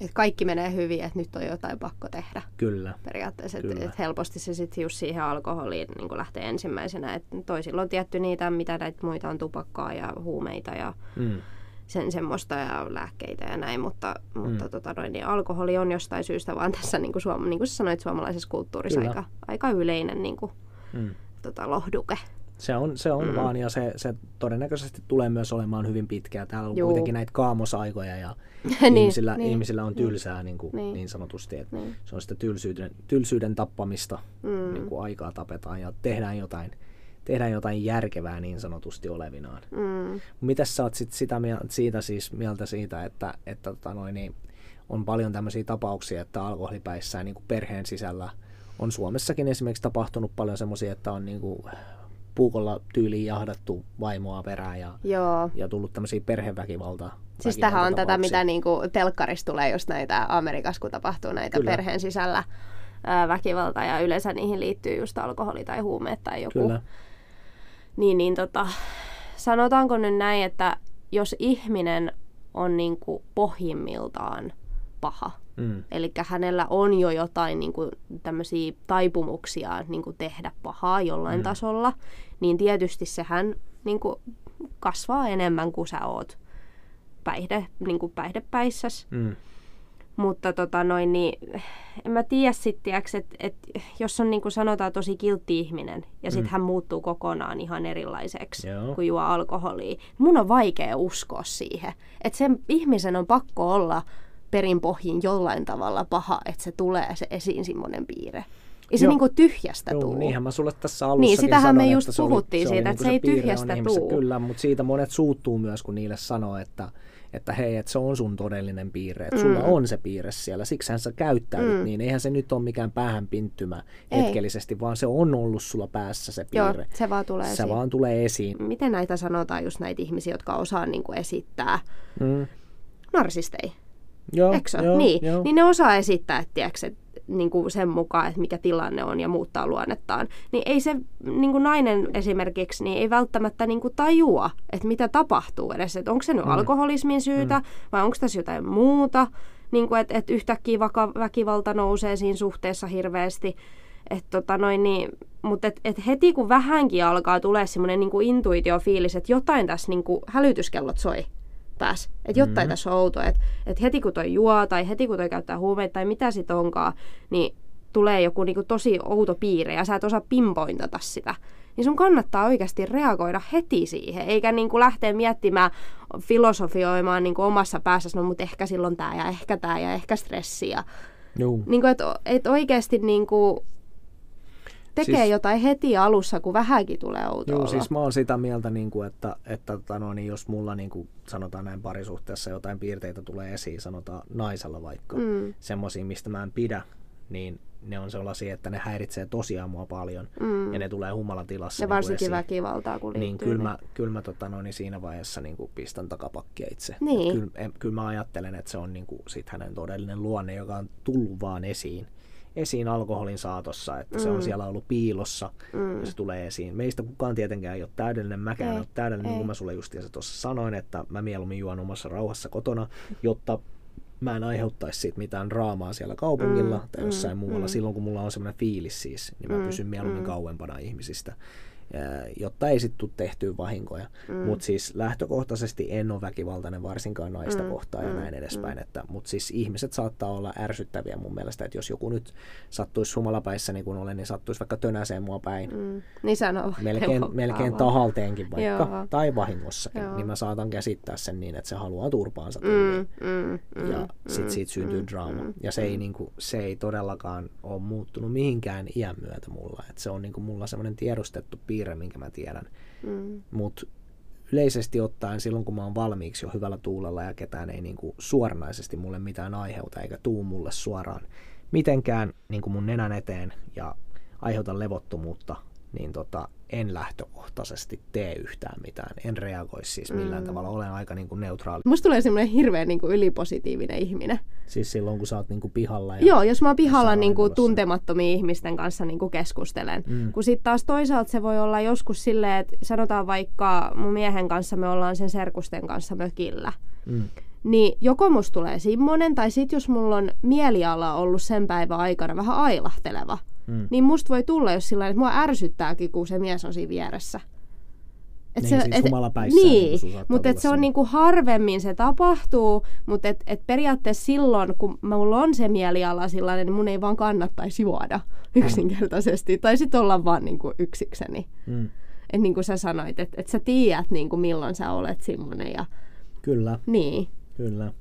Et kaikki menee hyvin, että nyt on jotain pakko tehdä. Kyllä. Periaatteessa, että et helposti se sitten just siihen alkoholiin niin lähtee ensimmäisenä. Et toisilla on tietty niitä, mitä näitä muita on tupakkaa ja huumeita ja mm. sen semmoista ja lääkkeitä ja näin, mutta, mm. mutta tota noin, niin alkoholi on jostain syystä vaan tässä, niin kuin, suom- niin kuin sä sanoit, suomalaisessa kulttuurissa aika, aika yleinen niin kuin, mm. tota, lohduke. Se on, se on mm. vaan ja se, se todennäköisesti tulee myös olemaan hyvin pitkää. Täällä on Juu. kuitenkin näitä kaamosaikoja ja *laughs* niin, ihmisillä, niin, ihmisillä on tylsää niin, kuin, niin. niin sanotusti. Että niin. Se on sitä tylsyyden, tylsyyden tappamista, mm. niin kuin aikaa tapetaan ja tehdään jotain, tehdään jotain järkevää niin sanotusti olevinaan. Mm. Mitä sä oot sit sitä mieltä, siitä siis mieltä siitä, että, että tota noin, niin on paljon tämmöisiä tapauksia, että alkoholipäissään niin kuin perheen sisällä on Suomessakin esimerkiksi tapahtunut paljon semmoisia, että on niin kuin puukolla tyyliin jahdattu vaimoa perään ja, Joo. ja tullut tämmöisiä perheväkivaltaa. Siis tähän on tätä, mitä niinku telkkarissa tulee just näitä Amerikassa, kun tapahtuu näitä Kyllä. perheen sisällä ää, väkivaltaa ja yleensä niihin liittyy just alkoholi tai huumeet tai joku. Kyllä. Niin, niin tota, sanotaanko nyt näin, että jos ihminen on niinku pohjimmiltaan paha, Mm. Eli hänellä on jo jotain niin kuin, tämmöisiä taipumuksia niin kuin tehdä pahaa jollain mm. tasolla, niin tietysti sehän niin kuin, kasvaa enemmän kuin sä oot päihde, niin kuin päihdepäissäs. Mm. Mutta tota noin, niin en mä tiedä sitten, että et, jos on niin kuin sanotaan tosi kiltti ihminen ja sitten mm. hän muuttuu kokonaan ihan erilaiseksi, Joo. kun juo alkoholia. Mun on vaikea uskoa siihen, että sen ihmisen on pakko olla perinpohjin jollain tavalla paha, että se tulee se esiin semmoinen piirre. Ei se niinku tyhjästä Joo, tuu. niinhän mä sulle tässä alussa Niin, sitähän sanoin, me just puhuttiin oli, siitä, että se, se ei tyhjästä tuu. Kyllä, mutta siitä monet suuttuu myös, kun niille sanoo, että, että hei, että se on sun todellinen piirre, että mm. sulla on se piirre siellä, siksi sä käyttäydyt mm. niin. Eihän se nyt ole mikään päähän pinttymä Ei. hetkellisesti, vaan se on ollut sulla päässä se piirre. Joo, se vaan tulee se esiin. vaan tulee esiin. Miten näitä sanotaan just näitä ihmisiä, jotka osaa niin kuin esittää? Mm. Narsistei. Joo, Eikö joo, niin, joo. niin ne osaa esittää, että, että niin kuin sen mukaan, että mikä tilanne on ja muuttaa luonnettaan. Niin ei se niin kuin nainen esimerkiksi niin ei välttämättä niin kuin tajua, että mitä tapahtuu edes. Että onko se nyt mm. alkoholismin syytä mm. vai onko tässä jotain muuta. Niin kuin, että, että yhtäkkiä vaka, väkivalta nousee siinä suhteessa hirveästi. Et tota noin, niin, mutta et, et heti kun vähänkin alkaa tulee semmoinen niin intuitiofiilis, että jotain tässä niin kuin hälytyskellot soi päässä. Että jotain mm-hmm. tässä on outoa. Että et heti kun toi juo tai heti kun toi käyttää huumeita tai mitä sit onkaan, niin tulee joku niinku tosi outo piirre ja sä et osaa pinpointata sitä. Niin sun kannattaa oikeasti reagoida heti siihen, eikä niinku lähteä miettimään, filosofioimaan niinku omassa päässä, no mutta ehkä silloin tämä ja ehkä tämä ja ehkä stressiä. Niinku, että et oikeasti niinku, tekee siis, jotain heti alussa, kun vähänkin tulee outoa Joo, siis mä oon sitä mieltä, niin kuin, että, että tota no, niin jos mulla niin kuin, sanotaan näin parisuhteessa jotain piirteitä tulee esiin, sanotaan naisella vaikka, mm. semmoisia, mistä mä en pidä, niin ne on sellaisia, että ne häiritsee tosiaan mua paljon mm. ja ne tulee humalatilassa. Ja niin varsinkin esiin. väkivaltaa, kun Niin kyllä mä, kyllä mä tota, no, niin siinä vaiheessa niin kuin pistän takapakkia itse. Niin. Kyllä, kyllä mä ajattelen, että se on niin kuin, sit hänen todellinen luonne, joka on tullut vaan esiin esiin alkoholin saatossa, että mm. se on mm. siellä ollut piilossa mm. ja se tulee esiin. Meistä kukaan tietenkään ei ole täydellinen, mäkään ei ole täydellinen, ei. niin kuin mä sulle justiinsa tuossa sanoin, että mä mieluummin juon omassa rauhassa kotona, jotta mä en aiheuttaisi siitä mitään draamaa siellä kaupungilla mm. tai jossain mm. muualla. Mm. Silloin kun mulla on semmoinen fiilis siis, niin mä mm. pysyn mieluummin mm. kauempana ihmisistä jotta ei sitten tule tehtyä vahinkoja. Mm. Mutta siis lähtökohtaisesti en ole väkivaltainen varsinkaan naista mm. kohtaan ja mm. näin edespäin. Mm. Mutta siis ihmiset saattaa olla ärsyttäviä mun mielestä, että jos joku nyt sattuisi humalapäissä niin kuin olen, niin sattuisi vaikka tönäseen mua päin. Mm. Niin sanoo. Melkein, *laughs* melkein tahalteenkin vaikka, Joo. tai vahingossakin, Joo. niin mä saatan käsittää sen niin, että se haluaa turpaansa mm. Mm. Mm. Ja sitten mm. siitä syntyy mm. draama. Mm. Ja se ei, niin kuin, se ei todellakaan ole muuttunut mihinkään iän myötä mulla. Et se on niin kuin mulla semmoinen tiedostettu piirre piirre, minkä mä tiedän. Mm. Mutta yleisesti ottaen silloin, kun mä oon valmiiksi jo hyvällä tuulella ja ketään ei niinku suoranaisesti mulle mitään aiheuta eikä tuu mulle suoraan mitenkään niinku mun nenän eteen ja aiheuta levottomuutta, niin tota, en lähtökohtaisesti tee yhtään mitään. En reagoi siis millään mm. tavalla. Olen aika niin kuin neutraali. Musta tulee semmoinen hirveän niin kuin ylipositiivinen ihminen. Siis silloin, kun sä oot niin kuin pihalla. Ja Joo, jos mä oon pihalla niin kuin tuntemattomia ihmisten kanssa niin kuin keskustelen. Mm. Kun sitten taas toisaalta se voi olla joskus silleen, että sanotaan vaikka mun miehen kanssa me ollaan sen serkusten kanssa mökillä. Mm niin joko musta tulee semmoinen, tai sitten jos mulla on mieliala ollut sen päivän aikana vähän ailahteleva, mm. niin musta voi tulla jos sillä että mua ärsyttääkin, kun se mies on siinä vieressä. Et niin, se, siis et, niin, mutta et se on niinku harvemmin se tapahtuu, mutta et, et periaatteessa silloin, kun mulla on se mieliala sellainen, niin mun ei vaan kannattaisi juoda mm. yksinkertaisesti. Tai sitten olla vaan niinku yksikseni. Mm. Että niin kuin sä sanoit, että et sä tiedät niinku milloin sä olet semmoinen. Ja... Kyllä. Niin. Kyllä.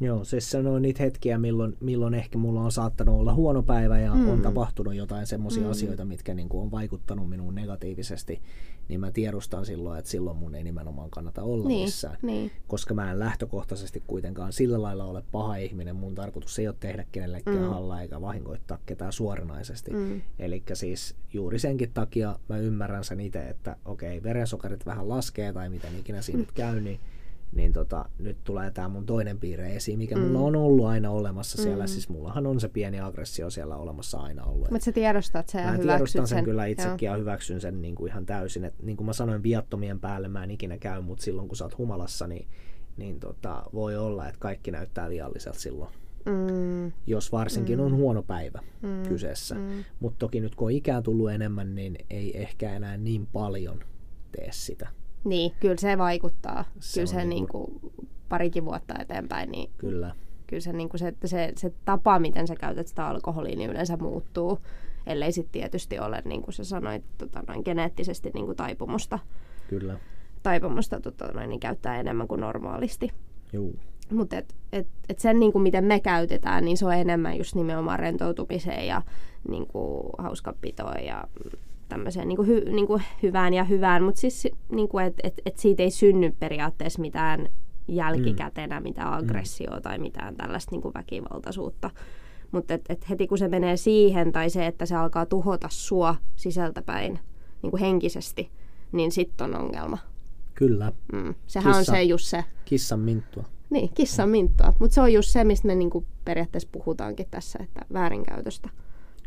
Joo, siis se on niitä hetkiä, milloin, milloin ehkä mulla on saattanut olla huono päivä ja mm. on tapahtunut jotain semmoisia mm. asioita, mitkä niin kuin on vaikuttanut minuun negatiivisesti, niin mä tiedostan silloin, että silloin mun ei nimenomaan kannata olla niin, missään. Niin. Koska mä en lähtökohtaisesti kuitenkaan sillä lailla ole paha ihminen. Mun tarkoitus ei ole tehdä kenellekään mm. halla eikä vahingoittaa ketään suoranaisesti. Mm. Eli siis juuri senkin takia mä ymmärrän sen itse, että okei, verensokerit vähän laskee tai miten ikinä siinä nyt käy, niin niin tota, nyt tulee tämä mun toinen piirre esiin, mikä mm. mulla on ollut aina olemassa siellä. Mm. Siis mullahan on se pieni aggressio siellä olemassa aina ollut. Mutta sä tiedostat sen ja Mä tiedostan sen, sen kyllä itsekin Joo. ja hyväksyn sen niin kuin ihan täysin. Et, niin kuin mä sanoin, viattomien päälle mä en ikinä käy, mutta silloin kun sä oot humalassa, niin, niin tota, voi olla, että kaikki näyttää vialliselta silloin. Mm. Jos varsinkin mm. on huono päivä mm. kyseessä. Mm. Mutta toki nyt kun on ikää tullut enemmän, niin ei ehkä enää niin paljon tee sitä. Niin, kyllä se vaikuttaa. Se kyllä se niin kuin parikin vuotta eteenpäin, niin kyllä, kyllä se, niin kuin se, se, se tapa, miten sä käytät sitä alkoholia, niin yleensä muuttuu. Ellei sitten tietysti ole, niin kuin sä sanoit, tota, noin geneettisesti niin kuin taipumusta. Kyllä. Taipumusta tota, noin, niin käyttää enemmän kuin normaalisti. Juu. Mutta et, et, et sen, niin kuin miten me käytetään, niin se on enemmän just nimenomaan rentoutumiseen ja niin kuin, hauskapitoon ja tämmöiseen niin kuin hy, niin kuin hyvään ja hyvään, mutta siis niin kuin, että et, et siitä ei synny periaatteessa mitään jälkikätenä mitään aggressioa tai mitään tällaista niin kuin väkivaltaisuutta. Mutta et, et heti kun se menee siihen tai se, että se alkaa tuhota sua sisältäpäin niin kuin henkisesti, niin sitten on ongelma. Kyllä. Mm. Sehän Kissa, on se just se. Kissan minttua. Niin, kissan minttua. Mutta se on just se, mistä me niinku periaatteessa puhutaankin tässä, että väärinkäytöstä.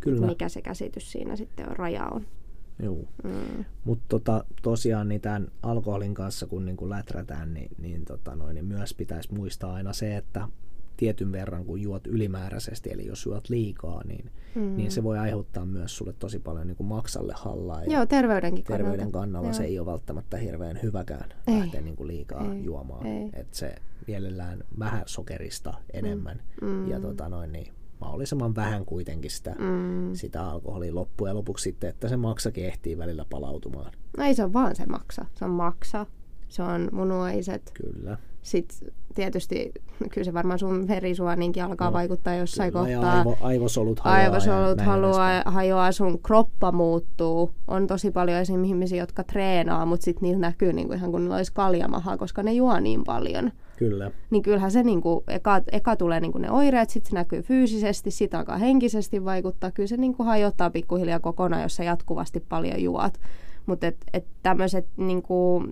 Kyllä. Mikä se käsitys siinä sitten on, raja on. Joo. Mm. Mutta tota, tosiaan niin tämän alkoholin kanssa, kun niin kun läträtään, niin, niin, tota noin, niin myös pitäisi muistaa aina se, että tietyn verran, kun juot ylimääräisesti, eli jos juot liikaa, niin, mm. niin se voi aiheuttaa myös sulle tosi paljon niin kuin maksalle hallaa. Joo, terveydenkin terveyden kannalta. kannalla Joo. se ei ole välttämättä hirveän hyväkään ei. lähteä niin kuin liikaa ei. juomaan. Ei. Et se mielellään vähän sokerista enemmän mm. ja tota noin, niin mahdollisimman vähän kuitenkin sitä, mm. sitä alkoholia loppujen lopuksi sitten, että se maksakin ehtii välillä palautumaan. No ei se ole vaan se maksa, se on maksa, se on munuaiset. Kyllä. Sitten tietysti, *laughs* kyllä se varmaan sun verisuoninkin alkaa no, vaikuttaa jossain kyllä, kohtaa. Aivo, aivosolut hajoaa. Aivosolut haluaa, hajoaa, sun kroppa muuttuu. On tosi paljon esimerkiksi ihmisiä, jotka treenaa, mutta sitten niillä näkyy niin kuin ihan kuin niillä olisi kaljamaha, koska ne juo niin paljon. Kyllä. Niin kyllähän se niin kuin, eka, eka tulee niin kuin ne oireet, sitten se näkyy fyysisesti, sitten alkaa henkisesti vaikuttaa. Kyllä se niin kuin hajottaa pikkuhiljaa kokonaan, jos sä jatkuvasti paljon juot. Mutta et, et tämmöiset niinku,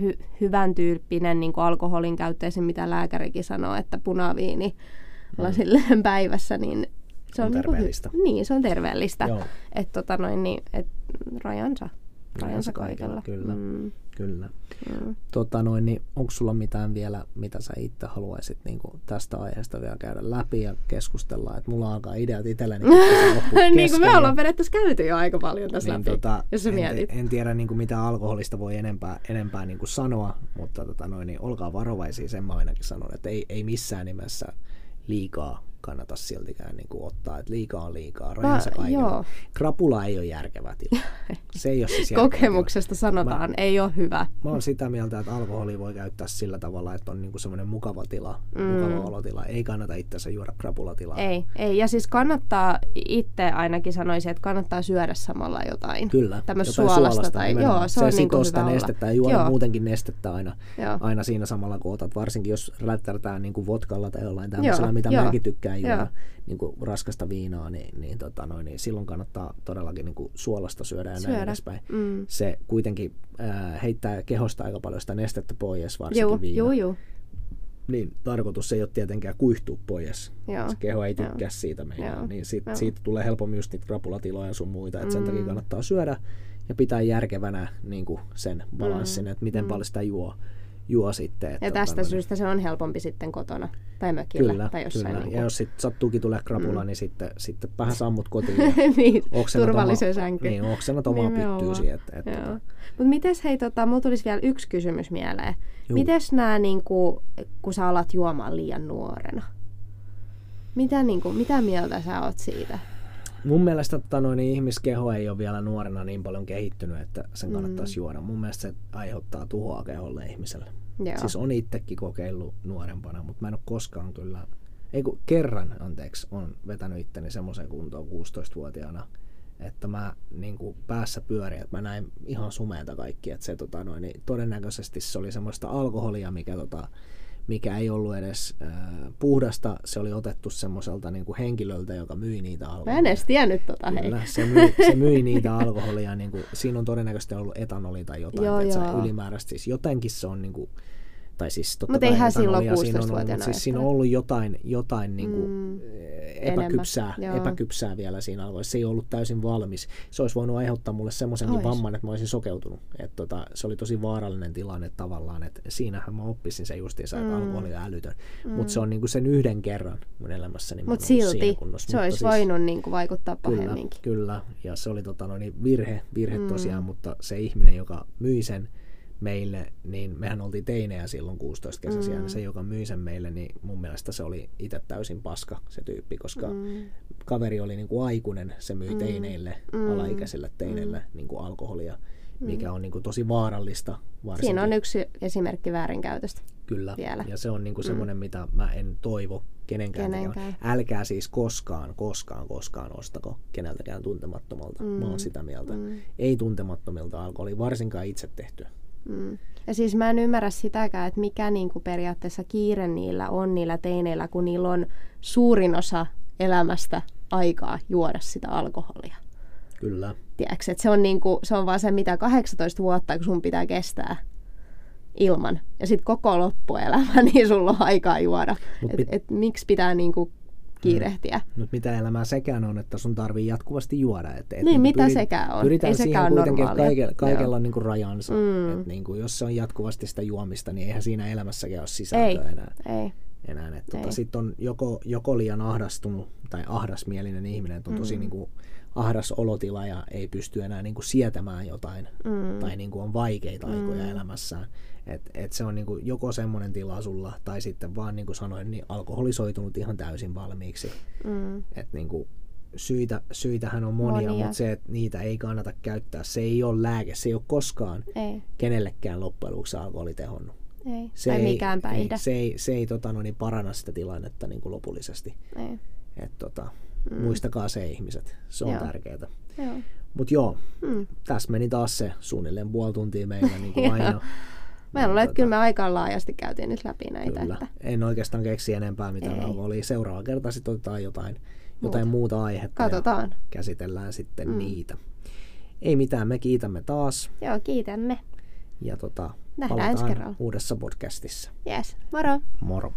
hy, hyvän tyyppinen niinku alkoholin käyttö, mitä lääkärikin sanoo, että punaviini mm. lasilleen *laughs* päivässä, niin se on, on niinku terveellistä. Niinku, niin, se on terveellistä. Että tota noin, niin, et rajansa, rajansa kaikella. Kyllä. Mm. Kyllä. Mm. Tota noin, niin onko sulla mitään vielä, mitä sä itse haluaisit niin kuin tästä aiheesta vielä käydä läpi ja keskustella? Että mulla alkaa ideat itselleni. *laughs* niin kuin me ollaan periaatteessa käyty jo aika paljon tässä niin, läpi, tota, jos sä en, mietit. En tiedä niin kuin mitä alkoholista voi enempää, enempää niin kuin sanoa, mutta tota noin, niin olkaa varovaisia, sen mä ainakin sanon, että ei, ei missään nimessä liikaa kannata siltikään niin kuin ottaa, että liikaa on liikaa, rajansa kaikilla. Krapula ei ole järkevä tila. *laughs* Se ei ole siis Kokemuksesta tila. sanotaan, mä, ei ole hyvä. Mä oon sitä mieltä, että alkoholi voi käyttää sillä tavalla, että on niinku semmoinen mukava tila, mm. mukava olotila. Ei kannata itse juoda krapulatilaa. Ei, ei, ja siis kannattaa, itse ainakin sanoisin, että kannattaa syödä samalla jotain. Kyllä, Tämmöistä jotain suolasta. suolasta tai, joo, se, se on niin sitä nestettä ja juoda joo. muutenkin nestettä aina, aina siinä samalla kun otat, varsinkin jos rättärdään niin vodkalla tai jollain tämmöisellä, mitä joo. mäkin tykkään juoda niin kuin raskasta viinaa, niin, niin, tota noin, niin silloin kannattaa todellakin niin kuin suolasta syödä ja syödä. näin edespäin. Mm. Se kuitenkin äh, heittää kehosta aika paljon sitä nestettä pois, varsinkin joo, viina. Joo, joo. Niin tarkoitus ei ole tietenkään kuihtua pois. Joo. Se keho ei tykkää joo. siitä meidän. Niin sit, siitä tulee helpommin just niitä krapulatiloja ja sun muita. Et sen mm. takia kannattaa syödä ja pitää järkevänä niin kuin sen balanssin, mm. että miten mm. paljon sitä juo juo sitten. Että ja tästä tota, syystä se on helpompi sitten kotona tai mökillä kyllä, tai jossain. Kyllä. Niin kuin... Ja jos sitten sattuukin tulee krapula, mm. niin sitten, sitten vähän sammut kotiin. *laughs* niin, turvallisen sänky. Niin, oksennat omaa pyttyysi. Että, että, tota. Mutta mites hei, tota, mulla tulisi vielä yksi kysymys mieleen. Juu. Mites nämä, niin kuin, kun sä alat juomaan liian nuorena? Mitä, niin kuin, mitä mieltä sä oot siitä? Mun mielestä tota, noin, niin ihmiskeho ei ole vielä nuorena niin paljon kehittynyt, että sen kannattaisi mm. juoda. Mun mielestä se aiheuttaa tuhoa keholle ihmiselle. Joo. Siis on itsekin kokeillut nuorempana, mutta mä en ole koskaan kyllä, ei kun kerran, anteeksi, on vetänyt itteni semmoiseen kuntoon 16-vuotiaana, että mä niin kuin päässä pyörin, että mä näin ihan sumeeta kaikki, että se tota, noin, niin todennäköisesti se oli semmoista alkoholia, mikä tota, mikä ei ollut edes äh, puhdasta. Se oli otettu semmoiselta niin kuin henkilöltä, joka myi niitä alkoholia. Mä en edes tiennyt tota, Kyllä, hei. Se myi, se myi *laughs* niitä alkoholia. Niin kuin, siinä on todennäköisesti ollut etanoli tai jotain. Joo, joo. Ylimääräistä. Siis jotenkin se on niin kuin, tai siis totta Mutta eihän silloin 16 on ollut, siis siinä on ollut jotain, jotain niin kuin mm, epäkypsää, epäkypsää vielä siinä alkoholissa. Se ei ollut täysin valmis. Se olisi voinut aiheuttaa mulle semmoisenkin vamman, että mä olisin sokeutunut. Et tota, se oli tosi vaarallinen tilanne tavallaan, että siinähän mä oppisin se justiinsa, että mm. alkoholi on älytön. Mm. Mutta se on niin kuin sen yhden kerran mun elämässäni. Mutta silti se olisi siis, voinut niin kuin vaikuttaa pahemminkin. Kyllä, kyllä, ja se oli tota, no niin, virhe, virhe mm. tosiaan, mutta se ihminen, joka myi sen, meille, niin mehän oltiin teinejä silloin 16 kesäisiä, mm. niin se, joka myi sen meille, niin mun mielestä se oli itse täysin paska se tyyppi, koska mm. kaveri oli niin kuin aikuinen, se myi mm. teineille, mm. alaikäisille teineille mm. niin kuin alkoholia, mikä mm. on niin kuin tosi vaarallista. Varsinkin. Siinä on yksi esimerkki väärinkäytöstä. Kyllä, vielä. ja se on niin kuin mm. semmoinen, mitä mä en toivo kenenkään. kenenkään. Älkää siis koskaan, koskaan, koskaan ostako keneltäkään tuntemattomalta. Mm. Mä oon sitä mieltä. Mm. Ei tuntemattomilta alkoholi, varsinkaan itse tehtyä Mm. Ja siis mä en ymmärrä sitäkään, että mikä niinku periaatteessa kiire niillä on niillä teineillä, kun niillä on suurin osa elämästä aikaa juoda sitä alkoholia. Kyllä. Tiedätkö, että se on, niinku, se on vaan se, mitä 18 vuotta, kun sun pitää kestää ilman. Ja sitten koko loppuelämä, *laughs* niin sulla on aikaa juoda. Mut Et, pit- et, miksi pitää niinku kiirehtiä? Mutta mitä elämää sekään on, että sun tarvii jatkuvasti juoda. Et, et Niin, niinku mitä sekään on. Pyritään Ei siihen sekään kuitenkin, normaalia. kaikella, kaikella on niinku rajansa. Mm. Et niinku, jos se on jatkuvasti sitä juomista, niin eihän siinä elämässäkään ole sisältöä Ei. enää. Ei. enää. Et tota. Sitten on joko, joko liian ahdastunut tai ahdasmielinen ihminen, että on tosi Mm. niinku ahdas olotila ja ei pysty enää niinku sietämään jotain Mm. tai niinku on vaikeita aikoja Mm. elämässään. Et, et se on niinku joko semmoinen tila sulla tai sitten vaan niin kuin sanoin, niin alkoholisoitunut ihan täysin valmiiksi. Mm. Et niinku, syitä, syitähän on monia, Monia. mutta se, että niitä ei kannata käyttää, se ei ole lääke, se ei ole koskaan Ei. kenellekään loppujen lopuksi alkoholi tehonnut. Ei. Se tai ei, mikään päihde. Ei, se ei, se ei tota, no, niin paranna sitä tilannetta niin kuin lopullisesti. Ei. Et, tota, mm. Muistakaa se ihmiset, se on Joo. tärkeää. Joo. Mutta joo, Mm. tässä meni taas se suunnilleen puoli tuntia meillä niin kuin *laughs* Joo. aina. Mä luulen, että kyllä me aika laajasti käytiin nyt läpi näitä. Kyllä. Että En oikeastaan keksi enempää, mitä Ei. oli. Seuraava kerta sitten otetaan jotain, jotain muuta aihetta katsotaan. ja käsitellään sitten mm. niitä. Ei mitään, me kiitämme taas Joo, kiitämme. ja tota, Nähdään ensi palataan kerralla. uudessa podcastissa. Yes. Moro! Moro!